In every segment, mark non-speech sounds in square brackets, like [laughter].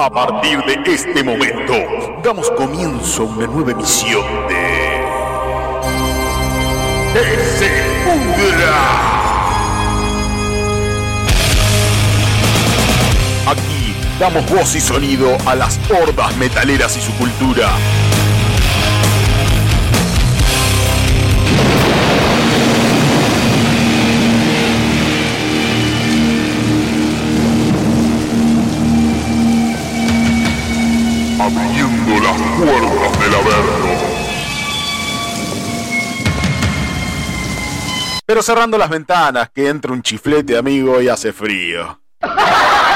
A partir de este momento, damos comienzo a una nueva emisión de. ¡Que pudra! Aquí damos voz y sonido a las hordas metaleras y su cultura. Del Averno. Pero cerrando las ventanas, que entra un chiflete, amigo, y hace frío. [laughs]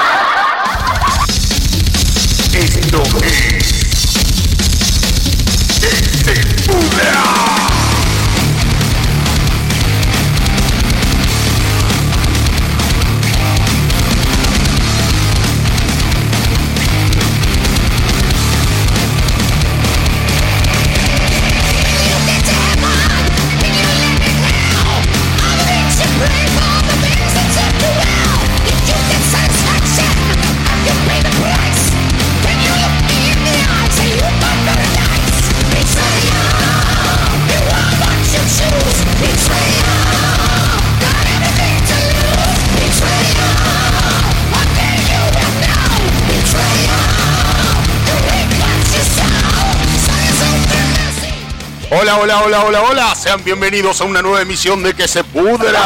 Hola, hola, hola, hola, hola. Sean bienvenidos a una nueva emisión de Que se pudra.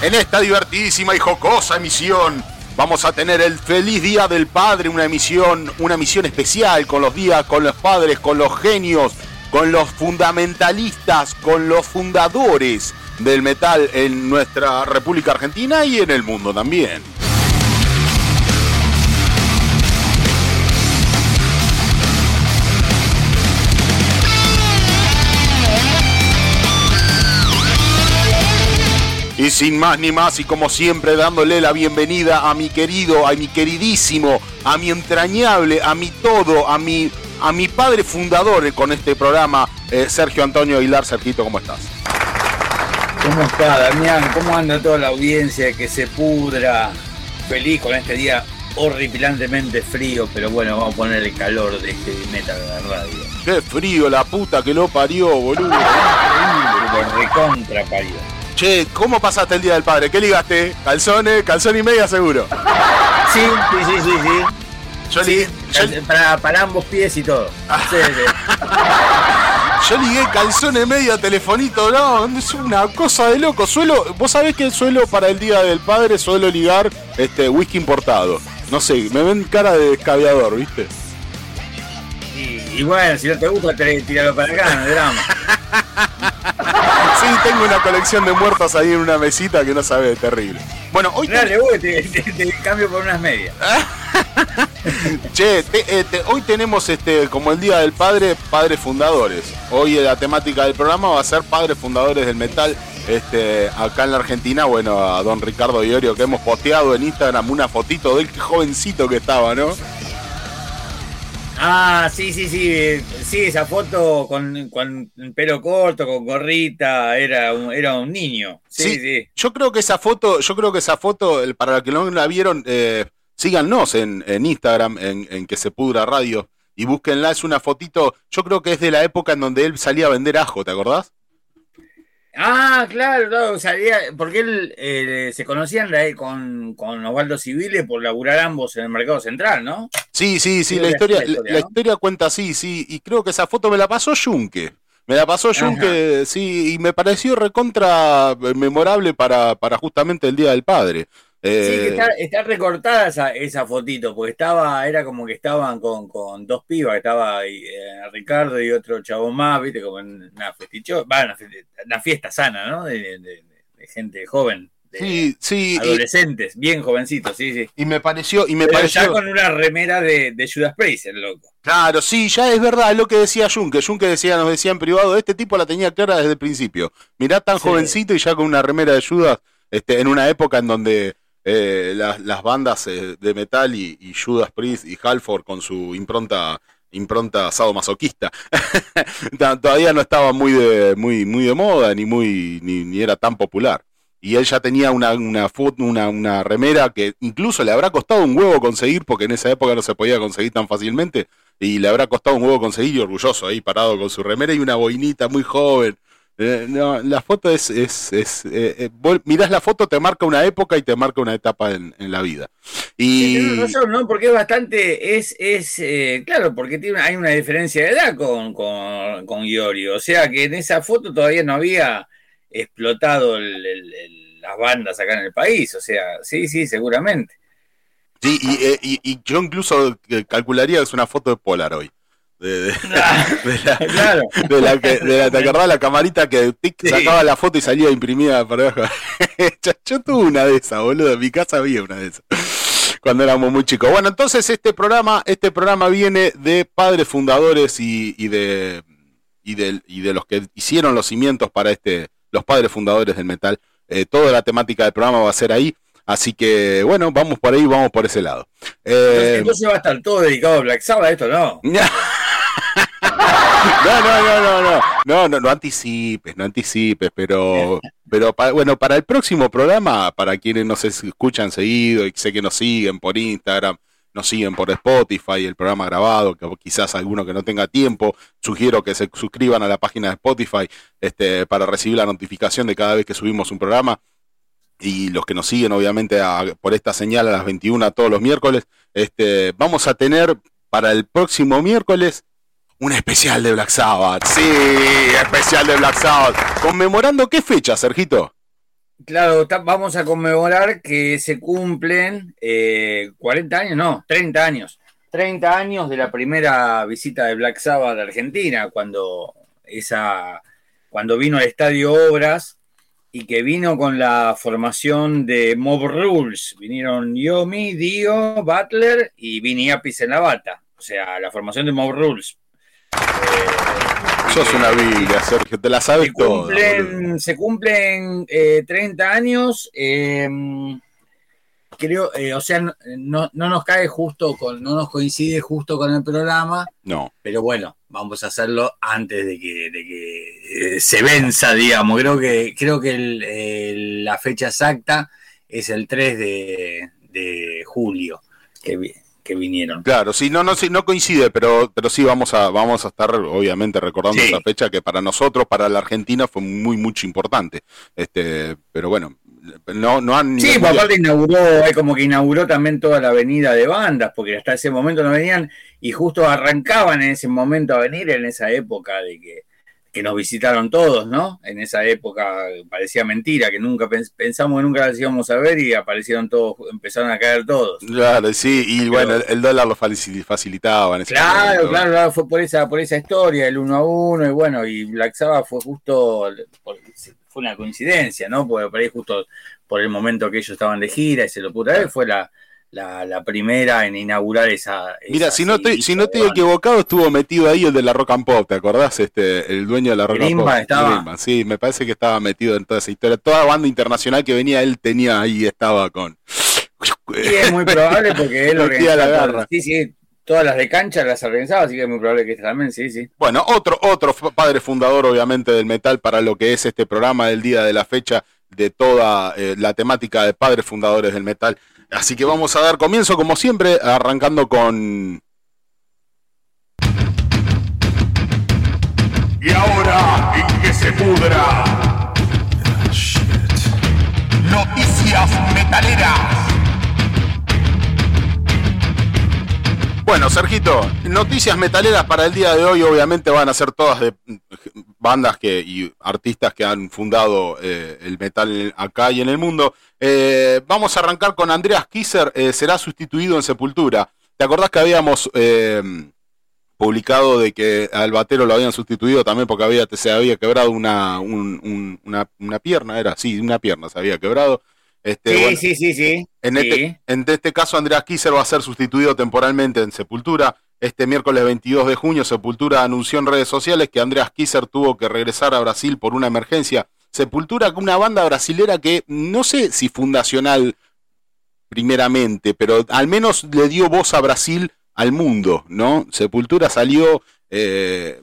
En esta divertidísima y jocosa emisión vamos a tener el feliz Día del Padre, una emisión, una emisión especial con los días, con los padres, con los genios, con los fundamentalistas, con los fundadores del metal en nuestra República Argentina y en el mundo también. Y sin más ni más, y como siempre, dándole la bienvenida a mi querido, a mi queridísimo, a mi entrañable, a mi todo, a mi, a mi padre fundador con este programa, eh, Sergio Antonio Aguilar. Sergito, ¿cómo estás? ¿Cómo está, Damián? ¿Cómo anda toda la audiencia que se pudra? Feliz con este día horripilantemente frío, pero bueno, vamos a poner el calor de este metal de la radio. Qué frío, la puta que lo parió, boludo. Recontra parió. Che, ¿cómo pasaste el Día del Padre? ¿Qué ligaste? ¿Calzones? ¿Calzón y media seguro? Sí, sí, sí, sí, sí. Yo ligué... Para, para ambos pies y todo. Sí, sí. [laughs] Yo ligué calzones media, telefonito, no, es una cosa de loco. Suelo, vos sabés que suelo para el Día del Padre, suelo ligar este whisky importado. No sé, me ven cara de descaviador, ¿viste? Y, bueno, si no te gusta, tirarlo para acá, no drama. [laughs] sí, tengo una colección de muertos ahí en una mesita que no sabe, terrible. Bueno, hoy. Dale, te, te, cambio por unas medias. [laughs] che, eh, hoy tenemos este como el Día del Padre, Padres Fundadores. Hoy la temática del programa va a ser Padres Fundadores del Metal. Este, acá en la Argentina, bueno, a don Ricardo Iorio que hemos posteado en Instagram una fotito del jovencito que estaba, ¿no? Ah, sí, sí, sí. Sí, esa foto con, con pelo corto, con gorrita, era un, era un niño. Sí, sí, Yo creo que esa foto, yo creo que esa foto, para los que no la vieron, eh, síganos en, en Instagram, en, en, que se pudra radio, y búsquenla, es una fotito, yo creo que es de la época en donde él salía a vender ajo, ¿te acordás? Ah, claro, salía, porque él eh, se conocían con, con Osvaldo Civile por laburar ambos en el mercado central, ¿no? Sí, sí, sí, la, historia, la, historia, cuenta así, sí, y creo que esa foto me la pasó Junque. Me la pasó Junque, sí, y me pareció recontra memorable para, para justamente el Día del Padre. Sí, eh, está, recortada esa, esa fotito, porque estaba, era como que estaban con, con dos pibas, estaba eh, Ricardo y otro chavo más, viste, como en una festicho, va, una, fiesta sana, ¿no? De, gente joven. sí, sí. Adolescentes, bien jovencitos, sí, sí. Y me pareció, y me pareció. Ya con una remera de, de Judas Priest, el loco. Claro, sí, ya es verdad, es lo que decía Junke. Junke decía, nos decía en privado, este tipo la tenía clara desde el principio. Mirá tan jovencito y ya con una remera de Judas, este, en una época en donde eh, las, las, bandas eh, de metal y, Judas Priest y Halford con su impronta impronta asado masoquista. [laughs] Todavía no estaba muy de, muy, muy de moda ni, muy, ni, era tan popular. Y él ya tenía una, una, una, una remera que incluso le habrá costado un huevo conseguir, porque en esa época no se podía conseguir tan fácilmente, y le habrá costado un huevo conseguir y orgulloso ahí parado con su remera y una boinita muy joven. Eh, no, la foto es, es, es eh, eh mirás la foto, te marca una época y te marca una etapa en, la vida. Y ¿no? Porque es bastante, es, es eh, claro, porque tiene, hay una diferencia de edad con, con, con O sea que en esa foto todavía no había explotado las bandas acá en el país. O sea, sí, sí, seguramente. Sí, y, y yo incluso calcularía que es una foto de Polaroid. [laughs] [laughs] De, la, que, ¿te acordás la camarita que sacaba la foto y salía imprimida para abajo? [laughs] Yo tuve una de esas, boludo. En mi casa había una de esas. Cuando éramos muy chicos. Bueno, entonces este programa, este programa viene de padres fundadores y, de, y, de, y de los que hicieron los cimientos para este, los padres fundadores del metal. Eh, toda la temática del programa va a ser ahí. Así que, bueno, vamos por ahí, vamos por ese lado. Eh, entonces, va a estar todo dedicado a Black Sabbath, esto no. No, no, no, no, no, no, no, no anticipes, no anticipes, pero, pero bueno, para el próximo programa, para quienes nos escuchan seguido y sé que nos siguen por Instagram, nos siguen por Spotify, el programa grabado, que quizás alguno que no tenga tiempo, sugiero que se suscriban a la página de Spotify este, para recibir la notificación de cada vez que subimos un programa. Y los que nos siguen, obviamente, por esta señal a las 21 todos los miércoles, este, vamos a tener para el próximo miércoles un especial de Black Sabbath. Sí, especial de Black Sabbath. ¿Conmemorando qué fecha, Sergito? Claro, vamos a conmemorar que se cumplen 40 eh, años, no, 30 años. 30 años de la primera visita de Black Sabbath a Argentina, cuando, esa, cuando vino al Estadio Obras y que vino con la formación de Mob Rules. Vinieron Yomi, Dio, Butler y Vinny Apis en la bata. O sea, la formación de Mob Rules Sos una vida, Sergio, te la sabes se cumplen, Se cumplen 30 eh, años. Em, creo, eh, o sea, no, nos cae justo con, no nos coincide justo con el programa. No. Pero bueno, vamos a hacerlo antes de que, de que se venza, digamos. Creo que, creo que la fecha exacta es el 3 de, de julio. Que, que vinieron. Claro, sí, no, no, sí, no coincide, pero, pero sí vamos a, vamos a estar obviamente recordando esa fecha que para nosotros, para la Argentina, fue muy, mucho importante. Este, pero bueno, no, no han. Sí, pues aparte inauguró, como que inauguró también toda la avenida de bandas, porque hasta ese momento no venían y justo arrancaban en ese momento a venir en esa época de que que nos visitaron todos, ¿no? En esa época parecía mentira, que nunca pensamos que nunca las íbamos a ver y aparecieron todos, empezaron a caer todos. Claro, sí, y bueno, el, dólar lo facilitaba en ese claro, claro, claro, fue por esa, por esa historia, el uno a uno, y bueno, y Black Sabbath fue justo, fue una coincidencia, ¿no? Porque por ahí justo por el momento que ellos estaban de gira y se lo puta vez fue la la, la, primera en inaugurar esa. Mira, si no estoy, si no equivocado, estuvo metido ahí el de la Rock and Pop, ¿te acordás? Este, el dueño de la Rock and Pop. Estaba. sí, me parece que estaba metido en toda esa historia. Toda banda internacional que venía, él tenía ahí, estaba con. Sí, es muy probable porque él [laughs] organizaba. la garra. Sí, sí, todas las de cancha las organizaba, así que es muy probable que este también, sí, sí. Bueno, otro, otro padre fundador, obviamente, del metal para lo que es este programa del día de la fecha de toda eh, la temática de padres fundadores del metal Así que vamos a dar comienzo, como siempre, arrancando con. Y ahora, en que se pudra. Noticias metaleras. Bueno, Sergito, noticias metaleras para el día de hoy obviamente van a ser todas de bandas que, y artistas que han fundado eh, el metal acá y en el mundo. Eh, vamos a arrancar con Andreas Kisser, eh, será sustituido en Sepultura. ¿Te acordás que habíamos publicado de que al batero lo habían sustituido también porque había, se había quebrado una, una, una pierna? Era, sí, una pierna se había quebrado. Este, sí, sí, sí, sí. En, Este, en este caso, Andreas Kisser va a ser sustituido temporalmente en Sepultura. Este miércoles 22 de junio, Sepultura anunció en redes sociales que Andreas Kisser tuvo que regresar a Brasil por una emergencia. Sepultura, una banda brasilera que no sé si fundacional primeramente, pero al menos le dio voz a Brasil al mundo, ¿no? Sepultura salió eh,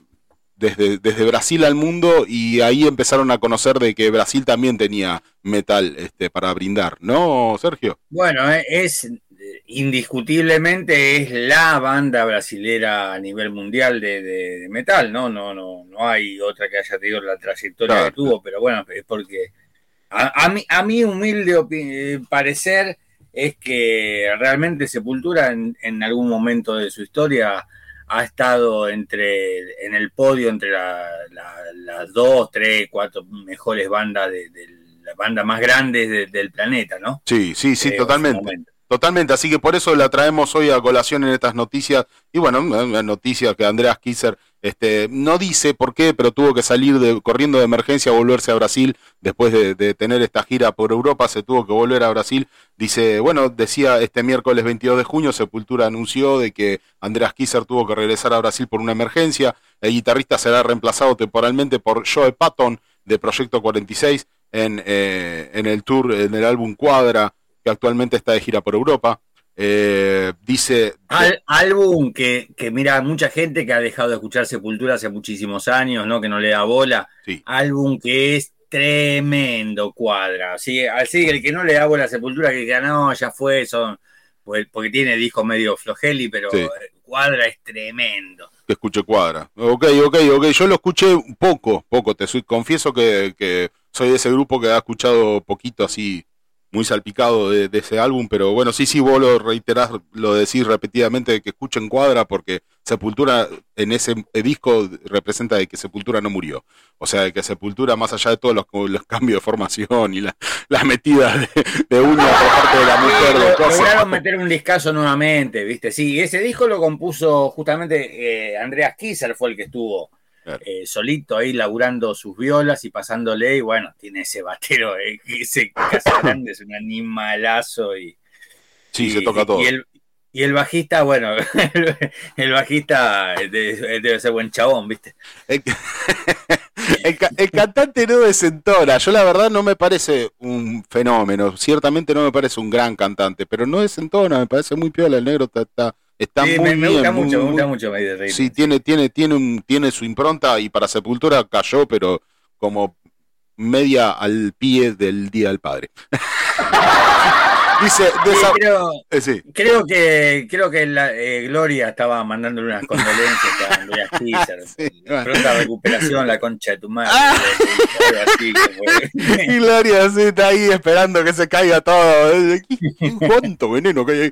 desde, desde, Brasil al mundo y ahí empezaron a conocer de que Brasil también tenía metal este, para brindar, ¿no, Sergio? Bueno, eh, es indiscutiblemente es la banda brasilera a nivel mundial de, metal, ¿no? No, no, no hay otra que haya tenido la trayectoria que tuvo, pero bueno, es porque a, mí, a mi humilde eh, parecer es que realmente Sepultura en, algún momento de su historia ha estado entre en el podio entre las dos, tres, cuatro mejores bandas de, la banda más grandes del planeta, ¿no? Sí, sí, sí, totalmente. Totalmente, así que por eso la traemos hoy a colación en estas noticias. Y bueno, una noticia que Andreas Kisser este, no dice por qué, pero tuvo que salir de, corriendo de emergencia a volverse a Brasil después de, tener esta gira por Europa, se tuvo que volver a Brasil. Dice, bueno, decía este miércoles 22 de junio, Sepultura anunció de que Andreas Kisser tuvo que regresar a Brasil por una emergencia. El guitarrista será reemplazado temporalmente por Joe Patton de Proyecto 46 en, eh, en el tour, en el álbum Cuadra que actualmente está de gira por Europa. Eh, dice. álbum que, que, mira, mucha gente que ha dejado de escuchar Sepultura hace muchísimos años, ¿no? Que no le da bola. Álbum que es tremendo, cuadra. Así, así el que no le da bola a Sepultura, que diga, no, ya fue, son. Pues, porque tiene disco medio flojeli, pero cuadra es tremendo. Que escuche cuadra. Ok, ok, ok. Yo lo escuché poco, poco. Te soy, confieso que, que soy de ese grupo que ha escuchado poquito así muy salpicado de, ese álbum, pero bueno, sí, sí, vos lo reiterás, lo decís repetidamente, que escuchen cuadra, porque Sepultura en ese disco representa de que Sepultura no murió. O sea, de que Sepultura, más allá de todos los, cambios de formación y [laughs] las metidas de, uña por parte de la mujer, de lograron meter un discazo nuevamente, ¿viste? Sí, ese disco lo compuso justamente eh, Andreas Kisser, fue el que estuvo eh, solito ahí laburando sus violas y pasándole, y bueno, tiene ese batero, eh, ese casa grande, es un animalazo y... Sí, se toca todo. Y el, bajista, bueno, [laughs] el, bajista debe, ser buen chabón, ¿viste? El, [laughs] cantante no desentona. Yo la verdad no me parece un fenómeno. Ciertamente no me parece un gran cantante, pero no desentona. Me parece muy piola. El negro está, Está muy me, me gusta mucho, me gusta mucho Sí, tiene, tiene, tiene, un, tiene su impronta y para Sepultura cayó, pero como media al pie del Día del Padre. [laughs] Dice, creo, eh, creo, que creo que la, eh, Gloria estaba mandándole unas condolencias a Andrea [laughs] sí, Pronta recuperación, la concha de tu madre. Ah. y Gloria sí, está ahí esperando que se caiga todo. ¿Cuánto veneno que hay ahí?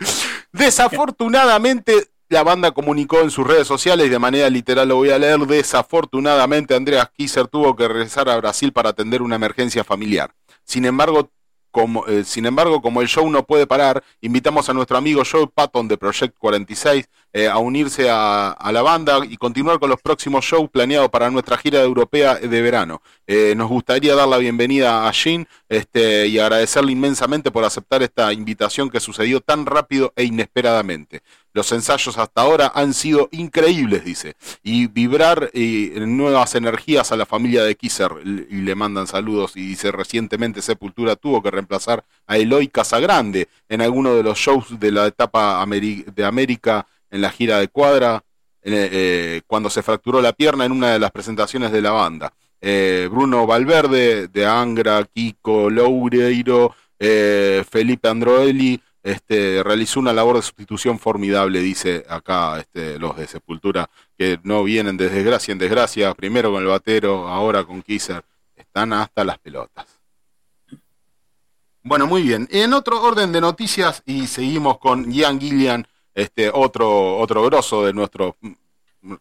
Desafortunadamente, la banda comunicó en sus redes sociales, y de manera literal lo voy a leer, desafortunadamente Andreas Kisser tuvo que regresar a Brasil para atender una emergencia familiar. Sin embargo, como, eh, sin embargo, como el show no puede parar, invitamos a nuestro amigo Joe Patton de Project 46 eh, a unirse a, la banda y continuar con los próximos shows planeados para nuestra gira europea de verano. Eh, nos gustaría dar la bienvenida a Jean este, y agradecerle inmensamente por aceptar esta invitación que sucedió tan rápido e inesperadamente. Los ensayos hasta ahora han sido increíbles, dice, y vibrar nuevas energías a la familia de Kisser. Y le mandan saludos y dice, recientemente Sepultura tuvo que reemplazar a Eloy Casagrande en alguno de los shows de la etapa de América en la gira de cuadra, eh, cuando se fracturó la pierna en una de las presentaciones de la banda. Eh, Bruno Valverde de Angra, Kiko Loureiro, eh, Felipe Androelli, este, realizó una labor de sustitución formidable, dice acá este, los de Sepultura, que no vienen de desgracia en desgracia, primero con el batero, ahora con Kisser, están hasta las pelotas. Bueno, muy bien. En otro orden de noticias, y seguimos con Ian Gillian, este otro, otro grosso de nuestro,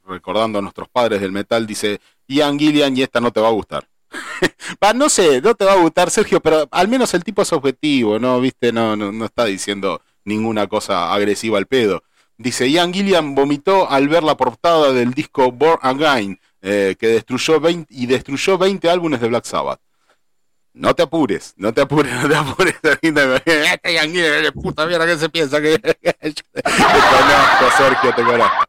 recordando a nuestros padres del metal, dice Ian Gillian y esta no te va a gustar. [laughs] no sé, no te va a gustar Sergio, pero al menos el tipo es objetivo, ¿no? Viste, no, no, está diciendo ninguna cosa agresiva al pedo. Dice, Ian Gillian vomitó al ver la portada del disco Born Again, eh, que destruyó 20, y destruyó 20 álbumes de Black Sabbath no te apures, no te apures, [laughs] no te apures. [laughs] Este puta mierda que se piensa que te conozco, Sergio, te conozco.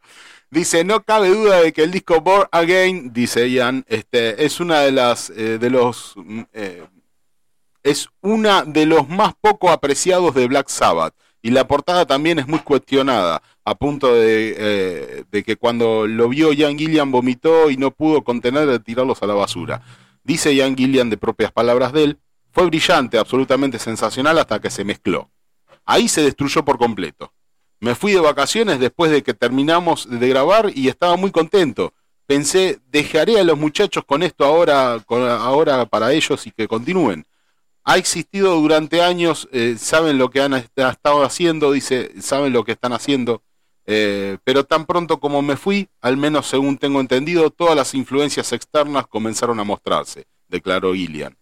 Dice, no cabe duda de que el disco Born Again, dice Ian, este, es una de las eh, de los mm, eh, es una de los más poco apreciados de Black Sabbath y la portada también es muy cuestionada. a punto de, eh, de que cuando lo vio Ian Gillian vomitó y no pudo contener de tirarlos a la basura. Dice Ian Gillian de propias palabras de él, fue brillante, absolutamente sensacional hasta que se mezcló. Ahí se destruyó por completo. Me fui de vacaciones después de que terminamos de grabar y estaba muy contento. Pensé, dejaré a los muchachos con esto ahora, ahora para ellos y que continúen. Ha existido durante años, eh, saben lo que han estado haciendo, dice, saben lo que están haciendo, eh, pero tan pronto como me fui, al menos según tengo entendido, todas las influencias externas comenzaron a mostrarse, declaró Gillian.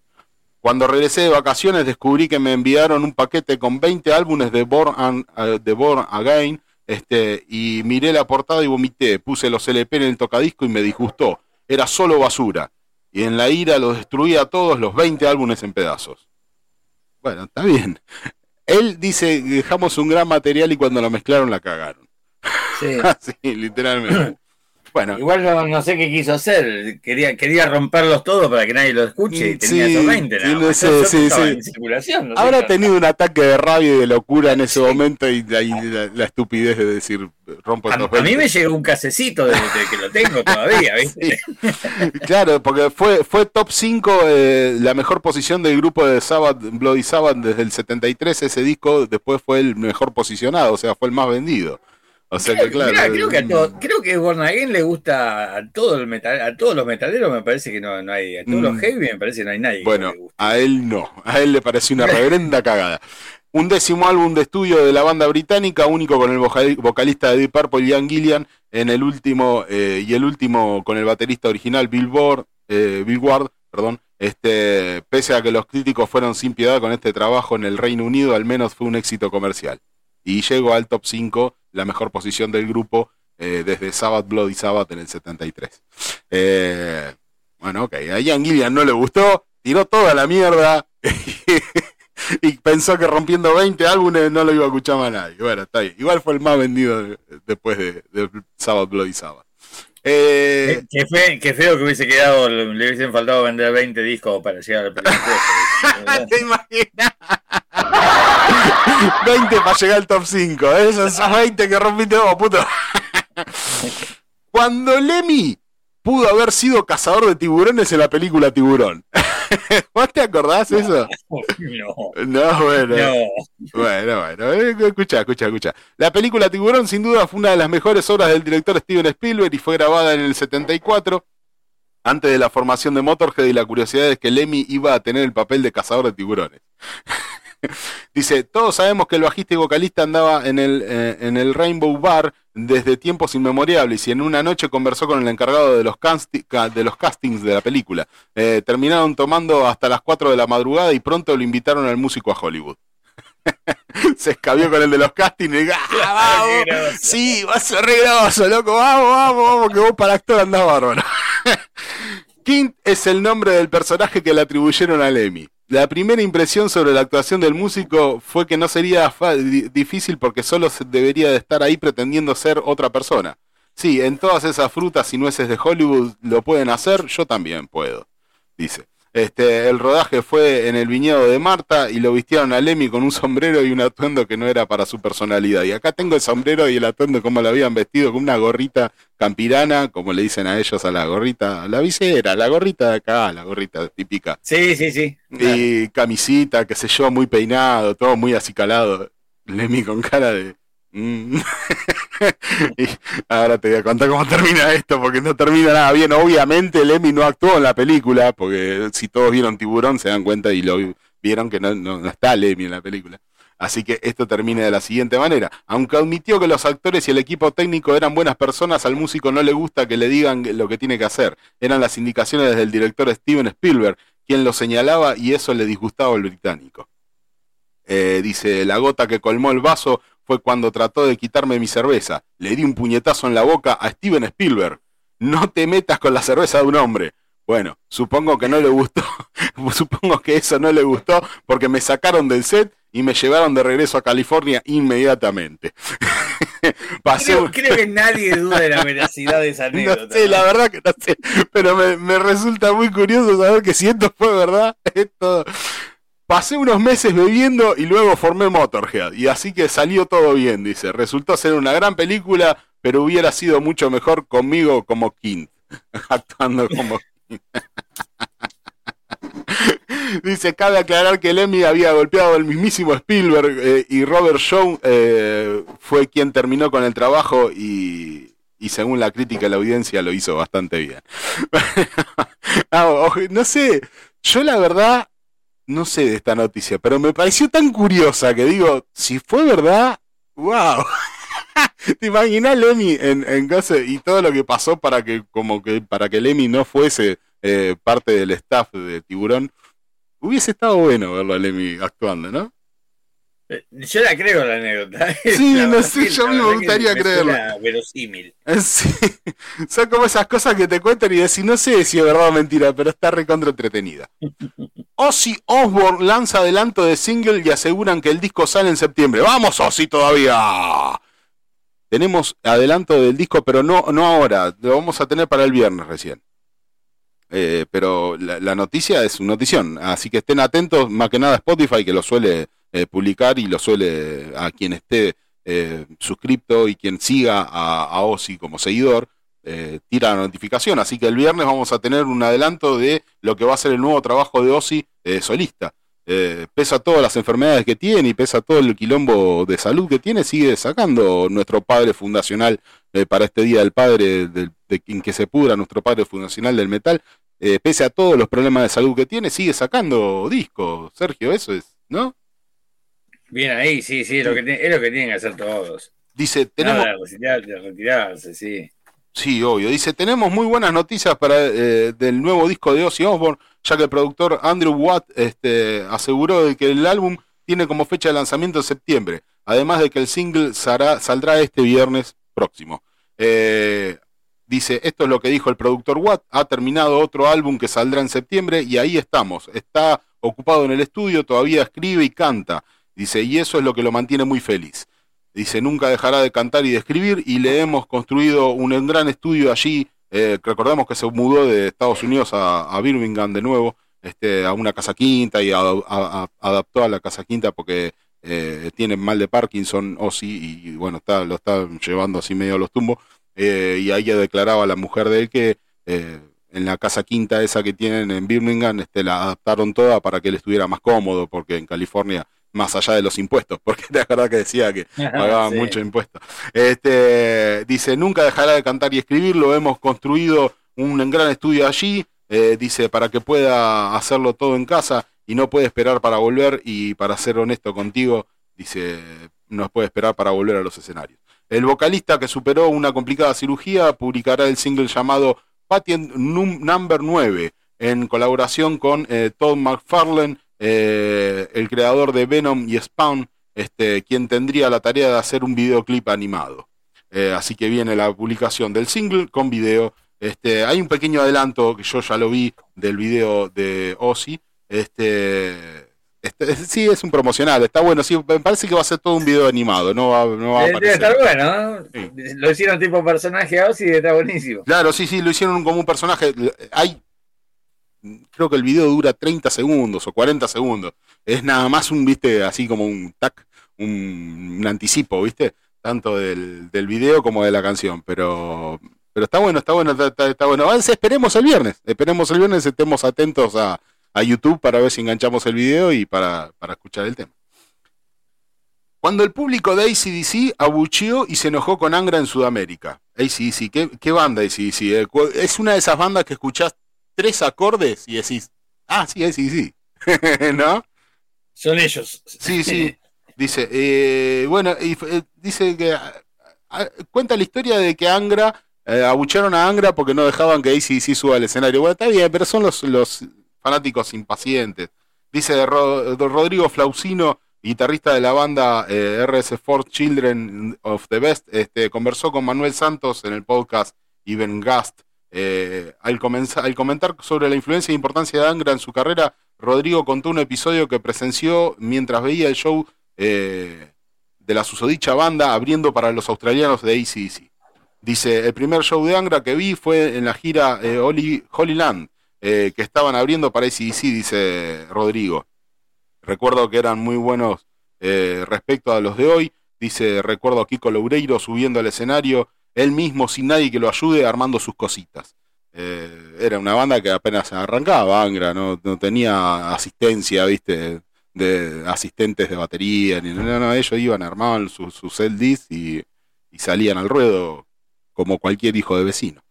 Cuando regresé de vacaciones descubrí que me enviaron un paquete con 20 álbumes de Born, eh, de Born Again este, y miré la portada y vomité, puse los LP en el tocadisco y me disgustó. Era solo basura. Y en la ira los destruí a todos los 20 álbumes en pedazos. Bueno, está bien. Él dice, dejamos un gran material y cuando lo mezclaron la cagaron. Sí, [laughs] sí literalmente. Bueno. Igual no, sé qué quiso hacer. Quería, quería romperlos todos para que nadie lo escuche y tenía esos 20. No sé, sí, sí. Habrá tenido un ataque de rabia y de locura en ese momento y, la, estupidez de decir rompo estos a, a mí me llegó un casecito desde que lo tengo todavía, [laughs] ¿viste? [laughs] claro, porque fue, fue top 5 eh, la mejor posición del grupo de Sabbath, Bloody Sabbath desde el 73. Ese disco después fue el mejor posicionado, o sea, fue el más vendido. O sea que claro. creo, que a todo, creo que le gusta a todo el metal, a todos los metaleros me parece que no, no hay, a todos los mm. heavy me parece que no hay nadie. Bueno, a él no, a él le pareció una reverenda cagada. Un décimo álbum de estudio de la banda británica, único con el vocalista de Deep Purple, Ian Gillian, en el último, eh, y el último con el baterista original, Bill Ward, eh, Bill Ward, perdón, este, pese a que los críticos fueron sin piedad con este trabajo en el Reino Unido, al menos fue un éxito comercial. Y llegó al top 5 la mejor posición del grupo eh, desde Sabbath Bloody Sabbath en el 73. Eh, bueno, ok, a Ian Gillian no le gustó, tiró toda la mierda [laughs] y pensó que rompiendo 20 álbumes no lo iba a escuchar más nadie. Bueno, está bien. Igual fue el más vendido después de, de Sabbath Bloody Sabbath. Eh, qué, feo, que hubiese quedado, le hubiesen faltado vender 20 discos para llegar al presupuesto. [laughs] [laughs] ¿Te imaginas? 20 para llegar al top 5. Esos 20 que rompiste vos, puto. [laughs] Cuando Lemmy pudo haber sido cazador de tiburones en la película Tiburón. [laughs] ¿Vos te acordás eso? No. No, bueno. Bueno, bueno. Eh, escucha, escucha, escucha. La película Tiburón sin duda fue una de las mejores obras del director Steven Spielberg y fue grabada en el 74 antes de la formación de Motorhead y la curiosidad es que Lemmy iba a tener el papel de cazador de tiburones. [laughs] Dice, todos sabemos que el bajista y vocalista andaba en el, eh, en el Rainbow Bar desde tiempos inmemoriales y en una noche conversó con el encargado de los, de los castings de la película. Eh, terminaron tomando hasta las 4 de la madrugada y pronto lo invitaron al músico a Hollywood. [laughs] Se escabió con el de los castings y ¡Ah, vamos! Sí, va a ser re loco, vamos, vamos, vamos, que vos para actor andás bárbaro. [laughs] Kint es el nombre del personaje que le atribuyeron a Lemmy. La primera impresión sobre la actuación del músico fue que no sería difícil porque solo debería de estar ahí pretendiendo ser otra persona. Sí, en todas esas frutas y nueces de Hollywood lo pueden hacer, yo también puedo, dice. Este, el rodaje fue en el viñedo de Marta y lo vistieron a Lemmy con un sombrero y un atuendo que no era para su personalidad. Y acá tengo el sombrero y el atuendo como lo habían vestido, con una gorrita campirana, como le dicen a ellos a la gorrita, la visera, la gorrita de acá, la gorrita típica. Sí, sí, sí. Y camisita, qué sé yo, muy peinado, todo muy acicalado. Lemmy con cara de... Mm. [laughs] [laughs] y ahora te voy a contar cómo termina esto, porque no termina nada bien. Obviamente Lemmy no actuó en la película, porque si todos vieron Tiburón se dan cuenta y lo vieron que no, está Lemmy en la película. Así que esto termina de la siguiente manera. Aunque admitió que los actores y el equipo técnico eran buenas personas, al músico no le gusta que le digan lo que tiene que hacer. Eran las indicaciones del director Steven Spielberg, quien lo señalaba y eso le disgustaba al británico. Eh, dice, la gota que colmó el vaso fue cuando trató de quitarme mi cerveza. Le di un puñetazo en la boca a Steven Spielberg. No te metas con la cerveza de un hombre. Bueno, supongo que no le gustó. [laughs] supongo que eso no le gustó porque me sacaron del set y me llevaron de regreso a California inmediatamente. [laughs] creo, que [laughs] nadie duda de la veracidad de esa anécdota. No sé, la verdad que no sé. Pero me, me resulta muy curioso saber que si esto fue verdad, esto Pasé unos meses bebiendo y luego formé Motorhead. Y así que salió todo bien, dice. Resultó ser una gran película, pero hubiera sido mucho mejor conmigo como King. [laughs] Actuando como King. [laughs] Dice, cabe aclarar que Lemmy había golpeado al mismísimo Spielberg eh, y Robert Shaw eh, fue quien terminó con el trabajo y, y según la crítica y la audiencia lo hizo bastante bien. [laughs] Ah, no sé, yo la verdad no sé de esta noticia, pero me pareció tan curiosa que digo, si fue verdad, wow. [laughs] ¿Te imaginas Lemmy en, en casa y todo lo que pasó para que como que para que Lemmy no fuese eh, parte del staff de Tiburón? Hubiese estado bueno verlo a Lemmy actuando, ¿no? Eh, yo la creo la anécdota. [laughs] Sí, no sé, yo me gustaría creerlo. Verosímil. [laughs] Sí. Son como esas cosas que te cuentan y decís, no sé si es verdad o mentira, pero está recontra entretenida. [laughs] Ozzy Osbourne lanza adelanto de single y aseguran que el disco sale en septiembre. ¡Vamos, Ozzy, todavía! Tenemos adelanto del disco, pero no, no ahora. Lo vamos a tener para el viernes recién. Eh, pero la, noticia es una notición. Así que estén atentos, más que nada Spotify, que lo suele eh, publicar y lo suele a quien esté eh, suscripto y quien siga a, Ozzy como seguidor, eh, tira la notificación. Así que el viernes vamos a tener un adelanto de lo que va a ser el nuevo trabajo de Ozzy solista. pesa todas las enfermedades que tiene y pesa todo el quilombo de salud que tiene, sigue sacando nuestro padre fundacional para este Día del Padre, de, en que se pudra nuestro padre fundacional del metal, pese a todos los problemas de salud que tiene, sigue sacando discos. Sergio, eso es, ¿no? Bien ahí, sí, sí, es lo que, es lo que tienen que hacer todos. Dice, tenemos... retirarse, sí. Sí, obvio. Dice, tenemos muy buenas noticias para eh, del nuevo disco de Ozzy Osbourne, ya que el productor Andrew Watt este, aseguró de que el álbum tiene como fecha de lanzamiento en septiembre, además de que el single saldrá este viernes próximo. Eh, dice, esto es lo que dijo el productor Watt, ha terminado otro álbum que saldrá en septiembre y ahí estamos. Está ocupado en el estudio, todavía escribe y canta. Dice, y eso es lo que lo mantiene muy feliz. Dice, nunca dejará de cantar y de escribir y le hemos construido un gran estudio allí. Eh, recordemos que se mudó de Estados Unidos a, Birmingham de nuevo, este, a una casa quinta y adaptó a la casa quinta porque eh, tiene mal de Parkinson o sí, y bueno, está, lo está llevando así medio a los tumbos. Eh, y ahí declaraba la mujer de él que eh, en la casa quinta esa que tienen en Birmingham este, la adaptaron toda para que él estuviera más cómodo, porque en California más allá de los impuestos, [laughs] porque te acuerdas que decía que [laughs] pagaba mucho impuesto. Este, dice, nunca dejará de cantar y escribir, lo hemos construido un gran estudio allí, eh, dice, para que pueda hacerlo todo en casa y no puede esperar para volver y para ser honesto contigo, dice, no puede esperar para volver a los escenarios. El vocalista que superó una complicada cirugía publicará el single llamado Patient Number 9 en colaboración con eh, Todd McFarlane eh, el creador de Venom y Spawn, este, quien tendría la tarea de hacer un videoclip animado. Eh, así que viene la publicación del single con video. Este, hay un pequeño adelanto que yo ya lo vi del video de Ozzy. Este, este sí, es un promocional, está bueno. Sí, me parece que va a ser todo un video animado, no va, no va a Debe estar bueno, Lo hicieron tipo personaje a Ozzy y está buenísimo. Claro, sí, sí, lo hicieron como un personaje. Hay creo que el video dura 30 segundos o 40 segundos. Es nada más un, viste, así como un tac, un, anticipo, viste, tanto del, del, video como de la canción. Pero, pero está bueno, está bueno, está, bueno. Avance, esperemos el viernes, esperemos el viernes, estemos atentos a, a YouTube para ver si enganchamos el video y para, para escuchar el tema. Cuando el público de ACDC abucheó y se enojó con Angra en Sudamérica. ACDC, ¿qué, qué banda ACDC? Eh, es una de esas bandas que escuchás tres acordes y decís, ah, sí, sí, sí. [laughs] ¿No? Son ellos. Sí, sí. Dice, eh, bueno, y, eh, dice que ah, cuenta la historia de que Angra, eh, abucharon a Angra porque no dejaban que ACDC suba al escenario. Bueno, está bien, pero son los, los fanáticos impacientes. Dice Rodrigo Flausino, guitarrista de la banda RS4 Children of the Best, este, conversó con Manuel Santos en el podcast Even Gast eh, al, comentar sobre la influencia e importancia de Angra en su carrera, Rodrigo contó un episodio que presenció mientras veía el show eh, de la susodicha banda abriendo para los australianos de ACDC. Dice, el primer show de Angra que vi fue en la gira eh, Holy, Land, que estaban abriendo para ACDC, dice Rodrigo. recuerdo que eran muy buenos eh, respecto a los de hoy. Dice, recuerdo a Kiko Loureiro subiendo al escenario, él mismo sin nadie que lo ayude, armando sus cositas. Eh, era una banda que apenas arrancaba, Angra, no, no tenía asistencia, viste, de asistentes de batería, ni no, ellos iban, armaban sus su LDs y, salían al ruedo como cualquier hijo de vecino.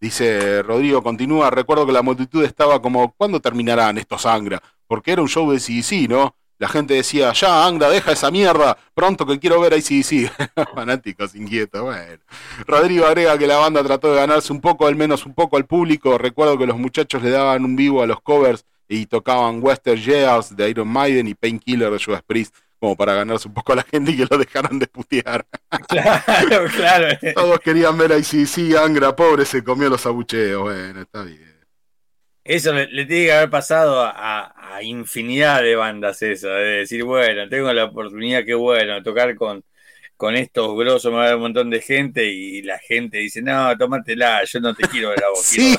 Dice Rodrigo, continúa, recuerdo que la multitud estaba como, ¿cuándo terminarán estos Angra? Porque era un show de CDC, ¿no? La gente decía, ya, Angra, deja esa mierda, pronto que quiero ver a ICDC. [laughs] Fanáticos inquietos, bueno. Rodrigo agrega que la banda trató de ganarse un poco, al menos un poco al público. Recuerdo que los muchachos le daban un vivo a los covers y tocaban Western Years de Iron Maiden y Painkiller de Judas Priest como para ganarse un poco a la gente y que lo dejaran de putear. [laughs] Claro, claro. Todos querían ver a ICDC, Angra, pobre, se comió los abucheos. Bueno, está bien. Eso le, tiene que haber pasado a, infinidad de bandas eso, de decir, bueno, tengo la oportunidad, qué bueno, tocar con, con estos grosos, me va a ver un montón de gente y la gente dice, no, tómatela, yo no te quiero ver a vos. [laughs] sí,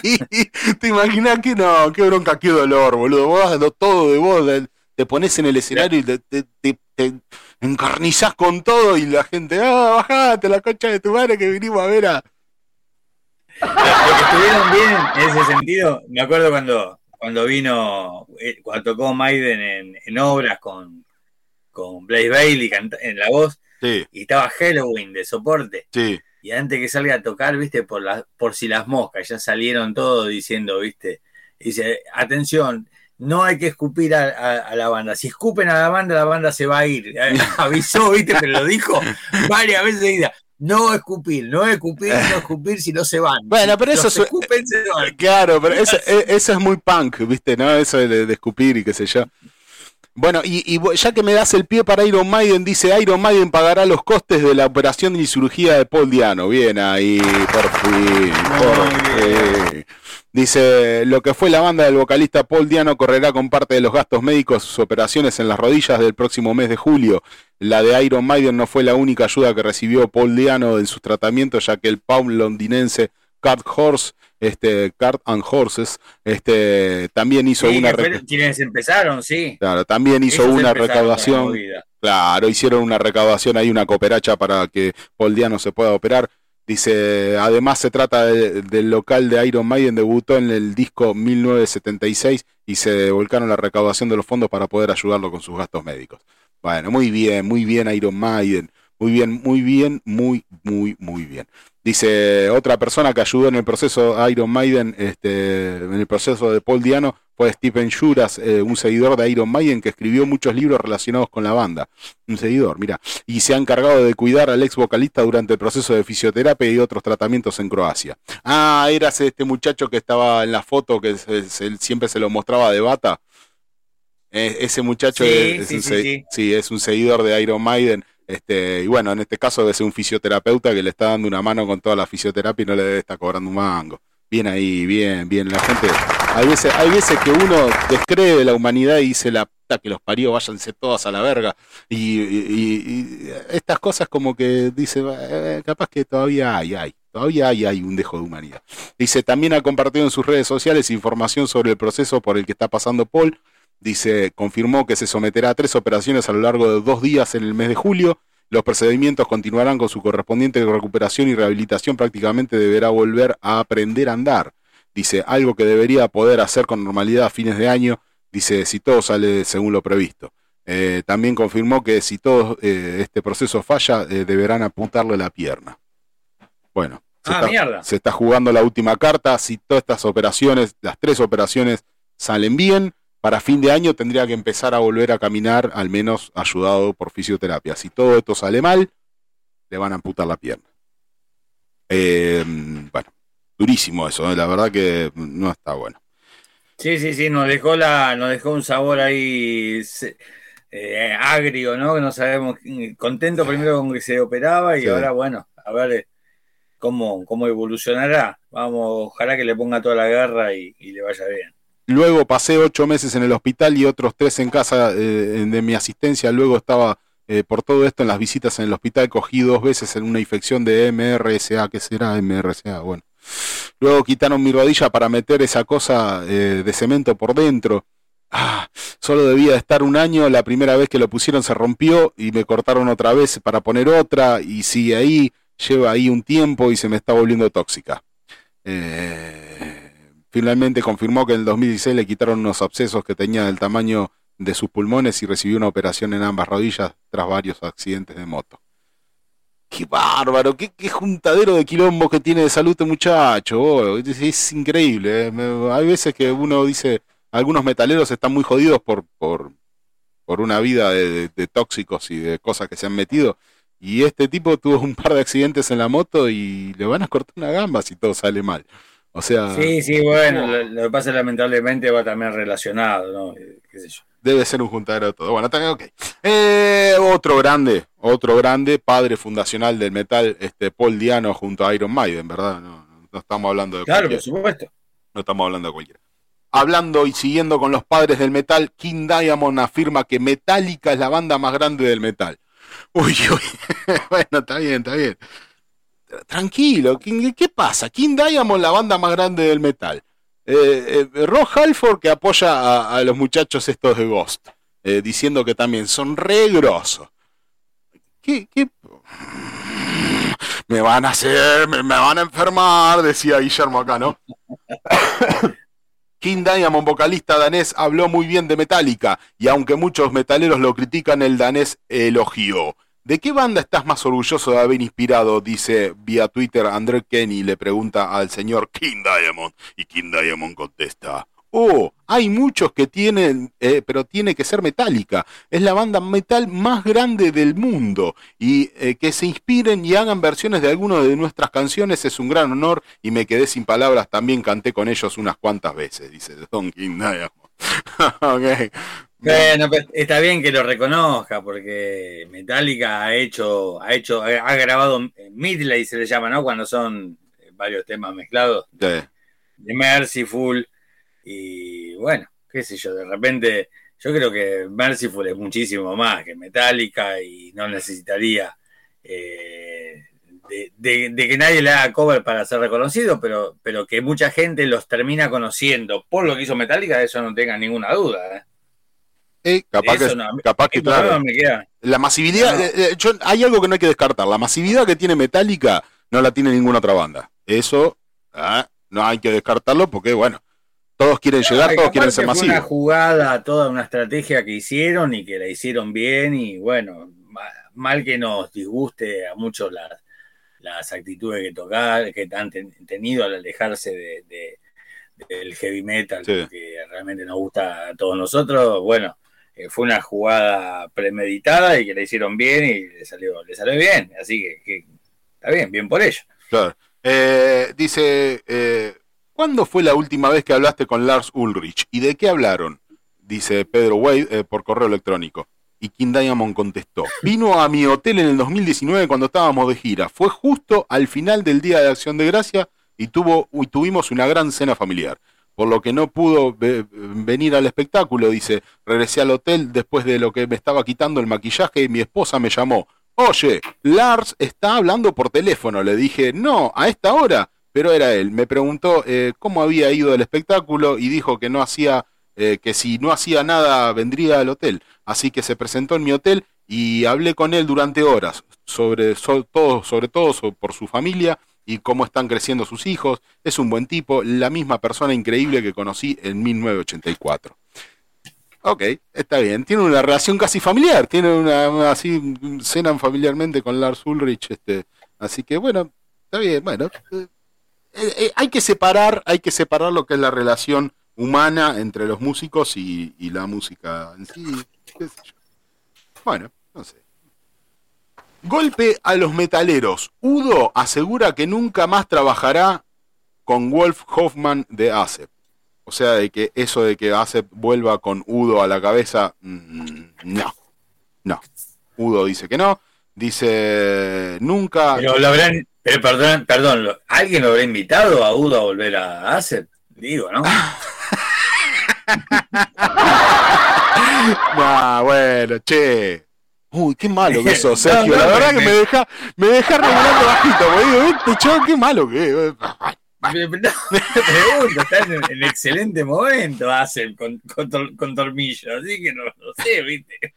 te imaginas que no, qué bronca, qué dolor, boludo, vos das todo de vos, te pones en el escenario y te, te, te, encarnizás con todo y la gente, ah, bajate la concha de tu madre que vinimos a ver a estuvieron bien en ese sentido, me acuerdo cuando, cuando vino, eh, cuando tocó Maiden en, obras con, con Blaze Bailey en la voz, y estaba Halloween de soporte. Y antes que salga a tocar, viste, por, la, por si las moscas, ya salieron todos diciendo, viste, dice, atención, no hay que escupir a, la banda. Si escupen a la banda, la banda se va a ir. [laughs] Avisó, viste, pero lo dijo [laughs] varias veces no escupir, no escupir, no escupir si no se van. Bueno, pero eso es. Claro, pero eso, e, eso, es muy punk, ¿viste? ¿No? Eso de, escupir y qué sé yo. Bueno, y, ya que me das el pie para Iron Maiden, dice Iron Maiden pagará los costes de la operación y cirugía de Paul Diano. Bien ahí, por fin. Por fin. Dice, lo que fue la banda del vocalista Paul Diano correrá con parte de los gastos médicos sus operaciones en las rodillas del próximo mes de julio. La de Iron Maiden no fue la única ayuda que recibió Paul Diano en sus tratamientos, ya que el Paul londinense Cart Horse, este, Cart and Horses, este, también hizo una... Quienes empezaron, sí. Claro, también hizo una recaudación. Claro, hicieron una recaudación ahí, una cooperacha para que Paul Diano se pueda operar. Dice, además se trata del local de Iron Maiden, debutó en el disco 1976 y se volcaron la recaudación de los fondos para poder ayudarlo con sus gastos médicos. Bueno, muy bien, muy bien Iron Maiden, muy bien, muy bien, muy, muy, muy bien. Dice otra persona que ayudó en el proceso Iron Maiden, este, en el proceso de Paul Diano, fue Stephen Juras, eh, un seguidor de Iron Maiden que escribió muchos libros relacionados con la banda. Un seguidor, mira. Y se ha encargado de cuidar al ex vocalista durante el proceso de fisioterapia y otros tratamientos en Croacia. Ah, eras este muchacho que estaba en la foto que siempre se lo mostraba de bata. Eh, ese muchacho es, un, sí, es un seguidor de Iron Maiden. Este, y bueno, en este caso debe ser un fisioterapeuta que le está dando una mano con toda la fisioterapia y no le debe estar cobrando un mango. Bien ahí, bien, bien. La gente, hay veces, hay veces que uno descree de la humanidad y dice la puta que los parió, váyanse todas a la verga. Y, estas cosas como que dice, eh, capaz que todavía hay, hay. Todavía hay, hay un dejo de humanidad. Dice, también ha compartido en sus redes sociales información sobre el proceso por el que está pasando Paul. Dice, confirmó que se someterá a tres operaciones a lo largo de dos días en el mes de julio los procedimientos continuarán con su correspondiente recuperación y rehabilitación. Prácticamente deberá volver a aprender a andar. Dice, algo que debería poder hacer con normalidad a fines de año. Dice, si todo sale según lo previsto. Eh, también confirmó que si todo eh, este proceso falla, eh, deberán apuntarle la pierna. Bueno, ah, se está jugando la última carta. Si todas estas operaciones, las tres operaciones, salen bien, para fin de año tendría que empezar a volver a caminar, al menos ayudado por fisioterapia. Si todo esto sale mal, le van a amputar la pierna. Eh, bueno, durísimo eso, ¿eh? la verdad que no está bueno. Sí, sí, sí, nos dejó la, nos dejó un sabor ahí eh, agrio, ¿no? Que no sabemos, contento primero con que se operaba y ahora, bueno, a ver cómo, cómo evolucionará. Vamos, ojalá que le ponga toda la garra y le vaya bien. Luego pasé ocho meses en el hospital y otros tres en casa eh, de mi asistencia. Luego estaba eh, por todo esto en las visitas en el hospital. Cogí dos veces en una infección de MRSA. ¿Qué será MRSA? Bueno. Luego quitaron mi rodilla para meter esa cosa eh, de cemento por dentro. Ah, solo debía de estar un año, la primera vez que lo pusieron se rompió y me cortaron otra vez para poner otra y sigue ahí, lleva ahí un tiempo y se me está volviendo tóxica. Eh, finalmente confirmó que en el 2016 le quitaron unos abscesos que tenía del tamaño de sus pulmones y recibió una operación en ambas rodillas tras varios accidentes de moto. Qué bárbaro, qué, juntadero de quilombo que tiene de salud este muchacho. Es, increíble. Eh. Hay veces que uno dice, algunos metaleros están muy jodidos por, por, por una vida de, tóxicos y de cosas que se han metido. Y este tipo tuvo un par de accidentes en la moto y le van a cortar una gamba si todo sale mal. O sea. Sí, sí, bueno, lo, que pasa lamentablemente va también relacionado, ¿no? ¿Qué sé yo? Debe ser un juntadero de todo. Bueno, también, ok. Eh, otro grande, otro grande, padre fundacional del metal, este Paul Diano junto a Iron Maiden, ¿verdad? No, no estamos hablando de Claro, por supuesto. No estamos hablando de cualquiera. Hablando y siguiendo con los padres del metal, King Diamond afirma que Metallica es la banda más grande del metal. Uy, uy. [laughs] bueno, está bien, está bien. Tranquilo, ¿qué pasa? King Diamond, la banda más grande del metal. Eh, eh, Halford que apoya a, los muchachos estos de Ghost, eh, diciendo que también son re grosos. ¿Qué, Me van a hacer, me, van a enfermar, decía Guillermo acá, ¿no? [coughs] King Diamond, vocalista danés, habló muy bien de Metallica y aunque muchos metaleros lo critican, el danés elogió. ¿De qué banda estás más orgulloso de haber inspirado? Dice vía Twitter André Kenny, le pregunta al señor King Diamond. Y King Diamond contesta, oh, hay muchos que tienen, eh, pero tiene que ser Metallica. Es la banda metal más grande del mundo. Y eh, que se inspiren y hagan versiones de algunas de nuestras canciones es un gran honor. Y me quedé sin palabras, también canté con ellos unas cuantas veces, dice Don King Diamond. [laughs] okay. Bueno, pues, está bien que lo reconozca, porque Metallica ha hecho, ha hecho, ha grabado midley se le llama, ¿no? Cuando son varios temas mezclados. De Mercyful. Y bueno, qué sé yo, de repente, yo creo que Mercyful es muchísimo más que Metallica y no necesitaría eh, de, que nadie le haga cover para ser reconocido, pero, pero que mucha gente los termina conociendo por lo que hizo Metallica, eso no tenga ninguna duda. ¿eh? Eh, capaz que, capaz que La masividad, eh, eh, hay algo que no hay que descartar. La masividad que tiene Metallica no la tiene ninguna otra banda. Eso ah, no hay que descartarlo porque, bueno, todos quieren llegar, todos quieren ser masivos. una jugada, toda una estrategia que hicieron y que la hicieron bien. Y bueno, mal que nos disguste a muchos las, las actitudes que tocar, que han tenido al alejarse de, del heavy metal, que realmente nos gusta a todos nosotros. Bueno fue una jugada premeditada y que la hicieron bien y le salió, le salió bien. Así que, está bien, bien por ello. Claro. Eh, dice, eh, ¿cuándo fue la última vez que hablaste con Lars Ulrich? ¿Y de qué hablaron? Dice Pedro Wade eh, por correo electrónico. Y King Diamond contestó, vino a mi hotel en el 2019 cuando estábamos de gira. Fue justo al final del Día de Acción de Gracia y, tuvo, y tuvimos una gran cena familiar por lo que no pudo venir al espectáculo. Dice, regresé al hotel después de lo que me estaba quitando el maquillaje y mi esposa me llamó. Oye, Lars está hablando por teléfono. Le dije, no, a esta hora. Pero era él. Me preguntó eh, cómo había ido el espectáculo y dijo que no hacía, eh, que si no hacía nada vendría al hotel. Así que se presentó en mi hotel y hablé con él durante horas sobre todo, sobre todo por su familia y cómo están creciendo sus hijos. Es un buen tipo, la misma persona increíble que conocí en 1984. Ok, está bien. Tiene una relación casi familiar. Tiene una, así, cenan familiarmente con Lars Ulrich. Este, así que bueno, está bien. Bueno, eh, eh, hay que separar, hay que separar lo que es la relación humana entre los músicos y, y la música en sí. Bueno, no sé. Golpe a los metaleros. Udo asegura que nunca más trabajará con Wolf Hoffman de ASEP. O sea, de que eso de que ASEP vuelva con Udo a la cabeza, mm, no. No. Udo dice que no. Dice nunca. Pero lo habrán, perdón, perdón, ¿alguien lo habrá invitado a Udo a volver a ASEP? Digo, ¿no? [laughs] no, bueno, che. Uy, qué malo que sos, [laughs] Sergio. la verdad que me deja, me deja regulando bajito, digo, este chaval, qué malo que [laughs] están en, excelente momento, hacen con, con, Tormillo, así que no, sé, viste.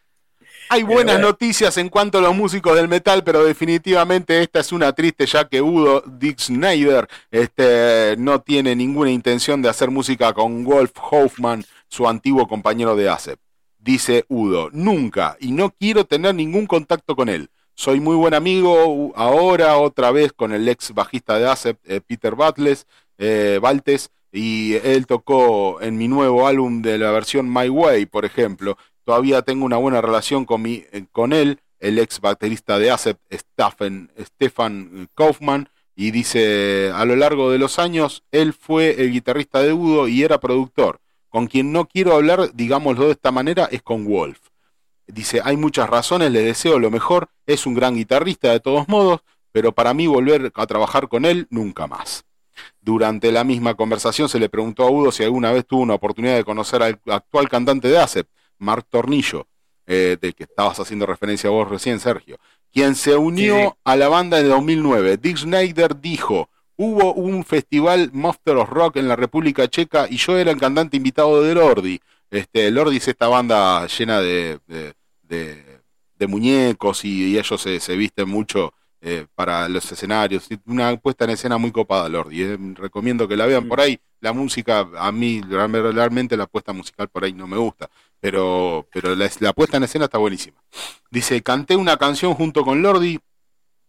Hay buenas noticias en cuanto a los músicos del metal, pero definitivamente esta es una triste ya que Udo Dick Snyder este, no tiene ninguna intención de hacer música con Wolf Hoffman, su antiguo compañero de ASEP. Dice Udo, nunca, y no quiero tener ningún contacto con él. Soy muy buen amigo ahora otra vez con el ex bajista de ASEP, eh, Peter Battles, eh, Baltes, y él tocó en mi nuevo álbum de la versión My Way, por ejemplo. Todavía tengo una buena relación con, mi, eh, con él, el ex baterista de ASEP, Stefan, Stefan Kaufman, y dice, a lo largo de los años, él fue el guitarrista de Udo y era productor. Con quien no quiero hablar, digámoslo de esta manera, es con Wolf. Dice, hay muchas razones, le deseo lo mejor, es un gran guitarrista de todos modos, pero para mí volver a trabajar con él nunca más. Durante la misma conversación se le preguntó a Udo si alguna vez tuvo una oportunidad de conocer al actual cantante de ASEP, Mark Tornillo, eh, del que estabas haciendo referencia a vos recién, Sergio, quien se unió a la banda en 2009. Dick Schneider dijo, hubo un festival Monster of Rock en la República Checa y yo era el cantante invitado de Lordi. Este, Lordi es esta banda llena de, de, muñecos y, ellos se, visten mucho eh, para los escenarios. Una puesta en escena muy copada, Lordi. Eh. Recomiendo que la vean por ahí. La música, a mí realmente la puesta musical por ahí no me gusta, pero, pero la, la puesta en escena está buenísima. Dice, canté una canción junto con Lordi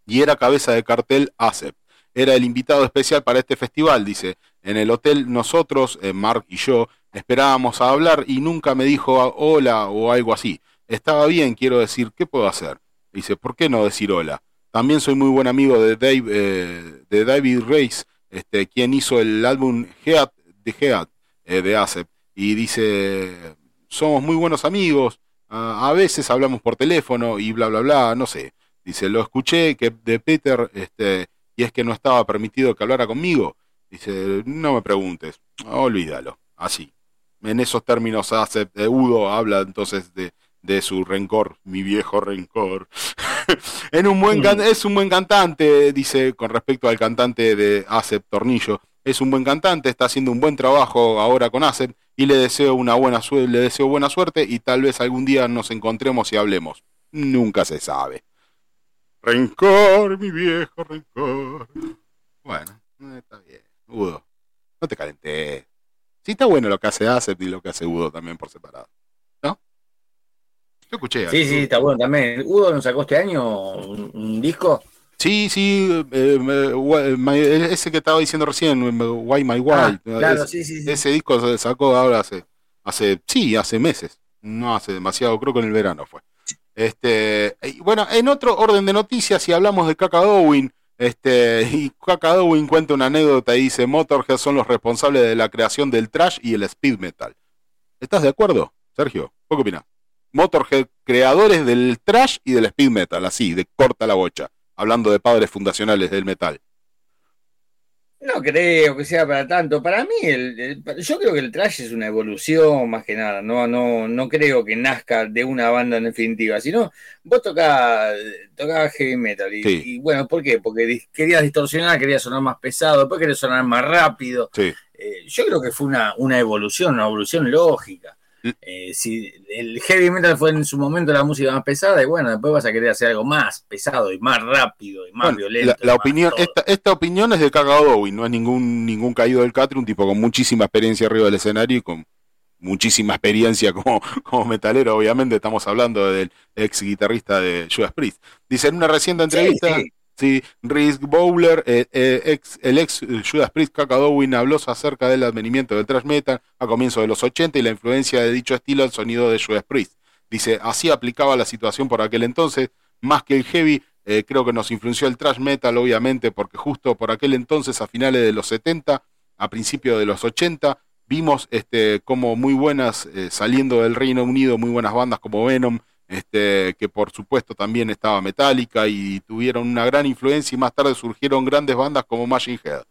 y era cabeza de cartel ASEP. Era el invitado especial para este festival, dice. En el hotel nosotros, eh, Mark y yo, Esperábamos a hablar y nunca me dijo hola o algo así. Estaba bien, quiero decir, ¿qué puedo hacer? Dice, ¿por qué no decir hola? También soy muy buen amigo de, Dave, eh, de David Reis, este, quien hizo el álbum Head de Head eh, de ASEP. Y dice, somos muy buenos amigos, a veces hablamos por teléfono y bla, bla, bla, no sé. Dice, lo escuché que de Peter, este, y es que no estaba permitido que hablara conmigo. Dice, no me preguntes, olvídalo, así en esos términos hace, eh, Udo habla entonces de, su rencor, mi viejo rencor. [laughs] en un buen es un buen cantante, dice con respecto al cantante de Acep Tornillo. Es un buen cantante, está haciendo un buen trabajo ahora con Acep y le deseo una buena le deseo buena suerte y tal vez algún día nos encontremos y hablemos. Nunca se sabe. Rencor, mi viejo rencor. Bueno, está bien. Udo, no te calentes. Sí está bueno lo que hace Acep y lo que hace Udo también por separado. ¿No? Yo escuché. Sí, sí, está bueno también. ¿Udo nos sacó este año un, disco? Sí, sí, eh, ese que estaba diciendo recién, Why My Why. Ah, claro, sí, sí, Ese disco se sacó ahora hace, hace, sí, hace meses. No hace demasiado, creo que en el verano fue. Este, bueno, en otro orden de noticias, si hablamos de Kaka este, [laughs] y Dowin cuenta una anécdota y dice, Motorhead son los responsables de la creación del trash y el speed metal. ¿Estás de acuerdo, Sergio? ¿Qué opinas? Motorhead, creadores del trash y del speed metal, así, de corta la bocha, hablando de padres fundacionales del metal. No creo que sea para tanto. Para mí, el, yo creo que el trash es una evolución más que nada. No, no, no creo que nazca de una banda en definitiva. Sino, vos tocás, heavy metal. Y, bueno, ¿por qué? Porque querías distorsionar, querías sonar más pesado, después querías sonar más rápido. Eh, yo creo que fue una, una evolución, una evolución lógica. Eh, si el heavy metal fue en su momento la música más pesada, y bueno, después vas a querer hacer algo más pesado y más rápido y más violento. La, opinión, esta, opinión es de Cagado y no es ningún, ningún caído del catre, un tipo con muchísima experiencia arriba del escenario y con muchísima experiencia como, como metalero, obviamente. Estamos hablando del ex guitarrista de Judas Priest. Dice en una reciente entrevista. Sí, Rick Bowler, eh, eh, el ex Judas Priest Kakadowin habló acerca del advenimiento del thrash metal a comienzos de los 80 y la influencia de dicho estilo al sonido de Judas Priest. Dice, así aplicaba la situación por aquel entonces, más que el heavy, eh, creo que nos influenció el thrash metal, obviamente, porque justo por aquel entonces, a finales de los 70, a principios de los 80, vimos este, como muy buenas, saliendo del Reino Unido, muy buenas bandas como Venom, este, que por supuesto también estaba Metallica y tuvieron una gran influencia y más tarde surgieron grandes bandas como Machine Head.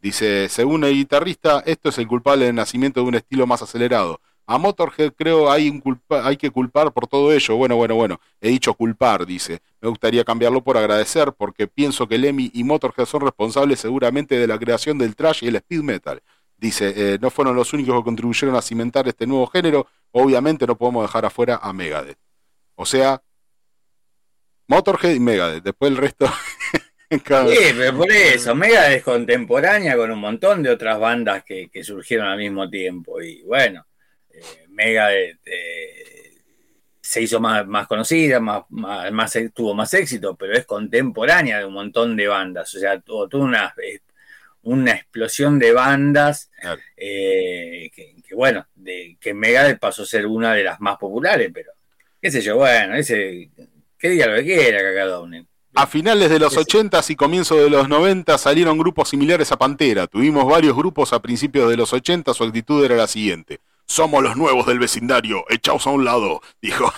Dice, según el guitarrista, esto es el culpable del nacimiento de un estilo más acelerado. A Motorhead creo hay, hay que culpar por todo ello. Bueno, bueno, bueno. He dicho culpar, dice. Me gustaría cambiarlo por agradecer porque pienso que Lemmy y Motorhead son responsables seguramente de la creación del trash y el speed metal. Dice, eh, no fueron los únicos que contribuyeron a cimentar este nuevo género. Obviamente no podemos dejar afuera a Megadeth. O sea, Motorhead y Megadeth. Después el resto... [laughs] Sí, pero por eso, Mega es contemporánea con un montón de otras bandas que, surgieron al mismo tiempo. Y bueno, eh, Mega eh, se hizo más, más conocida, más, más, tuvo más éxito, pero es contemporánea de un montón de bandas. O sea, tuvo, una, eh, una explosión de bandas que, bueno, de, que Megadeth pasó a ser una de las más populares, pero qué sé yo, bueno, ese, que diga lo que quiera. A finales de los 80 y comienzos de los 90 salieron grupos similares a Pantera. Tuvimos varios grupos a principios de los 80, su actitud era la siguiente. Somos los nuevos del vecindario, echaos a un lado, [laughs] dijo.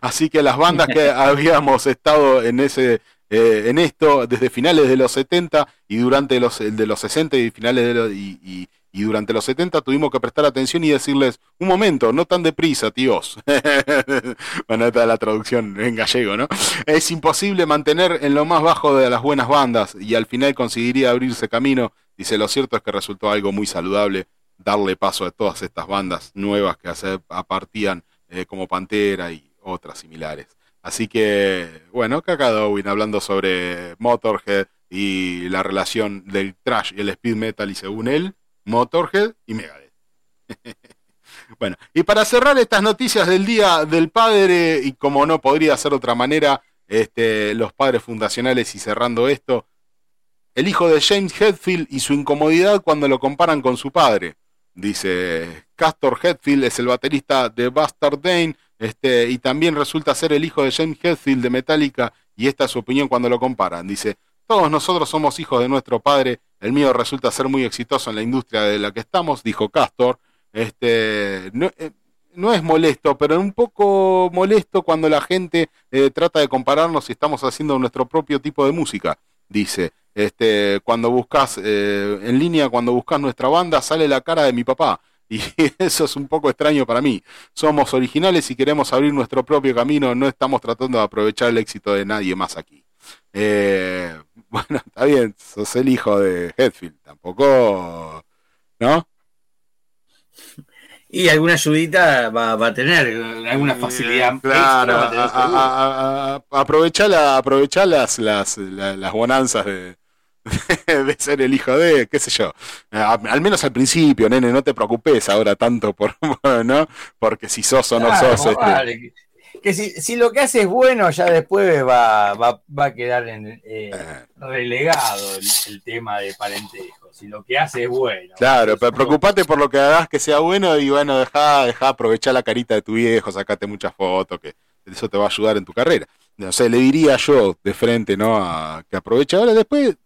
Así que las bandas que [laughs] habíamos estado en ese eh, en esto desde finales de los 70 y durante los de los 60 y finales de los, y, y durante los 70 tuvimos que prestar atención y decirles, un momento, no tan deprisa, tíos. [laughs] bueno, esta es la traducción en gallego, ¿no? Es imposible mantener en lo más bajo de las buenas bandas y al final conseguiría abrirse camino. Dice, lo cierto es que resultó algo muy saludable darle paso a todas estas bandas nuevas que apartían eh, como Pantera y otras similares. Así que, bueno, Kaka hablando sobre Motorhead y la relación del trash y el speed metal y según él, Motorhead y Megadeth. [laughs] bueno, y para cerrar estas noticias del Día del Padre, y como no podría ser otra manera, este, los padres fundacionales y cerrando esto, el hijo de James Hetfield y su incomodidad cuando lo comparan con su padre. Dice, Castor Hetfield es el baterista de Bastard Dane, este, y también resulta ser el hijo de James Hetfield de Metallica, y esta es su opinión cuando lo comparan. Dice, todos nosotros somos hijos de nuestro padre el mío resulta ser muy exitoso en la industria de la que estamos, dijo Castor. Este, no, eh, es molesto, pero un poco molesto cuando la gente eh, trata de compararnos si estamos haciendo nuestro propio tipo de música. Dice, este, cuando buscas eh, en línea, cuando buscas nuestra banda, sale la cara de mi papá. [laughs] Y eso es un poco extraño para mí. Somos originales y queremos abrir nuestro propio camino, no estamos tratando de aprovechar el éxito de nadie más aquí. Eh, [laughs] bueno, está bien, sos el hijo de Hetfield, tampoco, ¿no? Y alguna ayudita va, a tener, alguna facilidad. Claro, aprovechar, las, las, las, bonanzas [laughs] de, de ser el hijo de, qué sé yo. Al menos al principio, nene, no te preocupes ahora tanto por, [laughs] ¿no? Porque si sos o no sos. Este, que si, lo que hace es bueno, ya después va, va, a quedar en, eh, relegado el, tema de parentesco. Si lo que hace es bueno. Claro, pero preocupate por lo que hagas que sea bueno y bueno, deja, deja aprovechar la carita de tu viejo, sacate muchas fotos, que eso te va a ayudar en tu carrera. No sé, le diría yo de frente, ¿no? A, que aproveche. Ahora después,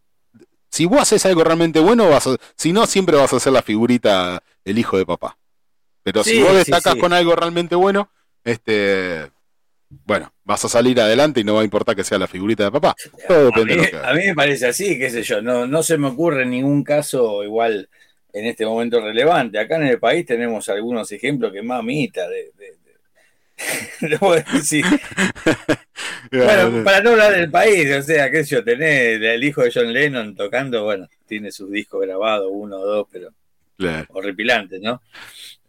si vos haces algo realmente bueno, vas si no, siempre vas a ser la figurita, el hijo de papá. Pero si vos destacas con algo realmente bueno, este bueno, vas a salir adelante y no va a importar que sea la figurita de papá. Todo depende a, mí, de lo que a mí me parece así, qué sé yo, no, no se me ocurre ningún caso igual en este momento relevante. Acá en el país tenemos algunos ejemplos que mamita de... de, de... [laughs] [laughs] bueno, para no hablar del país, o sea, qué sé yo, tenés el hijo de John Lennon tocando, bueno, tiene sus discos grabados, uno o dos, pero horripilantes, ¿no?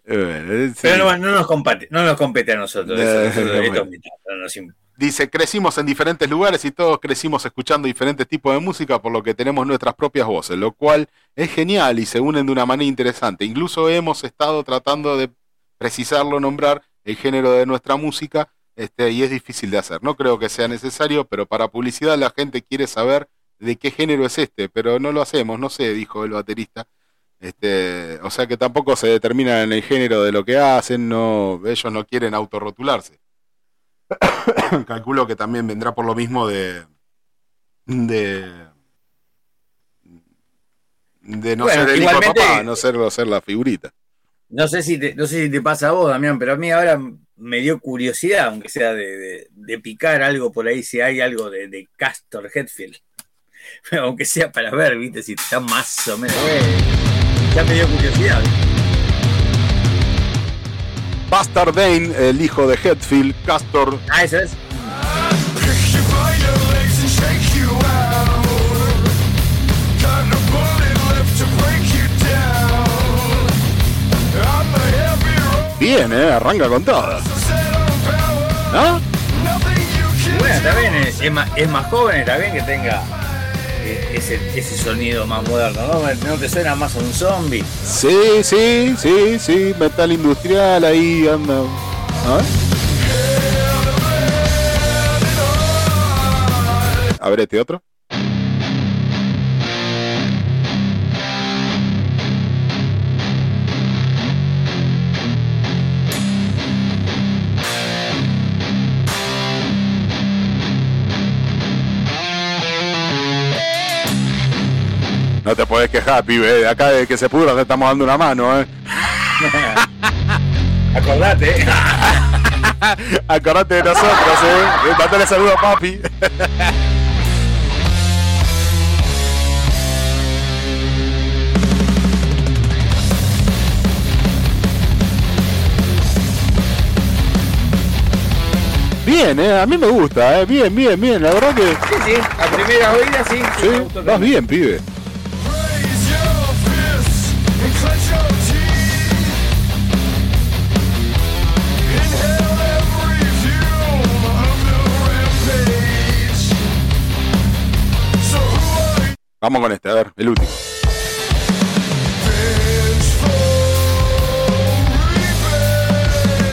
Pero no, nos compete, no nos compete a nosotros. Dice, crecimos en diferentes lugares y todos crecimos escuchando diferentes tipos de música, por lo que tenemos nuestras propias voces, lo cual es genial y se unen de una manera interesante. Incluso hemos estado tratando de precisarlo, nombrar el género de nuestra música, este, y es difícil de hacer. No creo que sea necesario, pero para publicidad la gente quiere saber de qué género es este, pero no lo hacemos, no sé, dijo el baterista. Este, o sea que tampoco se determina en el género de lo que hacen, no, ellos no quieren autorrotularse. [coughs] Calculo que también vendrá por lo mismo de de, de no ser el hijo de papá, no ser, ser la figurita. No sé, si te, no sé si te pasa a vos, Damián, pero a mí ahora me dio curiosidad, aunque sea de, picar algo por ahí, si hay algo de, Castor Hetfield. [laughs] aunque sea para ver, viste, si está más o menos. Ya me dio curiosidad. Buster Dane, el hijo de Hetfield, Castor. Ah, eso es. Bien, eh, arranca con todo. ¿No? Bueno, está bien, es, es más, es más joven, está bien que tenga eh, ese, ese sonido más moderno, ¿no? ¿No te suena más a un zombie? Sí, sí, sí, sí, metal industrial ahí anda. A ver. A ver este otro. No te podés quejar, pibe. De acá de que se pudra te estamos dando una mano, ¿eh? [laughs] Acordate. [laughs] Acordate de nosotros, ¿eh? Mándale saludo a papi. [laughs] Bien, eh, a mí me gusta, eh. bien, bien, bien, la verdad que Sí, sí, a primera oída sí. sí, vas bien, pibe. Vamos con este, a ver, el último.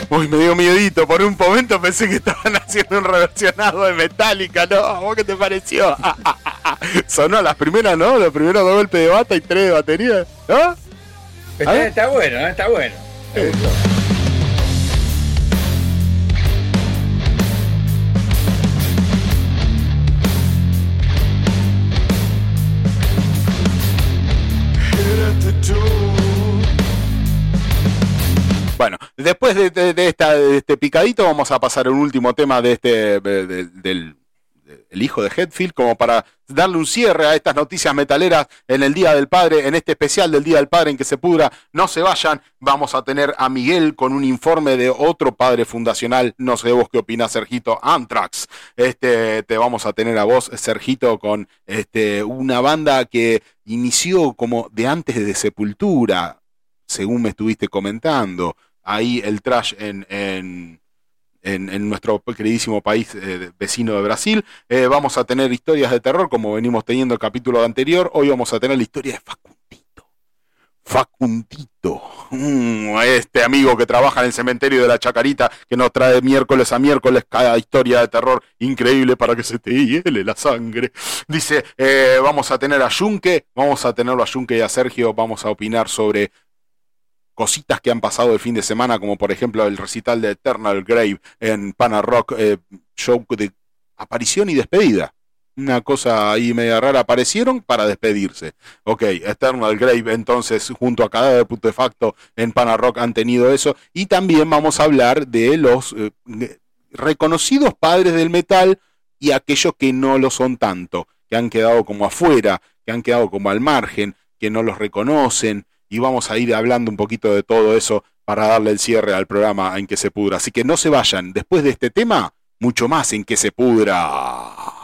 Uy, me dio miedito. Por un momento pensé que estaban [laughs] haciendo un reversionado de Metallica. No, ¿a ¿vos qué te pareció? [laughs] Sonó las primeras, ¿no? Los primeros dos golpes de bata y tres de batería. ¿No? Está, ¿Ah? está bueno, ¿eh? está bueno. Me gustó. Bueno, después de, este picadito, vamos a pasar a un último tema de este de- de- del de- el hijo de Hetfield, como para darle un cierre a estas noticias metaleras en el Día del Padre, en este especial del Día del Padre en que se pudra. No se vayan, vamos a tener a Miguel con un informe de otro padre fundacional. No sé vos qué opinás, Sergito, Anthrax. Este, te vamos a tener a vos, Sergito, con este, una banda que inició como de antes de Sepultura, según me estuviste comentando ahí el trash en, en, en- nuestro queridísimo país eh, vecino de Brasil. Eh, vamos a tener historias de terror, como venimos teniendo el capítulo anterior. Hoy vamos a tener la historia de Facundito. Facundito, Mm, este amigo que trabaja en el cementerio de la Chacarita, que nos trae miércoles a miércoles cada historia de terror increíble para que se te hiele la sangre. Dice, eh, vamos a tener a Yunque, vamos a tenerlo a Yunque y a Sergio, vamos a opinar sobre cositas que han pasado el fin de semana, como por ejemplo el recital de Eternal Grave en Pana Rock, eh, show de aparición y despedida. Una cosa ahí media rara, aparecieron para despedirse. Ok, Eternal Grave entonces junto a Cadáver Putrefacto en Pana Rock han tenido eso. Y también vamos a hablar de los eh, reconocidos padres del metal y aquellos que no lo son tanto, que han quedado como afuera, que han quedado como al margen, que no los reconocen, y vamos a ir hablando un poquito de todo eso para darle el cierre al programa en que se pudra. Así que no se vayan, después de este tema, mucho más en que se pudra.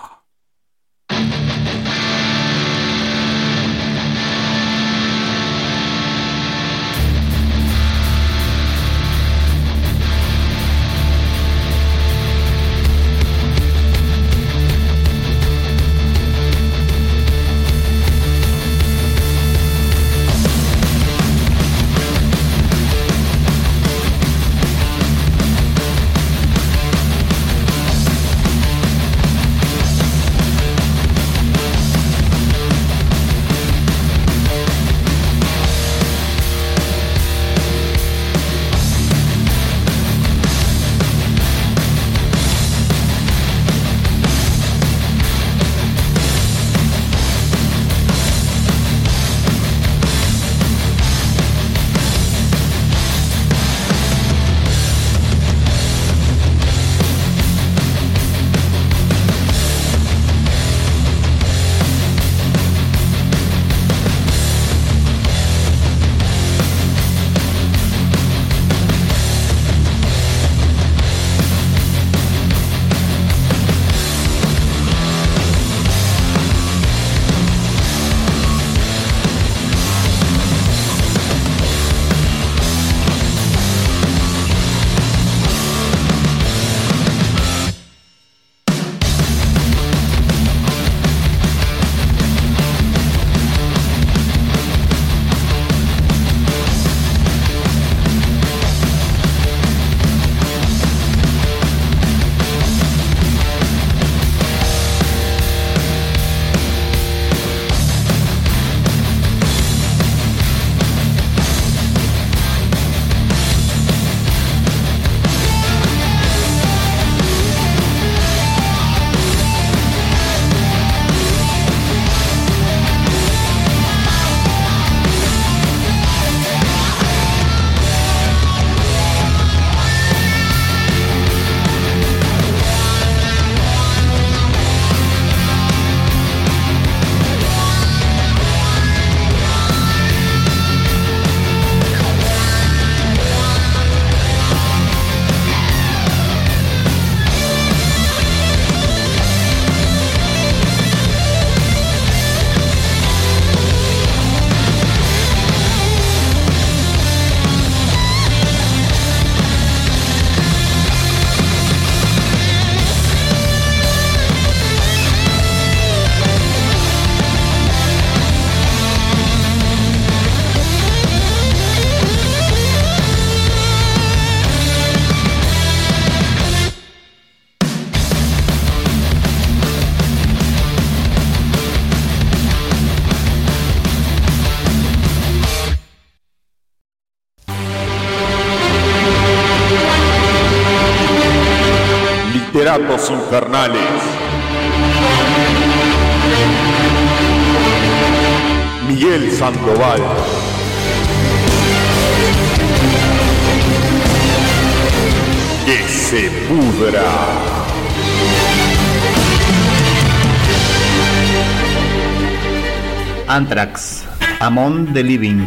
Amon the Living.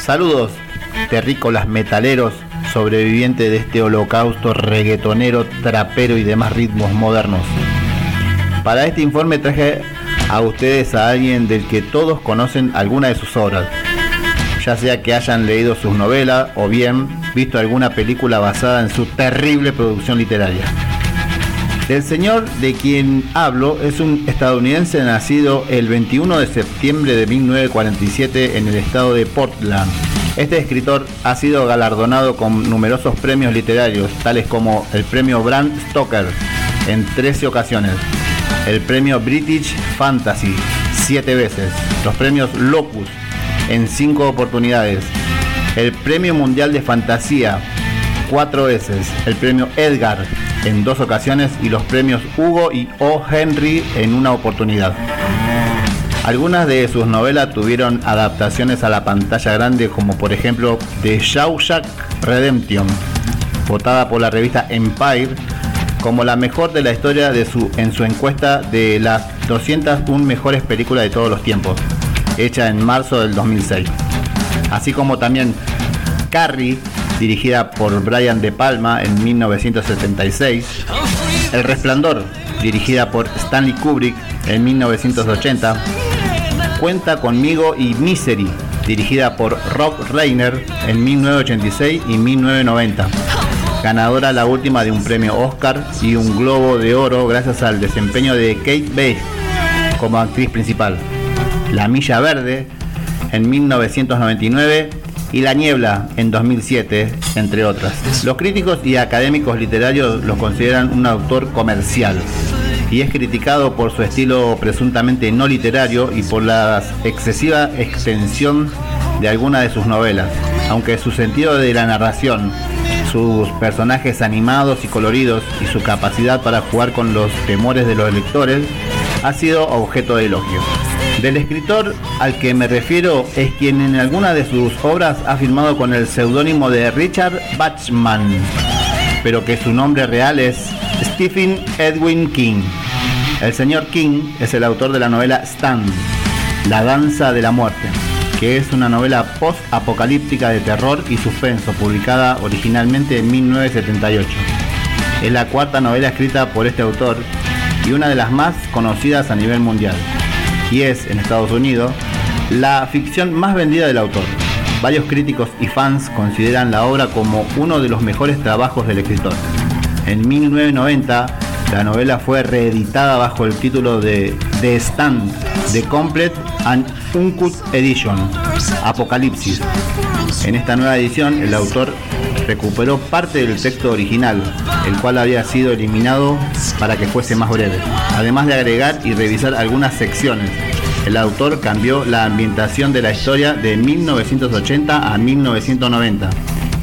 Saludos, terrícolas metaleros, sobrevivientes de este holocausto reggaetonero, trapero y demás ritmos modernos. Para este informe traje a ustedes a alguien del que todos conocen alguna de sus obras, ya sea que hayan leído sus novelas o bien visto alguna película basada en su terrible producción literaria. El señor de quien hablo es un estadounidense nacido el 21 de septiembre de 1947 en el estado de Portland. Este escritor ha sido galardonado con numerosos premios literarios, tales como el premio Bram Stoker en 13 ocasiones, el premio British Fantasy 7 veces, los premios Locus en 5 oportunidades, el premio Mundial de Fantasía 4 veces, el premio Edgar en dos ocasiones y los premios Hugo y O. Henry en una oportunidad. Algunas de sus novelas tuvieron adaptaciones a la pantalla grande como por ejemplo The Shawshank Redemption, votada por la revista Empire como la mejor de la historia de su, en su encuesta de las 201 mejores películas de todos los tiempos, hecha en marzo del 2006. Así como también Carrie, dirigida por Brian De Palma en 1976, El Resplandor, dirigida por Stanley Kubrick en 1980, Cuenta conmigo y Misery, dirigida por Rob Reiner en 1986 y 1990. Ganadora la última de un premio Oscar y un Globo de Oro gracias al desempeño de Kate Base como actriz principal. La Milla Verde en 1999 y La Niebla en 2007, entre otras. Los críticos y académicos literarios lo consideran un autor comercial y es criticado por su estilo presuntamente no literario y por la excesiva extensión de algunas de sus novelas, aunque su sentido de la narración, sus personajes animados y coloridos y su capacidad para jugar con los temores de los lectores ha sido objeto de elogio. Del escritor al que me refiero es quien en alguna de sus obras ha firmado con el seudónimo de Richard Bachman, pero que su nombre real es Stephen Edwin King. El señor King es el autor de la novela Stand, La Danza de la Muerte, que es una novela post-apocalíptica de terror y suspenso, publicada originalmente en 1978. Es la cuarta novela escrita por este autor y una de las más conocidas a nivel mundial, y es, en Estados Unidos, la ficción más vendida del autor. Varios críticos y fans consideran la obra como uno de los mejores trabajos del escritor. En 1990, la novela fue reeditada bajo el título de The Stand, The Complete and Uncut Edition, Apocalipsis. En esta nueva edición, el autor recuperó parte del texto original, el cual había sido eliminado para que fuese más breve. Además de agregar y revisar algunas secciones, el autor cambió la ambientación de la historia de 1980 a 1990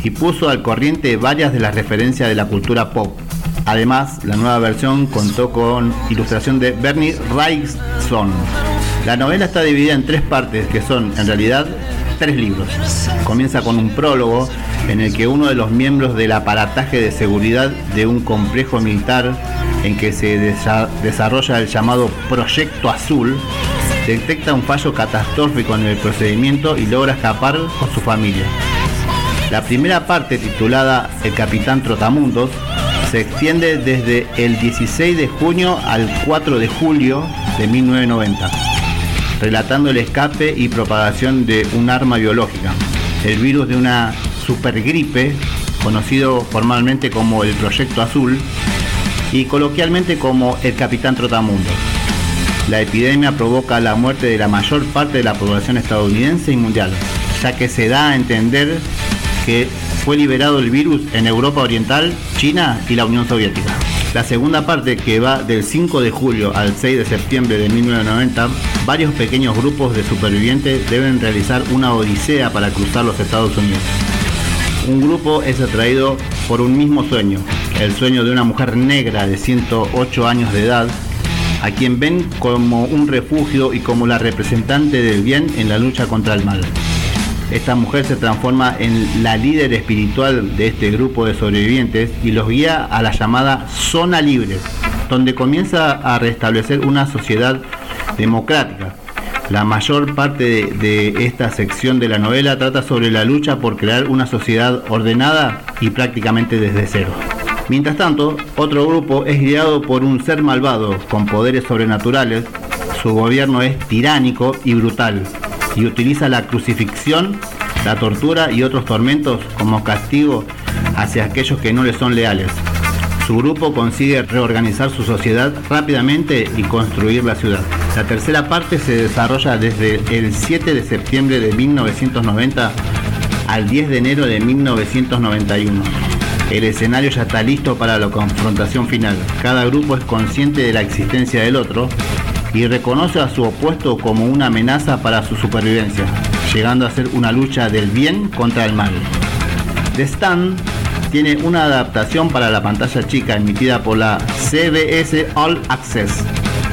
y puso al corriente varias de las referencias de la cultura pop. Además, la nueva versión contó con ilustración de Bernie Wrightson. La novela está dividida en tres partes que son, en realidad, tres libros. Comienza con un prólogo en el que uno de los miembros del aparataje de seguridad de un complejo militar en que se desa- desarrolla el llamado Proyecto Azul detecta un fallo catastrófico en el procedimiento y logra escapar con su familia. La primera parte, titulada El Capitán Trotamundos, se extiende desde el 16 de junio al 4 de julio de 1990, relatando el escape y propagación de un arma biológica, el virus de una supergripe, conocido formalmente como el Proyecto Azul y coloquialmente como el Capitán Trotamundos. La epidemia provoca la muerte de la mayor parte de la población estadounidense y mundial, ya que se da a entender que fue liberado el virus en Europa Oriental, China y la Unión Soviética. La segunda parte, que va del 5 de julio al 6 de septiembre de 1990, varios pequeños grupos de supervivientes deben realizar una odisea para cruzar los Estados Unidos. Un grupo es atraído por un mismo sueño, el sueño de una mujer negra de 108 años de edad, a quien ven como un refugio y como la representante del bien en la lucha contra el mal. Esta mujer se transforma en la líder espiritual de este grupo de sobrevivientes y los guía a la llamada zona libre, donde comienza a restablecer una sociedad democrática. La mayor parte de, esta sección de la novela trata sobre la lucha por crear una sociedad ordenada y prácticamente desde cero. Mientras tanto, otro grupo es guiado por un ser malvado con poderes sobrenaturales. Su gobierno es tiránico y brutal y utiliza la crucifixión, la tortura y otros tormentos como castigo hacia aquellos que no le son leales. Su grupo consigue reorganizar su sociedad rápidamente y construir la ciudad. La tercera parte se desarrolla desde el 7 de septiembre de 1990 al 10 de enero de 1991. El escenario ya está listo para la confrontación final. Cada grupo es consciente de la existencia del otro y reconoce a su opuesto como una amenaza para su supervivencia, llegando a ser una lucha del bien contra el mal. The Stand tiene una adaptación para la pantalla chica emitida por la CBS All Access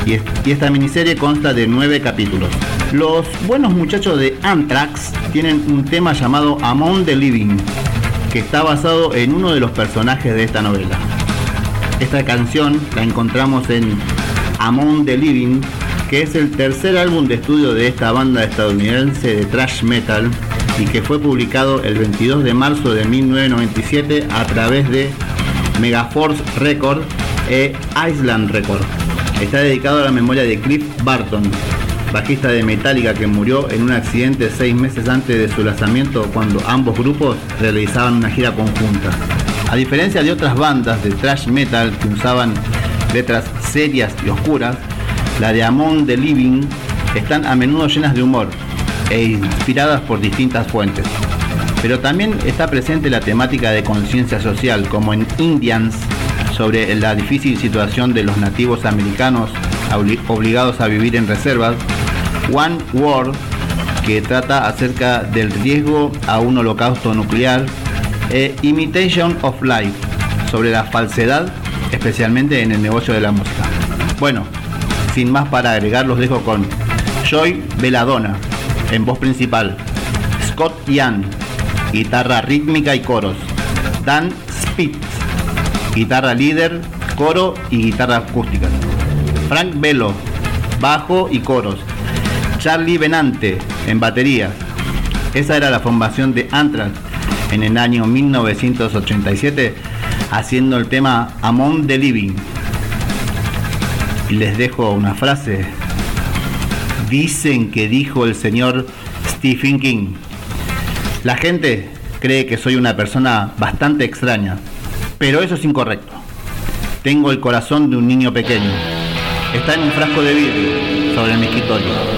y, es- y esta miniserie consta de nueve capítulos. Los buenos muchachos de Anthrax tienen un tema llamado Among the Living, que está basado en uno de los personajes de esta novela. Esta canción la encontramos en Among the Living, que es el tercer álbum de estudio de esta banda estadounidense de thrash metal y que fue publicado el 22 de marzo de 1997 a través de Megaforce Record e Island Record. Está dedicado a la memoria de Cliff Barton, bajista de Metallica que murió en un accidente seis meses antes de su lanzamiento cuando ambos grupos realizaban una gira conjunta. A diferencia de otras bandas de thrash metal que usaban letras serias y oscuras, la de Among the Living están a menudo llenas de humor e inspiradas por distintas fuentes. Pero también está presente la temática de conciencia social, como en Indians, sobre la difícil situación de los nativos americanos obli- obligados a vivir en reservas, One World, que trata acerca del riesgo a un holocausto nuclear, e Imitation of Life, sobre la falsedad, especialmente en el negocio de la música. Bueno, sin más para agregar, los dejo con Joy Veladona, en voz principal, Scott Young, guitarra rítmica y coros, Dan Spitz, guitarra líder, coro y guitarra acústica. Frank Velo, bajo y coros. Charlie Benante, en batería. Esa era la formación de Anthrax en el año 1987, haciendo el tema Among the Living. Y les dejo una frase. Dicen que dijo el señor Stephen King. La gente cree que soy una persona bastante extraña, pero eso es incorrecto. Tengo el corazón de un niño pequeño. Está en un frasco de vidrio sobre mi escritorio.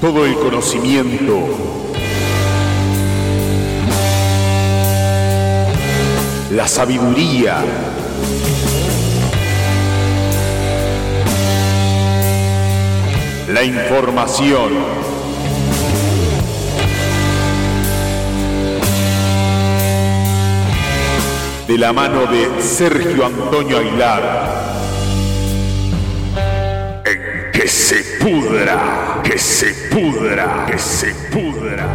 Todo el conocimiento. La sabiduría. La información. De la mano de Sergio Antonio Aguilar. Que se pudra, que se pudra, que se pudra.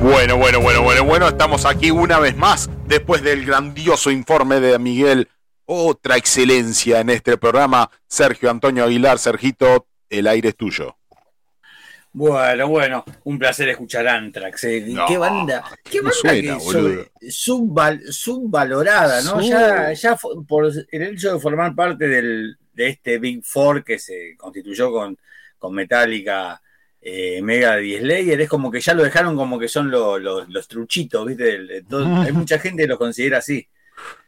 Bueno, bueno, bueno, bueno, bueno, estamos aquí una vez más después del grandioso informe de Miguel. Otra excelencia en este programa. Sergio Antonio Aguilar, Sergito, el aire es tuyo. Bueno, bueno, un placer escuchar Anthrax. eh. No, ¿Qué banda? ¿Qué ¿cómo banda suena, que subval- subvalorada, ¿no? Sub- Ya, ya por el hecho de formar parte del, de este Big Four que se constituyó con, con Metallica, eh, Mega y Slayer, es como que ya lo dejaron como que son lo- lo- los truchitos, ¿viste? Todo- hay mucha gente que los considera así.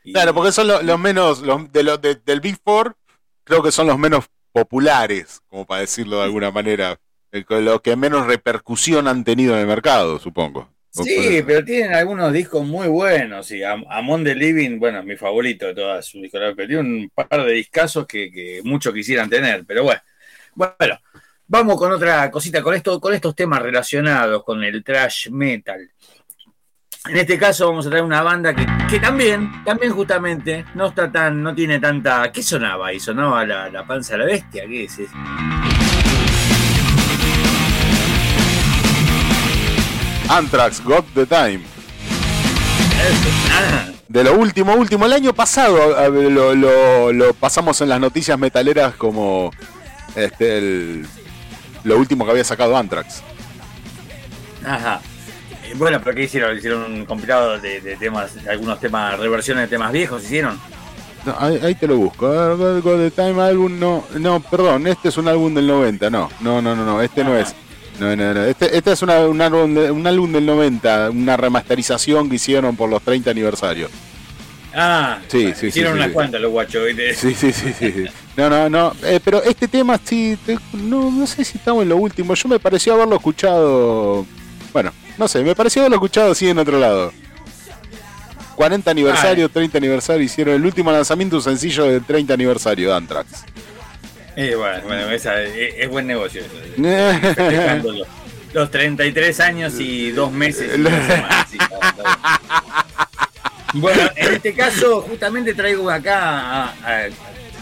Y- Claro, porque son lo- los menos, los, de los de- del Big Four, creo que son los menos populares, como para decirlo de alguna manera. El- Los que menos repercusión han tenido en el mercado, supongo. Sí, pero tienen algunos discos muy buenos. Y Am- Amon the Living, bueno, es mi favorito de toda su discografía. pero Tiene un par de discazos que, que muchos quisieran tener, pero bueno. Bueno, vamos con otra cosita, con, esto, con estos temas relacionados con el trash metal. En este caso vamos a traer una banda que, que también, también justamente, no está tan, no tiene tanta. ¿Qué sonaba ahí? ¿Sonaba la, la panza de la bestia? ¿Qué es eso? Anthrax, Got the Time. De lo último, último. El año pasado lo, lo- lo pasamos en las noticias metaleras como este, el- lo último que había sacado Anthrax. Ajá. Eh, Bueno, pero ¿qué hicieron? Hicieron un compilado de, de temas, de algunos temas, reversiones de temas viejos, hicieron. No, ahí, ahí te lo busco. God- God the Time Album, no, no, perdón, este es un álbum del 90, no, no, no, no, no este no es. No, no, no, este, este es una- un, álbum de- un álbum del 90, una remasterización que hicieron por los 30 aniversarios. Ah, Sí, bueno, sí, hicieron sí, unas sí. cuantas los guachos, ¿viste? Sí, sí, sí, sí. No, no, no, eh, pero este tema sí, te- no, no sé si estamos en lo último. Yo me pareció haberlo escuchado, bueno, no sé, me pareció haberlo escuchado así en otro lado. 40 aniversario, 30 aniversario, hicieron el último lanzamiento un sencillo de 30 aniversario de Anthrax. Eh, bueno, bueno, esa, es, es buen negocio eso. [laughs] Los, los 33 años y dos meses. y una semana, sí, está- está bien. Bueno, en este caso, justamente traigo acá, a- a-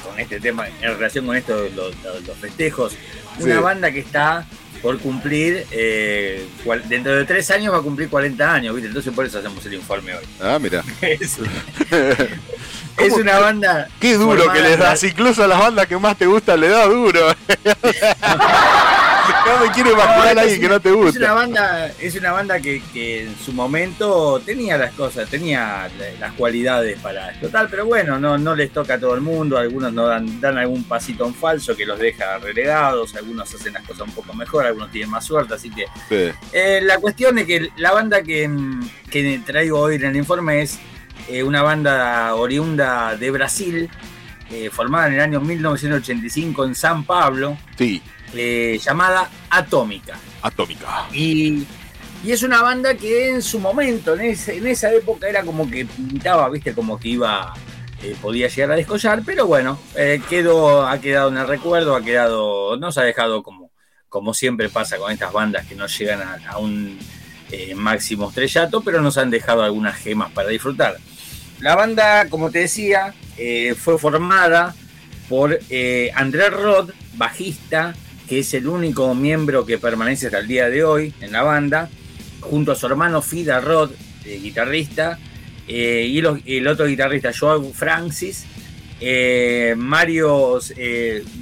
con este tema, en relación con esto, los, los- los festejos, una Sí. banda que está por cumplir, eh, cual- dentro de tres años va a cumplir 40 años, ¿viste? Entonces por eso hacemos el informe hoy. Ah, mira. [laughs] [laughs] Es, una banda. Qué duro que les das, incluso a las bandas que más te gustan le das duro. [laughs] [laughs] no me quiero imaginar a alguien que no te una- Es gusta. una banda, es una banda que, que en su momento tenía las cosas, tenía la- las cualidades para explotar, pero bueno, no, no les toca a todo el mundo, algunos no dan, dan algún pasito en falso que los deja relegados, algunos hacen las cosas un poco mejor, algunos tienen más suerte, así que Sí. eh, la cuestión es que la banda que, que traigo hoy en el informe es eh, una banda oriunda de Brasil, eh, formada en el año 1985 en San Pablo, Sí, eh, llamada Atómica. atómica. Y, y es una banda que en su momento, en, ese- en esa época, era como que pintaba, viste, como que iba, podía llegar a descollar, pero bueno, quedó, ha quedado en el recuerdo, ha quedado, no se ha dejado como, como siempre pasa con estas bandas que no llegan a, a un eh, máximo estrellato, pero nos han dejado algunas gemas para disfrutar. La banda, como te decía, eh, fue formada por eh, Andrés Rod, bajista, que es el único miembro que permanece hasta el día de hoy en la banda, junto a su hermano Fida Rod, eh, guitarrista, eh, y los- el otro guitarrista Joao Francis, Mario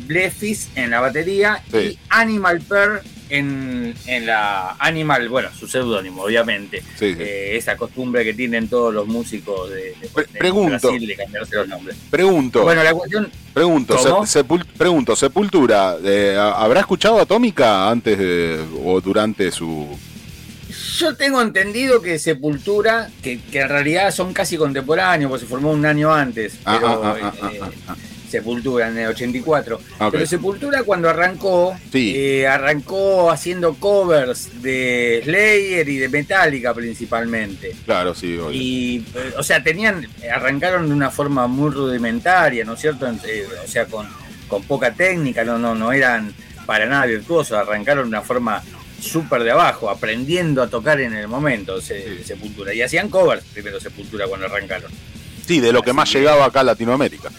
Blefis en la batería Sí. y Animal Pearl en, en la Animal, bueno, su seudónimo, obviamente. Sí, sí. Eh, esa costumbre que tienen todos los músicos de, de- Pre- de pregunto. Brasil de cambiarse los nombres. Pregunto, Bueno, la cuestión, pregunto, se- sepul- pregunto, Sepultura, eh, ¿habrá escuchado Atómica antes de- o durante su... yo tengo entendido que Sepultura, que, que en realidad son casi contemporáneos, porque se formó un año antes, Ah, pero ah, ah, ah, eh, ah. Sepultura en el 84. Ok. Pero Sepultura cuando arrancó, Sí. eh, arrancó haciendo covers de Slayer y de Metallica principalmente. Claro, sí, obvio. Y, eh, o sea, tenían, arrancaron de una forma muy rudimentaria, ¿no es cierto? Eh, o sea, con, con poca técnica, no, no, no eran para nada virtuosos, arrancaron de una forma súper de abajo, aprendiendo a tocar en el momento, se- Sepultura. Y hacían covers primero Sepultura cuando arrancaron. Sí, de lo que más llegaba acá a Latinoamérica.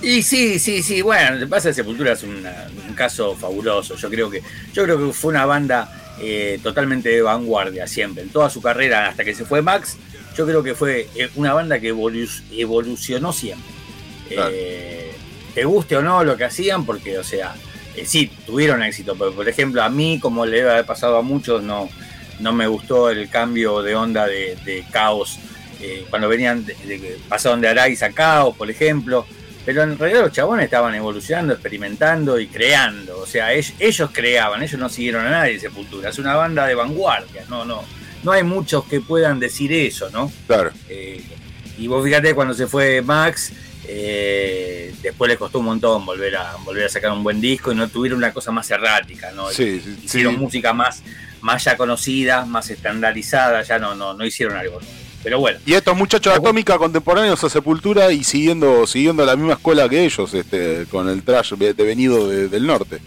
Y sí, sí, sí, bueno, pasa Sepultura es una- un caso fabuloso. Yo creo que, yo creo que fue una banda eh, totalmente de vanguardia siempre. En toda su carrera, hasta que se fue Max, yo creo que fue eh, una banda que evolu- evolucionó siempre. Claro. Eh, te guste o no lo que hacían, porque, o sea, eh, sí, tuvieron éxito, pero por ejemplo, a mí, como le debe haber pasado a muchos, no, no me gustó el cambio de onda de, de caos. eh, cuando venían, de, de pasaron de Araiz a caos, por ejemplo. Pero en realidad los chabones estaban evolucionando, experimentando y creando. O sea, ellos, ellos creaban, ellos no siguieron a nadie Sepultura. Es una banda de vanguardia, no, no. No hay muchos que puedan decir eso, ¿no? Claro. Eh, y vos fíjate cuando se fue Max, eh, después les costó un montón volver a, volver a sacar un buen disco y no tuvieron una cosa más errática, ¿no? Sí, sí, hicieron sí. música más, más ya conocida, más estandarizada, ya no, no, no hicieron algo nuevo. Pero bueno, Y estos muchachos de Atómica contemporáneos a Sepultura y siguiendo siguiendo la misma escuela que ellos, este, con el trash devenido de- del norte.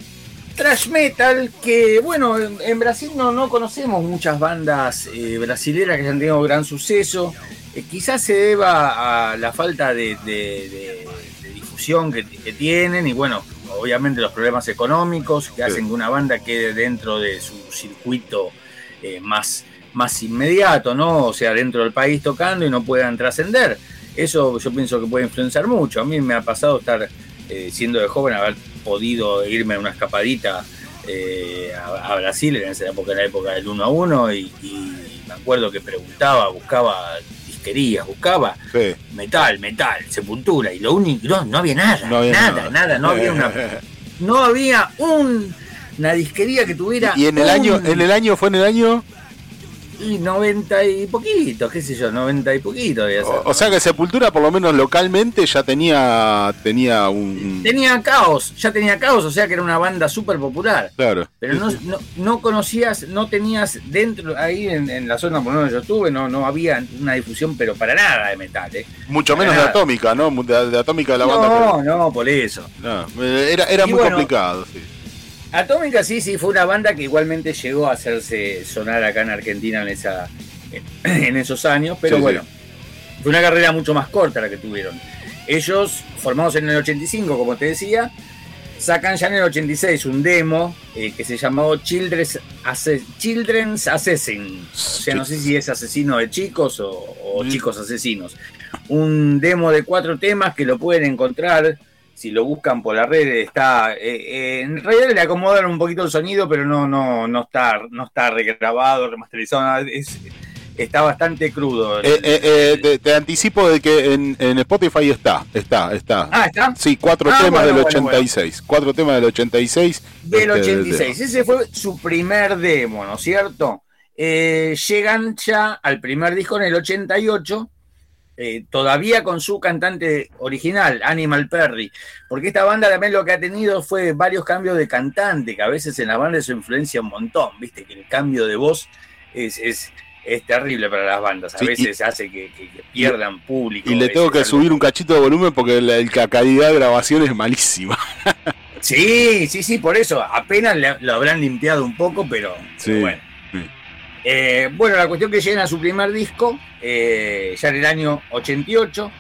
Trash metal, que bueno, en en Brasil no, no conocemos muchas bandas eh, brasileras que hayan tenido gran suceso. Eh, quizás se deba a la falta de, de- de- de difusión que, que tienen y bueno, obviamente los problemas económicos que hacen que una banda quede dentro de su circuito eh, más, más inmediato, ¿no? O sea, dentro del país tocando y no puedan trascender. Eso yo pienso que puede influenciar mucho. A mí me ha pasado estar eh, siendo de joven haber podido irme a una escapadita eh, a, a Brasil en esa época, en la época del 1 a 1, y, y me acuerdo que preguntaba, buscaba disquerías, buscaba Sí. metal, metal, sepultura, y lo único, no, no había nada, No había nada, nada. nada, no había una, [laughs] no había un, una disquería que tuviera Y en el un- año, en el año, fue en el año. Y 90 y poquito, qué sé yo, 90 y poquito debía ser. O, o sea que Sepultura, por lo menos localmente, ya tenía, tenía un. tenía caos, ya tenía caos, o sea que era una banda súper popular. Claro. Pero no, no, no conocías, no tenías dentro, ahí en, en la zona por donde yo estuve, no, no había una difusión, pero para nada de metal, ¿eh? Mucho para menos de. Atómica, ¿no? De, de Atómica de la banda. No, no, por eso. no, era era Y muy bueno, complicado. sí. Atómica sí, sí, fue una banda que igualmente llegó a hacerse sonar acá en Argentina en esa [clears throat] en esos años, pero Sí, sí. bueno, fue una carrera mucho más corta la que tuvieron. Ellos, formados en el 85, como te decía, sacan ya en el 86 un demo eh, que se llamó Children's, Asse- Children's Assassin. O sea, no sé si es asesino de chicos o, o Mm. chicos asesinos. Un demo de cuatro temas que lo pueden encontrar. Si lo buscan por la red, está. eh, eh, en realidad le acomodan un poquito el sonido, pero no, no, no está, no está regrabado, remasterizado. es- está bastante crudo. Eh, te, te anticipo de que en, en Spotify está, está, está. ah, está. Sí, cuatro Ah, temas bueno, del bueno, 86. Cuatro temas del 86. Del este, 86. Ese fue su primer demo, ¿no es cierto? Llegan ya al primer disco en el 88, eh, todavía con su cantante original, Animal Perry, porque esta banda también lo que ha tenido fue varios cambios de cantante, que a veces en la banda eso influencia un montón, viste, que el cambio de voz es, es, es terrible para las bandas, a Sí, y- veces hace que, que- que pierdan público. Y le tengo veces que subir un cachito de volumen porque la, calidad de grabación es malísima. Sí, sí, sí, por eso. Apenas le- lo habrán limpiado un poco, pero, Sí, pero bueno. Eh, bueno, la cuestión que llegan a su primer disco, eh, ya en el año 88.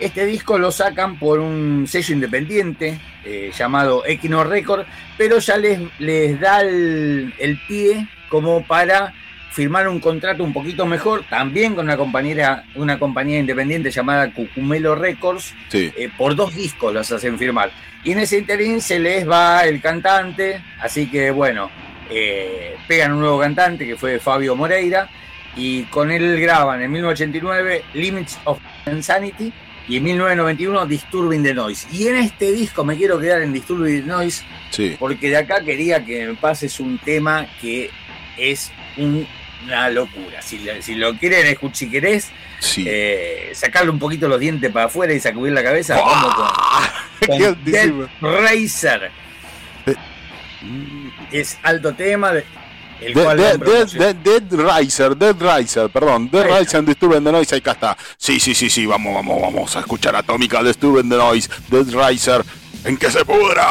Este disco lo sacan por un sello independiente eh, llamado Equino Record, pero ya les, les da el, el pie como para firmar un contrato un poquito mejor, también con una compañera, una compañía independiente llamada Cucumelo Records, Sí. por dos discos los hacen firmar. Y en ese interín se les va el cantante, así que bueno, eh, pegan un nuevo cantante que fue Fabio Moreira, y con él graban en 1989 Limits of Insanity y en 1991 Disturbing the Noise. Y en este disco me quiero quedar en Disturbing the Noise Sí. porque de acá quería que me pases un tema que es un- una locura. Si, lo quieren escuchar, si querés, Sí. eh, sacarle un poquito los dientes para afuera y sacudir la cabeza, vamos con, [laughs] con. Racer. Es alto tema, de- el Dead, cual Dead- Riser, Dead Riser, perdón, Dead Ahí está. Riser and Disturbing the Noise, acá está. Sí, sí, sí, sí, vamos, vamos, vamos a escuchar Atómica, Disturbing the Noise, Dead Riser, en que se pudra.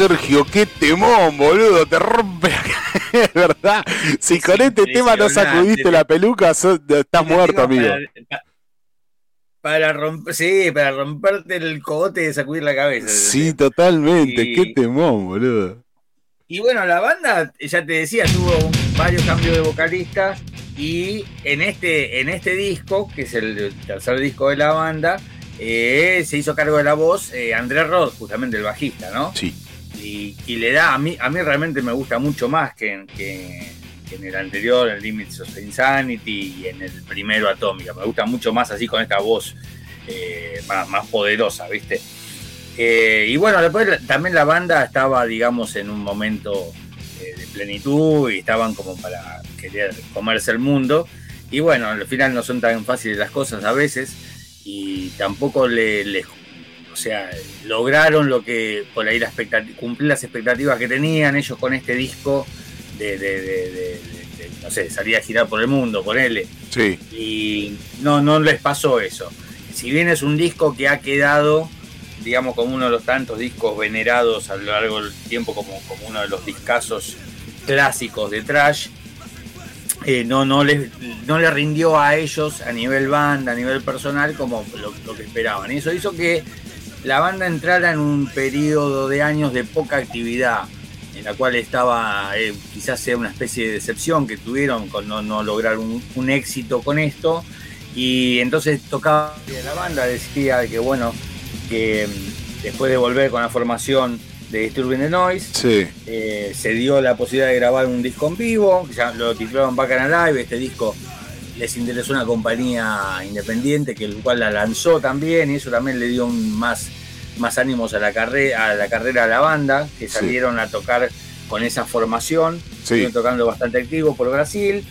Sergio, qué temón, boludo, te rompe la Es [laughs] verdad. Si Es con este tema no sacudiste la peluca, sos- estás Este muerto, amigo. Para, para romper, sí, para romperte el cogote y sacudir la cabeza. Sí, totalmente, Y- qué temón, boludo. Y bueno, la banda, ya te decía, tuvo un- varios cambios de vocalistas y en este, en este disco, que es el tercer disco de la banda, eh, se hizo cargo de la voz eh, André Rod, justamente el bajista, ¿no? Sí, Y, le da, a mí, a mí realmente me gusta mucho más que en, el anterior, en Limits of Insanity y en el primero Atómica. Me gusta mucho más así con esta voz eh, más, poderosa, ¿viste? Eh, y bueno, después también la banda estaba, digamos, en un momento eh, de plenitud y estaban como para querer comerse el mundo. Y bueno, al final no son tan fáciles las cosas a veces y tampoco le, les o sea, lograron lo que por ahí la cumplir las expectativas que tenían ellos con este disco de, de- de- de- de- de, no sé, salir a girar por el mundo, con él. sí, Y no, no les pasó eso. Si bien es un disco que ha quedado, digamos, como uno de los tantos discos venerados a lo largo del tiempo, como, como uno de los discazos clásicos de Trash, eh, no, no, les, no le rindió a ellos a nivel banda, a nivel personal, como lo, lo que esperaban. Y eso hizo que la banda entrara en un periodo de años de poca actividad, en la cual estaba, eh, quizás sea una especie de decepción que tuvieron con no, no lograr un, un éxito con esto. Y entonces tocaba la banda, decía que bueno, que mm, después de volver con la formación de Disturbing the Noise, sí, eh, se dio la posibilidad de grabar un disco en vivo, ya lo titularon Back and Alive, este disco les interesó una compañía independiente que el cual la lanzó también y eso también le dio un más, más ánimos a la, carrera a la carrera de la banda, que Sí. salieron a tocar con esa formación, sí, tocando bastante activo por Brasil.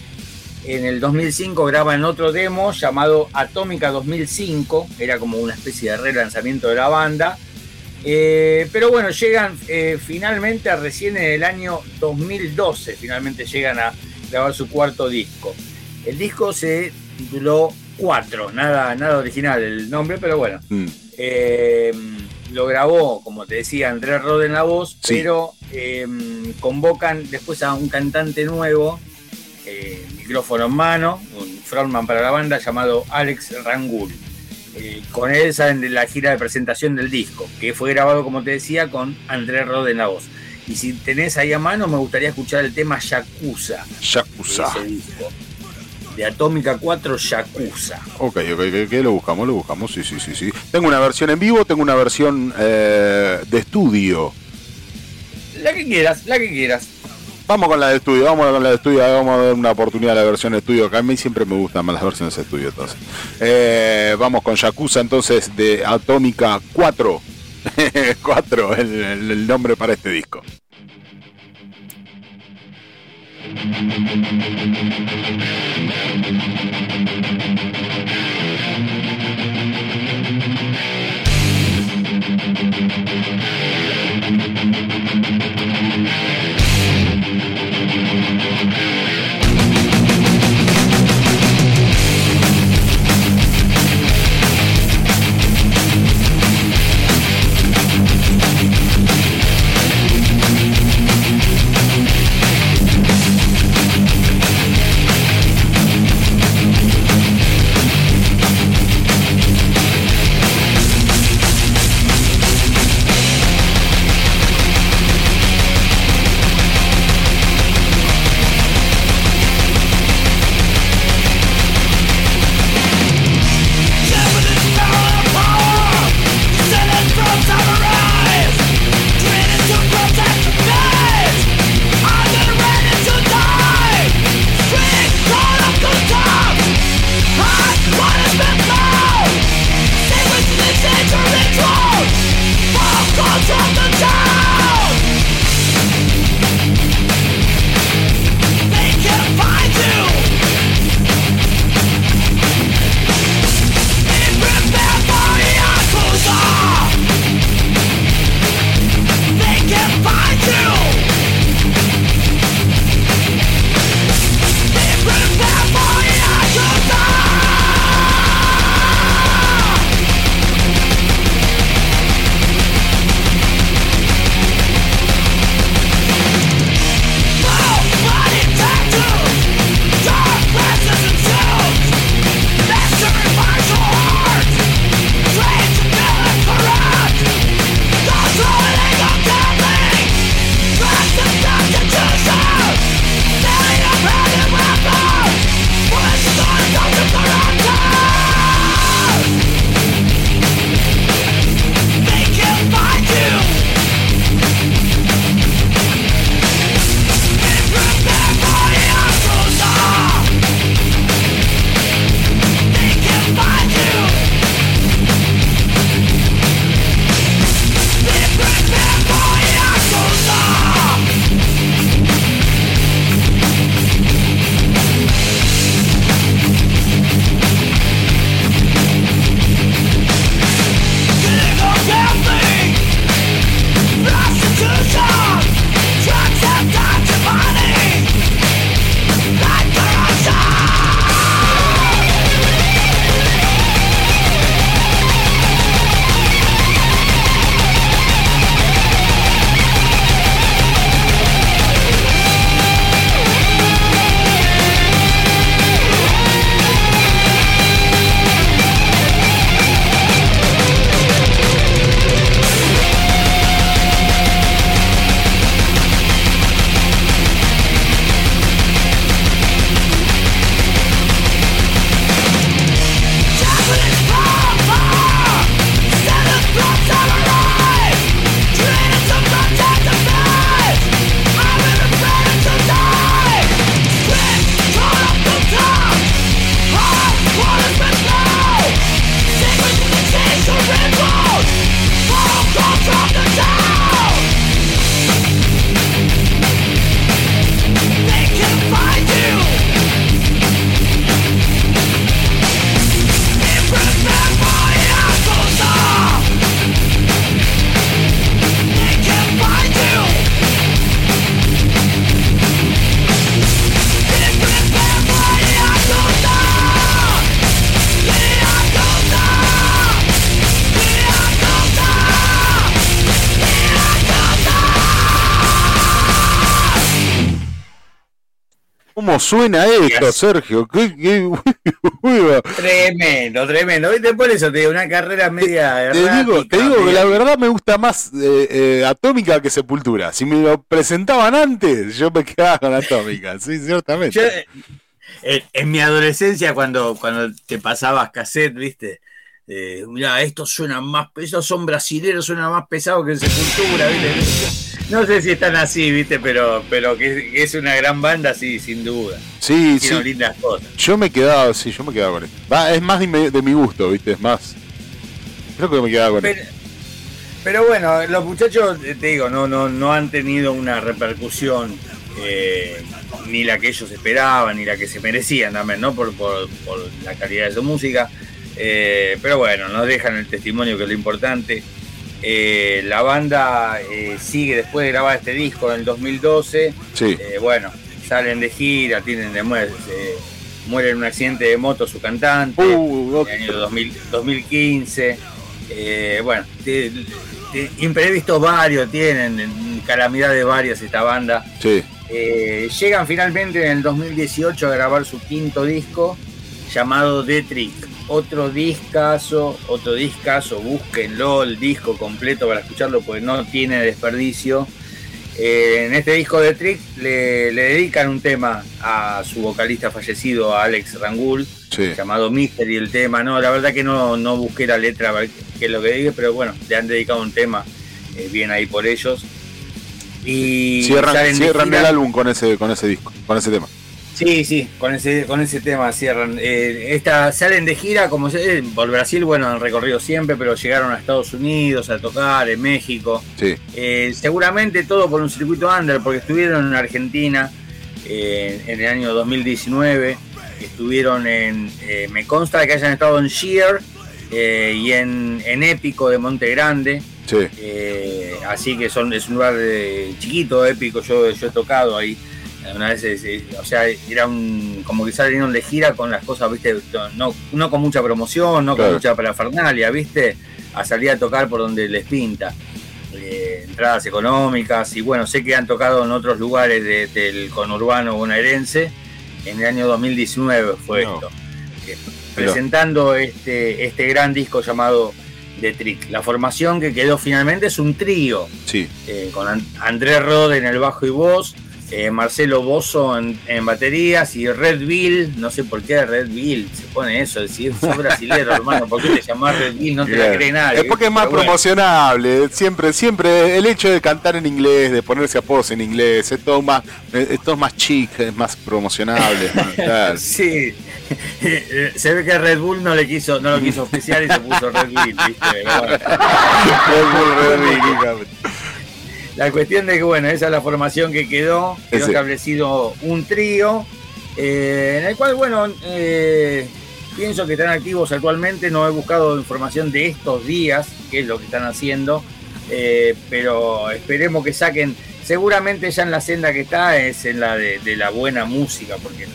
En el 2005 graban otro demo llamado Atómica 2005, era como una especie de relanzamiento de la banda. Eh, pero bueno, llegan eh, finalmente a recién en el año 2012, finalmente llegan a grabar su cuarto disco. El disco se tituló 4, nada, nada original el nombre, pero bueno. mm, Eh, lo grabó, como te decía, Andrés Rod en la voz, Sí. pero eh, convocan después a un cantante nuevo, eh, micrófono en mano, un frontman para la banda llamado Alex Rangul. Eh, con él salen de la gira de presentación del disco, que fue grabado, como te decía, con Andrés Rod en la voz. Y si tenés ahí a mano, me gustaría escuchar el tema Yakuza de Yakuza. ese disco. De Atómica 4 Yakuza. Ok, ok, ok, lo buscamos, lo buscamos, sí, sí, sí, sí. Tengo una versión en vivo, tengo una versión eh, de estudio. La que quieras, la que quieras. Vamos con la de estudio, vamos con la de estudio, vamos a dar una oportunidad a la versión de estudio, que a mí siempre me gustan más las versiones de estudio entonces. Eh, vamos con Yakuza entonces de Atómica 4. 4, [laughs] el, el- el nombre para este disco. Yakuza suena esto, Sergio? ¿Qué, qué- [laughs] Tremendo, tremendo. ¿Viste? Por eso te digo, una carrera media. te digo, te digo que la verdad me gusta más eh, eh, Atómica que Sepultura. Si me lo presentaban antes, yo me quedaba con Atómica, sí, ciertamente. Yo, eh, en, en mi adolescencia, cuando, cuando te pasabas cassette, viste, eh, mirá, estos suenan más, estos son brasileros, suenan más pesados que en Sepultura, viste. No sé si están así, viste, pero, pero que, que es una gran banda, sí, sin duda. Sí, sí. Tiene lindas cosas. Yo me quedaba, sí, yo me quedaba con esto. Va, es más de mi, de mi gusto, ¿viste? Es más. Creo que me quedaba con Pero, esto. pero bueno, los muchachos, eh, te digo, no, no, no han tenido una repercusión eh, ni la que ellos esperaban, ni la que se merecían también, ¿no? Por, por- por la calidad de su música. Eh, pero bueno, nos dejan el testimonio que es lo importante. Eh, la banda eh, sigue después de grabar este disco en el 2012. Sí. Eh, bueno, salen de gira, tienen de muerte, muere en un accidente de moto su cantante Uh, en el año 2000 2015. Eh, bueno, te- te- imprevistos varios tienen, calamidades varias esta banda. Sí. Llegan finalmente en el 2018 a grabar su quinto disco llamado The Trick. Otro discazo, otro discazo, búsquenlo, el disco completo para escucharlo porque no tiene desperdicio. Eh, en este disco de Trick le, le dedican un tema a su vocalista fallecido, a Alex Rangul, Sí. llamado Mystery el tema. No, la verdad que no, no busqué la letra qué es lo que diga, pero bueno, le han dedicado un tema eh, bien ahí por ellos. Y Cierran, cierran el álbum con ese, con ese disco, con ese tema. Sí, sí, con ese, con ese tema cierran. Eh, esta, salen de gira, como se, por Brasil, bueno, han recorrido siempre, pero llegaron a Estados Unidos a tocar, en México. Sí. Eh, seguramente todo por un circuito under, porque estuvieron en Argentina eh, en el año 2019. Estuvieron en. eh, me consta que hayan estado en Sheer eh, y en, en Épico de Monte Grande. Sí. Eh, así que son, es un lugar eh, chiquito, épico. Yo, yo he tocado ahí. Una vez, eh, o sea, era un, como que salieron de gira con las cosas, viste, no, no con mucha promoción, no Claro. con mucha parafernalia, viste, a salir a tocar por donde les pinta. Eh, entradas económicas y bueno, sé que han tocado en otros lugares de- del conurbano bonaerense. En el año 2019 fue No. esto. Eh, presentando este, este gran disco llamado The Trick. La formación que quedó finalmente es un trío Sí. eh, con An- Andrés Rode en el bajo y voz, eh, Marcelo Bozo en, en baterías y Red Bill, no sé por qué Red Bill se pone eso, decir, sos brasilero [laughs] hermano, ¿por qué te llamás Red Bill? No te la cree nadie. Es porque es más bueno, promocionable. Siempre, siempre el hecho de cantar en inglés, de ponerse apodos en inglés, es todo más, es todo más chic, es más promocionable. es. [laughs] Sí, [laughs] se ve que Red Bull no le quiso, no lo quiso oficial y se puso Red Bull, ¿viste? Bueno. Red Bull, Red Bull. La cuestión de que, bueno, esa es la formación que quedó, quedó Ese. establecido un trío, eh, en el cual, bueno, eh, pienso que están activos actualmente, no he buscado información de estos días, qué es lo que están haciendo, eh, pero esperemos que saquen, seguramente ya en la senda que está es en la de, de la buena música, porque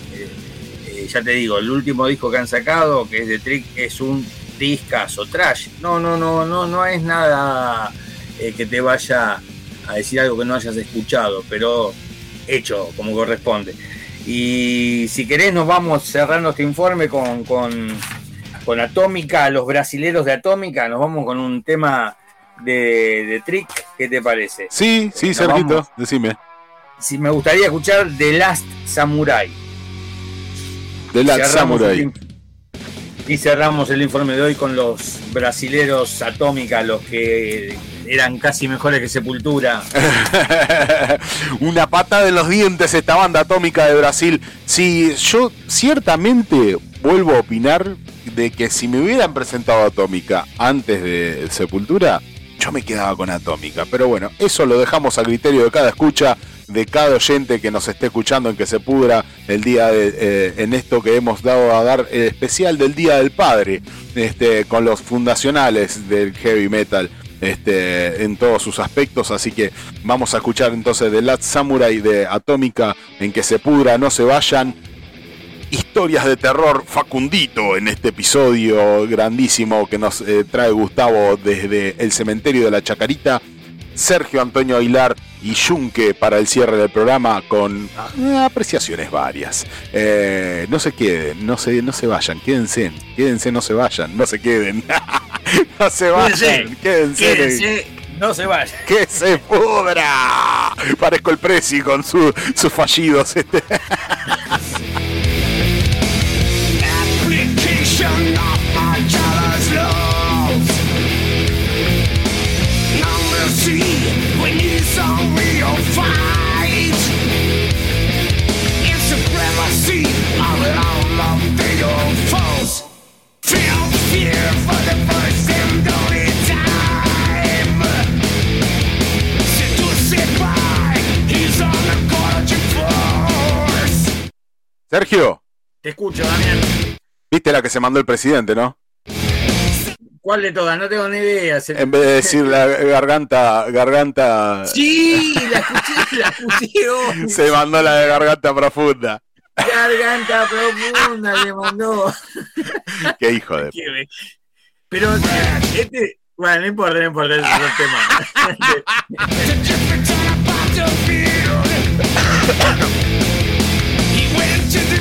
ya te digo, el último disco que han sacado, que es de Trick, es un discazo, trash, no, no, no, no, no es nada que te vaya a decir algo que no hayas escuchado, pero hecho como corresponde. Y si querés nos vamos cerrando este informe con, con, con Atómica, los brasileros de Atómica, nos vamos con un tema de, de Trick, ¿qué te parece? Sí, sí, Sergito, decime. Si me gustaría escuchar The Last Samurai. De la Cerramos Samurai. Y cerramos el informe de hoy con los brasileros Atómica, los que eran casi mejores que Sepultura. [laughs] Una pata de los dientes esta banda atómica de Brasil. Sí, yo ciertamente vuelvo a opinar de que si me hubieran presentado Atómica antes de Sepultura, yo me quedaba con Atómica. Pero bueno, eso lo dejamos a criterio de cada escucha, de cada oyente que nos esté escuchando en que se pudra el día de, eh, en esto que hemos dado a dar el especial del Día del Padre, este, con los fundacionales del heavy metal este, en todos sus aspectos. Así que vamos a escuchar entonces The Last Samurai de Atómica, en que se pudra, no se vayan. Historias de terror facundito en este episodio grandísimo que nos eh, trae Gustavo desde el cementerio de la Chacarita. Sergio Antonio Aguilar y Yunque para el cierre del programa con apreciaciones varias. Eh, no se queden, no se, no se vayan, quédense, quédense, no se vayan, no se queden. [laughs] no se vayan, quédense. Quédense, no se vayan. ¡Que se pudra! Parezco el Prezi con su- sus fallidos. [laughs] Sergio, Te escucho, Damián. viste la que se mandó el presidente, ¿no? ¿Cuál de todas? No tengo ni idea. Se- En vez de decir la garganta, garganta, Sí, la escuché, la pusieron. se mandó la de garganta profunda. Garganta profunda le mandó. Qué hijo de... Pero este, bueno, no importa, no importa, ese es el tema. [laughs] [laughs]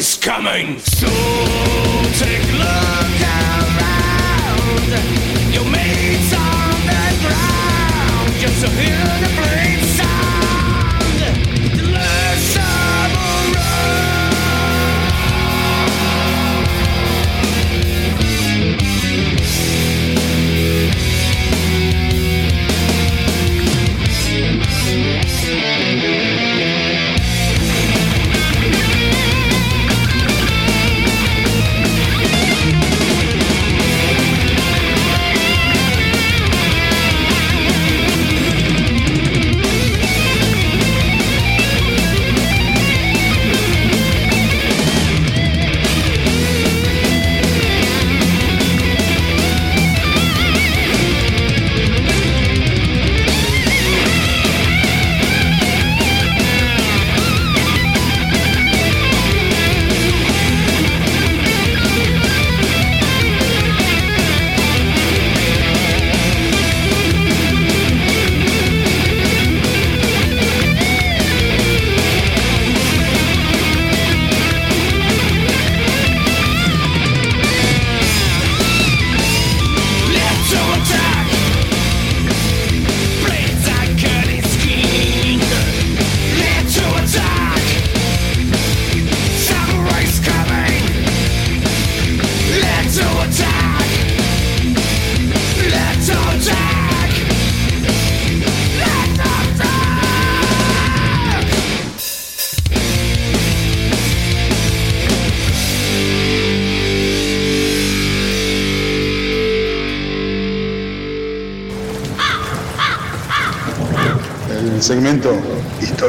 Samurai's coming. So take a look around. Your mates on the ground. Just to hear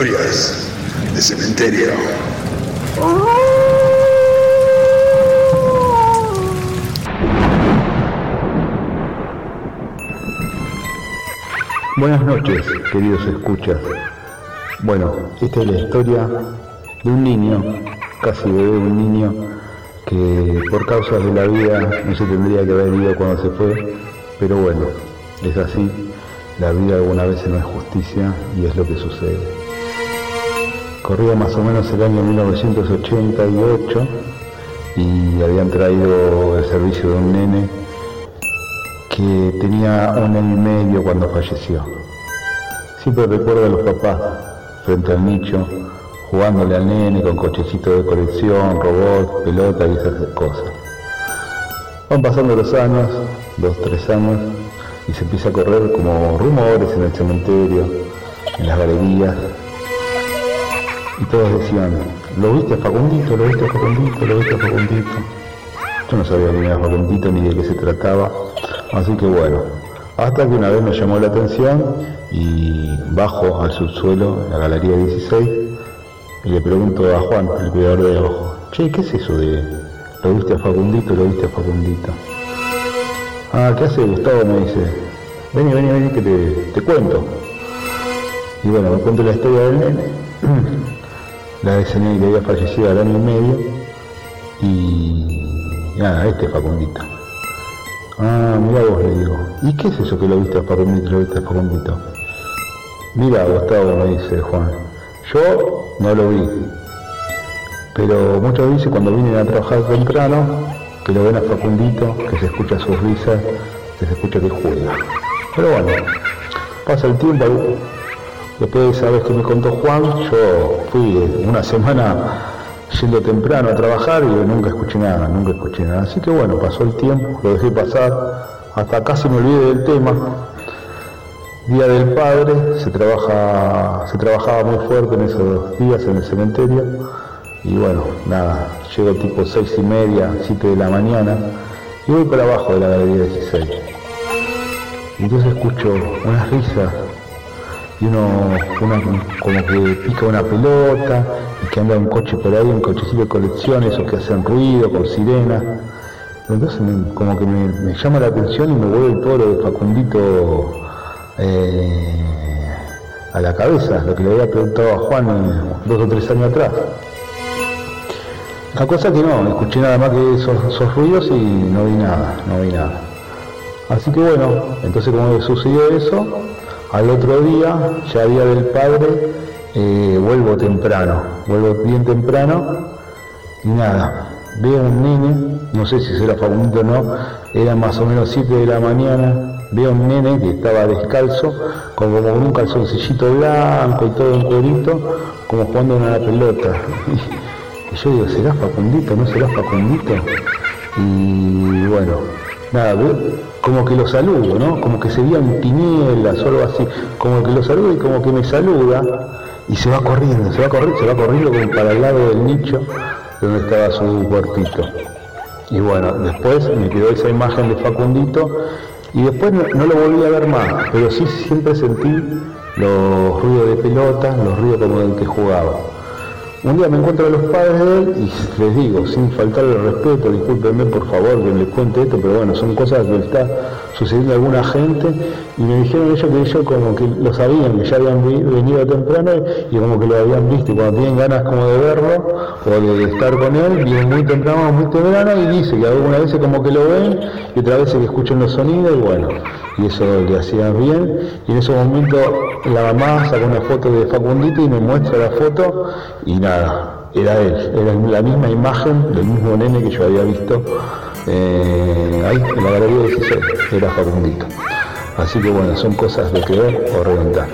Historias de Cementerio. Buenas noches, queridos escuchas. Bueno, esta es la historia de un niño, casi bebé, un niño que por causas de la vida no se tendría que haber ido cuando se fue, pero bueno, es así, la vida alguna vez no es justicia y es lo que sucede. Corría más o menos el año 1988 y habían traído el servicio de un nene que tenía un año y medio cuando falleció. Siempre recuerdo a los papás frente al nicho, jugándole al nene con cochecitos de colección, robots, pelotas y esas cosas. Van pasando los años, dos, tres años, y se empieza a correr como rumores en el cementerio, en las galerías, y todos decían, ¿lo viste a Facundito? ¿Lo viste a Facundito? ¿Lo viste a Facundito? Yo no sabía ni era Facundito ni de qué se trataba, así que bueno, hasta que una vez me llamó la atención y bajo al subsuelo, en la galería 16, y le pregunto a Juan, el cuidador de ojo, che, ¿qué es eso de lo viste a Facundito? ¿Lo viste a Facundito? Ah, ¿qué hace Gustavo? Me dice, vení, vení, vení, que te, te cuento. Y bueno, me cuento la historia del nene, [clears throat] la de que había fallecido al año y medio, y nada, este es Facundito. Ah, mira vos, le digo, ¿y qué es eso que lo viste a Facundito, lo viste a Facundito? Mira, Gustavo, me dice Juan, yo no lo vi, pero muchos dicen cuando vienen a trabajar temprano que lo ven a Facundito, que se escucha sus risas, que se escucha que juega. Pero bueno, pasa el tiempo, después de esa vez que me contó Juan, yo fui una semana yendo temprano a trabajar y nunca escuché nada, nunca escuché nada. Así que bueno, pasó el tiempo, lo dejé pasar, hasta casi me olvidé del tema. Día del Padre, se trabaja, se trabajaba muy fuerte en esos días en el cementerio y bueno, nada, llego tipo seis y media, siete de la mañana y voy para abajo de la galería 16. Y entonces escucho unas risas y uno, como que pica una pelota y que anda un coche por ahí, un cochecito de colecciones o que hacen ruido con sirena. Entonces como que me, llama la atención y me vuelve todo lo de Facundito eh, a la cabeza, lo que le había preguntado a Juan eh, dos o tres años atrás. La cosa que no, escuché nada más que esos, esos ruidos y no vi nada, no vi nada. Así que bueno, entonces como sucedió eso, al otro día, ya día del padre, eh, vuelvo temprano, vuelvo bien temprano y nada, veo un nene, no sé si será Facundo o no, eran más o menos 7 de la mañana, veo un nene que estaba descalzo, con, como un calzoncillito blanco y todo en cuerito, como jugando una pelota. [laughs] Y yo digo, ¿será Facundito? ¿No será Facundito? Y bueno, nada, como que lo saludo, ¿no? Como que se veían tinieblas o algo así, como que lo saludo y como que me saluda y se va corriendo, se va corriendo, se va corriendo como para el lado del nicho donde estaba su cuartito. Y bueno, después me quedó esa imagen de Facundito y después no, no lo volví a ver más, pero sí siempre sentí los ruidos de pelota, los ruidos como del que jugaba. Un día me encuentro a los padres de él y les digo, sin faltarle el respeto, discúlpenme por favor que les cuente esto, pero bueno, son cosas que está sucediendo a alguna gente. Y me dijeron ellos que ellos como que lo sabían, que ya habían venido temprano y como que lo habían visto y cuando tienen ganas como de verlo o de estar con él, vienen muy temprano, muy temprano y dice que algunas veces como que lo ven y otras veces que escuchan los sonidos y bueno, y eso le hacía bien y en ese momento la mamá sacó una foto de Facundito y me muestra la foto y nada, era él, era la misma imagen del mismo nene que yo había visto eh, ahí en la galería 16, era Facundito. Así que bueno, son cosas de creer o reventar.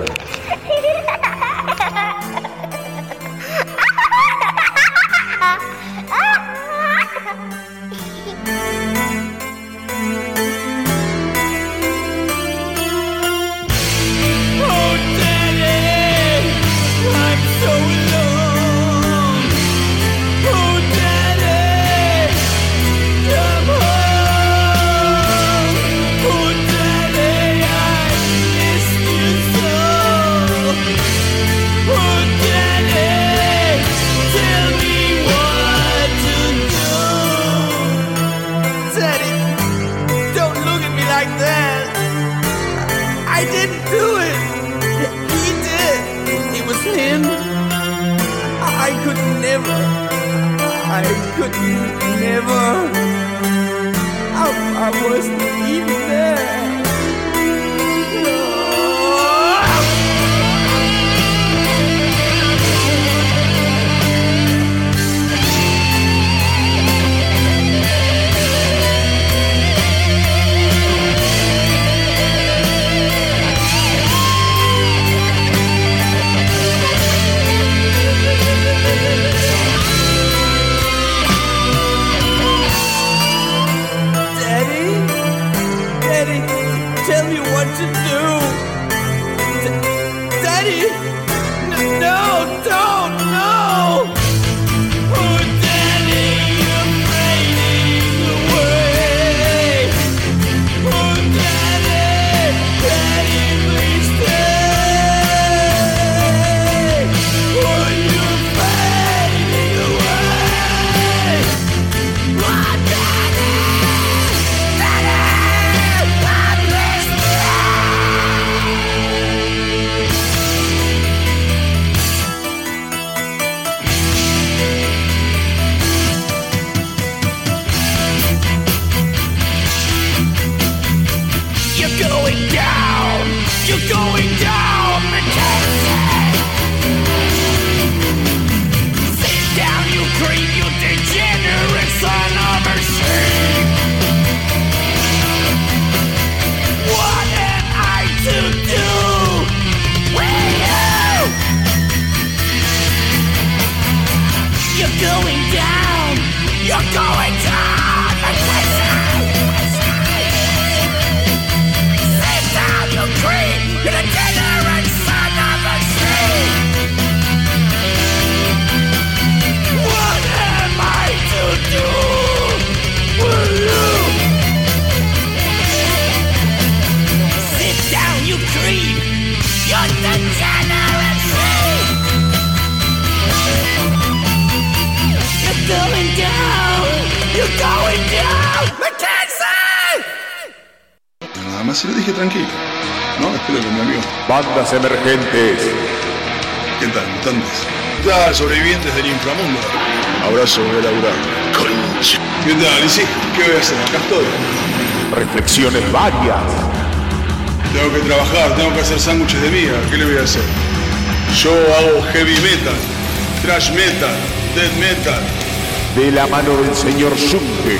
La mano del señor Junke.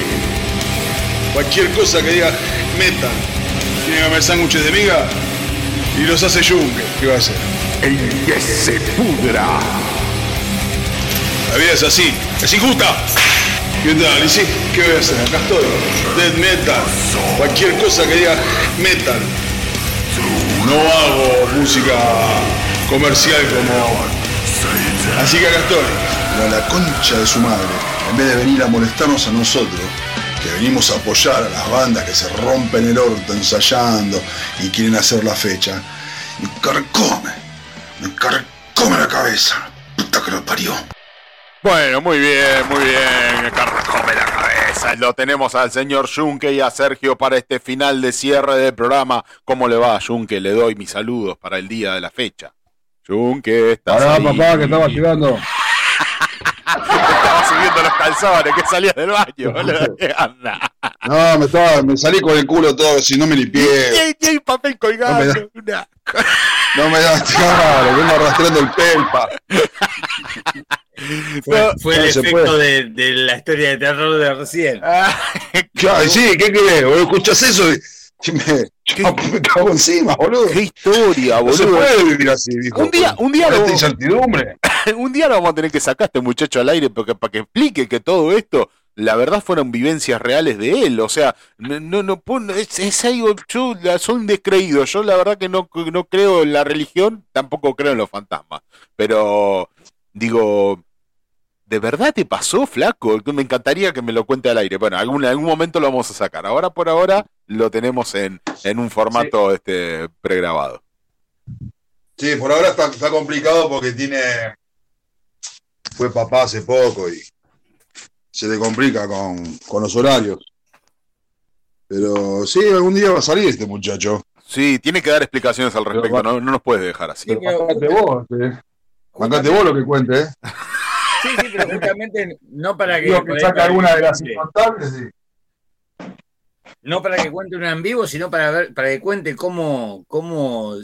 cualquier cosa que diga metal. Tiene que comer sándwiches de miga y los hace Junke. ¿Qué va a hacer? El que se pudra. La vida es así, es injusta. ¿Qué tal? ¿Y sí? ¿Qué voy a hacer? Acá estoy. Death metal. Cualquier cosa que diga metal. No hago música comercial como. Así que acá estoy. Pero la concha de su madre, vez de venir a molestarnos a nosotros, que venimos a apoyar a las bandas que se rompen el orto ensayando y quieren hacer la fecha, me carcome, me carcome la cabeza. Puta que lo parió. Bueno, muy bien, muy bien. Carcome la cabeza. Lo tenemos al señor Junke y a Sergio para este final de cierre del programa. ¿Cómo le va, Junke? Le doy mis saludos para el día de la fecha. Junke, estás Pará, ahí. papá, que estaba llegando. Estaba subiendo los calzones, que salías del baño, boludo. [laughs] No, me, estaba, me salí con el culo todo, si no me Y limpié. hay- y hay papel colgado. No me No da [laughs] claro, vengo arrastrando el pelpa. [laughs] Fue, No, fue no el efecto de, de la historia de terror de recién. Ah, Claro, y sí, ¿qué querés? Vos escuchás eso y y me, cago encima, boludo. ¡Qué historia, No se boludo! puede vivir así, dijo. Un día- un día lo- incertidumbre. [laughs] Un día lo vamos a tener que sacar a este muchacho al aire porque, para que explique que todo esto, la verdad, fueron vivencias reales de él. O sea, no, no, es, es algo, yo soy un descreído. Yo la verdad que no, no creo en la religión, tampoco creo en los fantasmas. Pero, digo, ¿de verdad te pasó, flaco? Me encantaría que me lo cuente al aire. Bueno, algún, en algún momento lo vamos a sacar. Ahora por ahora lo tenemos en, en un formato este pregrabado. Sí, por ahora está, está complicado porque tiene. Fue papá hace poco y se le complica con, con los horarios. Pero sí, algún día va a salir este muchacho. Sí, tiene que dar explicaciones al respecto, no, no nos puedes dejar así. Sí, pero Bancate vos, eh. Bancate vos lo que cuente, ¿eh? [laughs] Sí, sí, pero justamente no para que. Digo que saca alguna de las incontables No para que cuente una en vivo, sino para ver, para que cuente cómo, cómo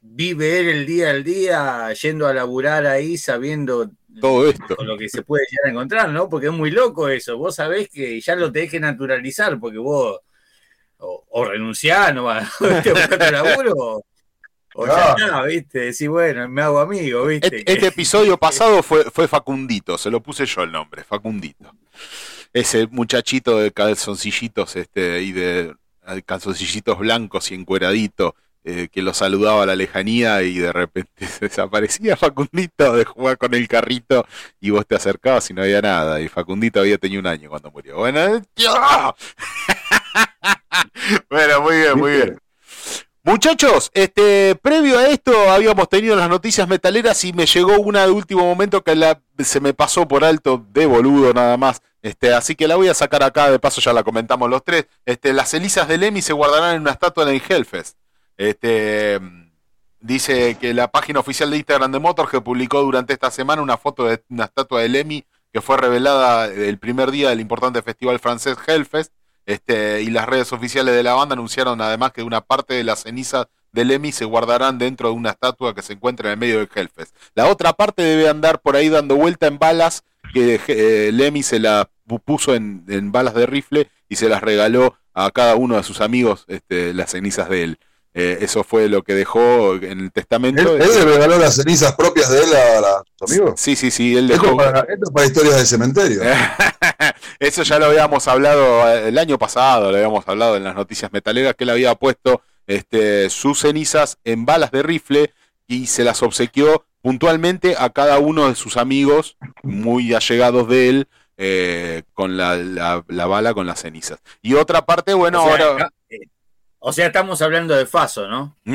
vive él el día al día, yendo a laburar ahí, sabiendo Todo esto. con lo que se puede llegar a encontrar, ¿no? Porque es muy loco eso. Vos sabés que ya lo tenés que naturalizar, porque vos o, o renunciás, no vas [laughs] a buscar laburo, o ya Claro. está, ¿viste? Decís, bueno, me hago amigo, ¿viste? Este, este [laughs] episodio pasado fue, fue Facundito, se lo puse yo el nombre, Facundito. Ese muchachito de calzoncillitos este, y de calzoncillitos blancos y encueradito, eh, que lo saludaba a la lejanía y de repente [laughs] se desaparecía Facundito de jugar con el carrito y vos te acercabas y no había nada. Y Facundito había tenido un año cuando murió. Bueno, eh, ¡ya! [laughs] bueno muy bien, muy bien. Muchachos, este, previo a esto habíamos tenido las noticias metaleras y me llegó una de último momento que se me pasó por alto de boludo nada más. Este, así que la voy a sacar acá, de paso ya la comentamos los tres. Este, las cenizas de Lemmy se guardarán en una estatua en el Hellfest. Este, dice que la página oficial de Instagram de Motorhead publicó durante esta semana una foto de una estatua de Lemmy que fue revelada el primer día del importante festival francés Hellfest. Este, y las redes oficiales de la banda anunciaron además que una parte de las cenizas de Lemmy se guardarán dentro de una estatua que se encuentra en el medio del Hellfest. La otra parte debe andar por ahí dando vuelta en balas que eh, Lemmy se la pu- puso en, en balas de rifle y se las regaló a cada uno de sus amigos este, las cenizas de él. Eh, eso fue lo que dejó en el testamento. Él, él le regaló las cenizas propias de él a, a sus amigos. Sí, sí, sí, él Esto dejó. para, esto para historias del cementerio. [laughs] Eso ya lo habíamos hablado eh, el año pasado, lo habíamos hablado en las noticias metaleras, que él había puesto este, sus cenizas en balas de rifle y se las obsequió puntualmente a cada uno de sus amigos muy allegados de él eh, con la, la- la bala con las cenizas. Y otra parte, bueno, o, sea, ahora... eh, o sea, estamos hablando de Faso, ¿no? [laughs]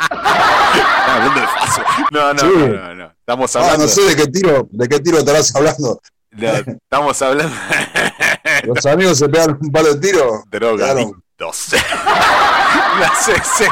Ah, hablando de Faso. No, no, Sí. no, no, no. Estamos Ah, hablando... no sé de qué tiro, de qué tiro estarás hablando. No, estamos hablando... [laughs] Los amigos se pegan un palo de tiro. Drogadictos. Las- [laughs] se, se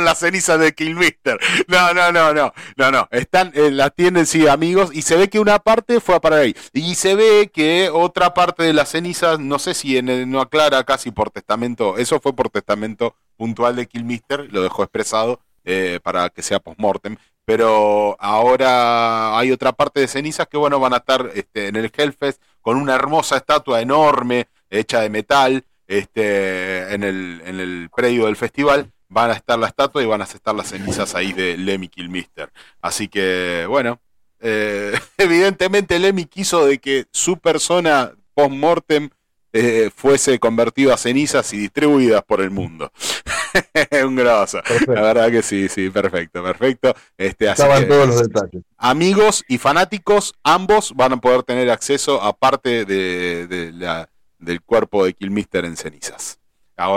las cenizas de Killmister. No, no, no, no. No, no. Están, eh, la tienen, sí, amigos. Y se ve que una parte fue a parar ahí. Y se ve que otra parte de las cenizas, no sé si en el- no aclara casi por testamento. Eso fue por testamento puntual de Killmister. Lo dejó expresado eh, para que sea postmortem. Pero ahora hay otra parte de cenizas que, bueno, van a estar este, en el Hellfest con una hermosa estatua enorme, hecha de metal, este, en, el, en el predio del festival. Van a estar la estatua y van a estar las cenizas ahí de Lemmy Kilmister. Así que, bueno, eh, [laughs] evidentemente Lemmy quiso de que su persona post-mortem eh, fuese convertida a cenizas y distribuidas por el mundo. [laughs] Un grosso. Perfecto. La verdad que sí, sí, perfecto, perfecto. Este, así Estaban que- todos los detalles. amigos y fanáticos, ambos van a poder tener acceso a parte de, de la, del cuerpo de Killmister en cenizas.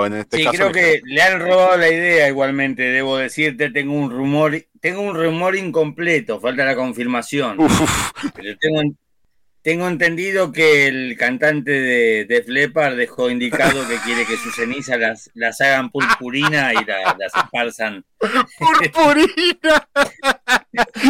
En este Sí, caso, creo que le han robado la idea igualmente, debo decirte, tengo un rumor, tengo un rumor incompleto, falta la confirmación. Uf, uf. Pero tengo, tengo entendido que el cantante de Def Leppard dejó indicado que quiere que sus cenizas las, las hagan purpurina y la- las esparzan ¡Purpurina!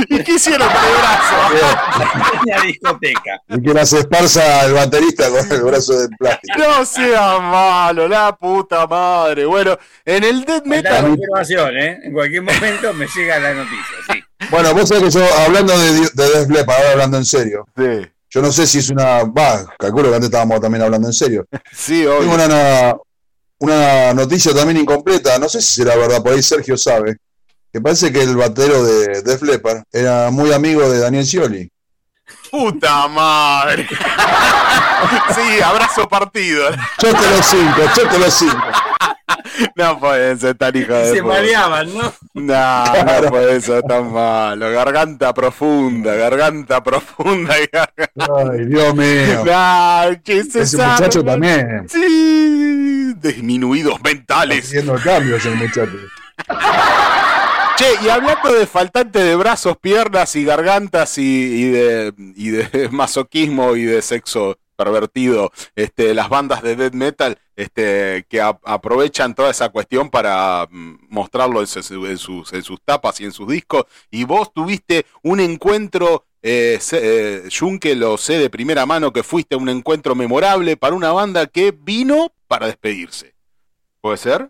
¿Y qué hicieron con el brazo? discoteca. Y que las esparza el baterista con el brazo de plástico. No sea malo, la puta madre. Bueno, en el la metal. confirmación, ¿eh? En cualquier momento me llega la noticia, sí. Bueno, vos sabés que yo, hablando de, de Def Leppard, ahora hablando en serio, Sí, yo no sé si es una. Va, calculo que antes estábamos también hablando en serio. [laughs] sí, Tengo obvio. una, una, una noticia también incompleta, no sé si será verdad, por ahí Sergio sabe, que parece que el batero de Def Leppard era muy amigo de Daniel Scioli. Puta madre. [laughs] Sí, abrazo partido. Chote los cinco, chote los cinco. [laughs] No pueden ser tan hijos de Se puta. mareaban, ¿no? No, no puede ser tan malo. Garganta profunda, garganta profunda y garganta. Ay, Dios mío. [laughs] No, Ese muchacho también. Sí, disminuidos mentales. haciendo cambios el muchacho. [laughs] Che, y hablando de faltante de brazos, piernas y gargantas y, y de, y de masoquismo y de sexo pervertido, este, las bandas de death metal este, que a- aprovechan toda esa cuestión para mm, mostrarlo en, su- en sus, en sus tapas y en sus discos. Y vos tuviste un encuentro, eh, eh, Junque, lo sé de primera mano, que fuiste un encuentro memorable para una banda que vino para despedirse. ¿Puede ser?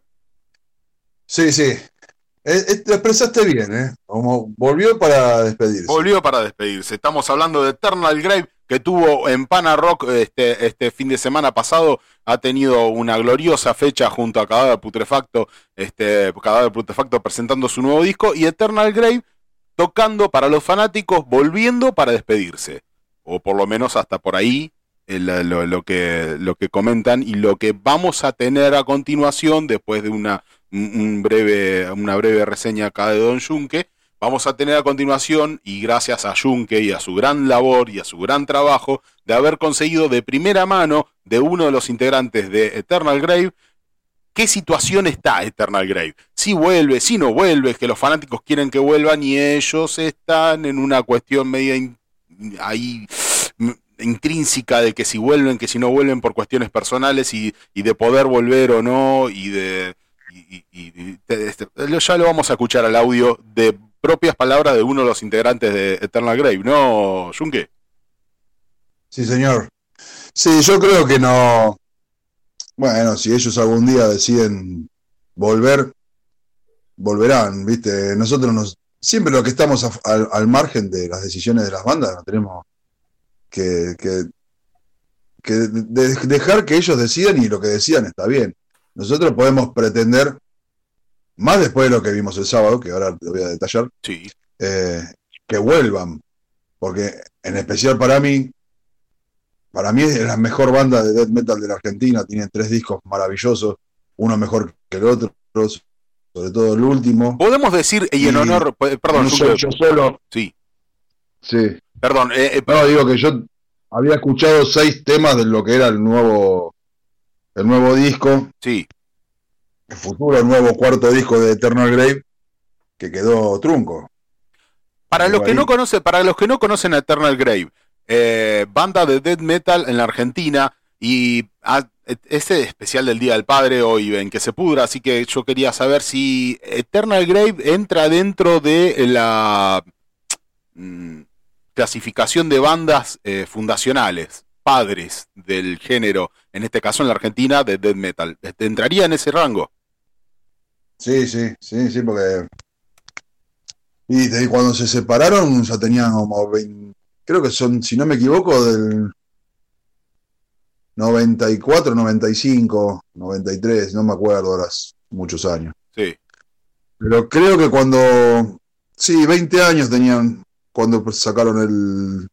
Sí, sí. Eh, eh, te expresaste bien, ¿eh? Como volvió para despedirse. Volvió para despedirse. Estamos hablando de Eternal Grave, que tuvo en Pana Rock este, este fin de semana pasado. Ha tenido una gloriosa fecha junto a Cadáver Putrefacto, este, Cadáver Putrefacto presentando su nuevo disco. Y Eternal Grave tocando para los fanáticos, volviendo para despedirse. O por lo menos hasta por ahí. el- lo, lo que, lo que comentan y lo que vamos a tener a continuación después de una un, un breve, una breve reseña acá de Don Junque. Vamos a tener a continuación, y gracias a Junque y a su gran labor y a su gran trabajo, de haber conseguido de primera mano de uno de los integrantes de Eternal Grave, qué situación está Eternal Grave. Si vuelve, si no vuelve, que los fanáticos quieren que vuelvan y ellos están en una cuestión media ahí mm, intrínseca de que si vuelven, que si no vuelven por cuestiones personales y, de poder volver o no y de... este, ya lo vamos a escuchar al audio de propias palabras de uno de los integrantes de Eternal Grave, ¿no, Junque? Sí, señor. Sí, yo creo que no. Bueno, si ellos algún día deciden volver, volverán, ¿viste? Nosotros nos. Siempre lo que estamos al, al margen de las decisiones de las bandas, no tenemos que, que, que de- dejar que ellos decidan y lo que decidan está bien. Nosotros podemos pretender, más después de lo que vimos el sábado, que ahora lo voy a detallar, Sí. eh, que vuelvan. Porque en especial para mí, para mí es la mejor banda de death metal de la Argentina. Tienen tres discos maravillosos, uno mejor que el otro, sobre todo el último. Podemos decir, y en honor, p- perdón, no Junque, soy yo solo. sí, Sí. perdón, eh, eh, No, digo que yo había escuchado seis temas de lo que era el nuevo, el nuevo disco, sí, el futuro, nuevo cuarto disco de Eternal Grave, que quedó trunco. Para los que no conocen, para los que no conocen a Eternal Grave, eh, banda de death metal en la Argentina y ah, este especial del Día del Padre hoy en que se pudra, así que yo quería saber si Eternal Grave entra dentro de la mm, clasificación de bandas eh, fundacionales, padres del género, en este caso en la Argentina de death metal. ¿Entraría en ese rango? Sí, sí, sí, sí, porque. Y de- cuando se separaron ya tenían como 20, creo que son, si no me equivoco, del 94, 95, 93, no me acuerdo, ahora muchos años. Sí. Pero creo que cuando, sí, 20 años tenían cuando sacaron el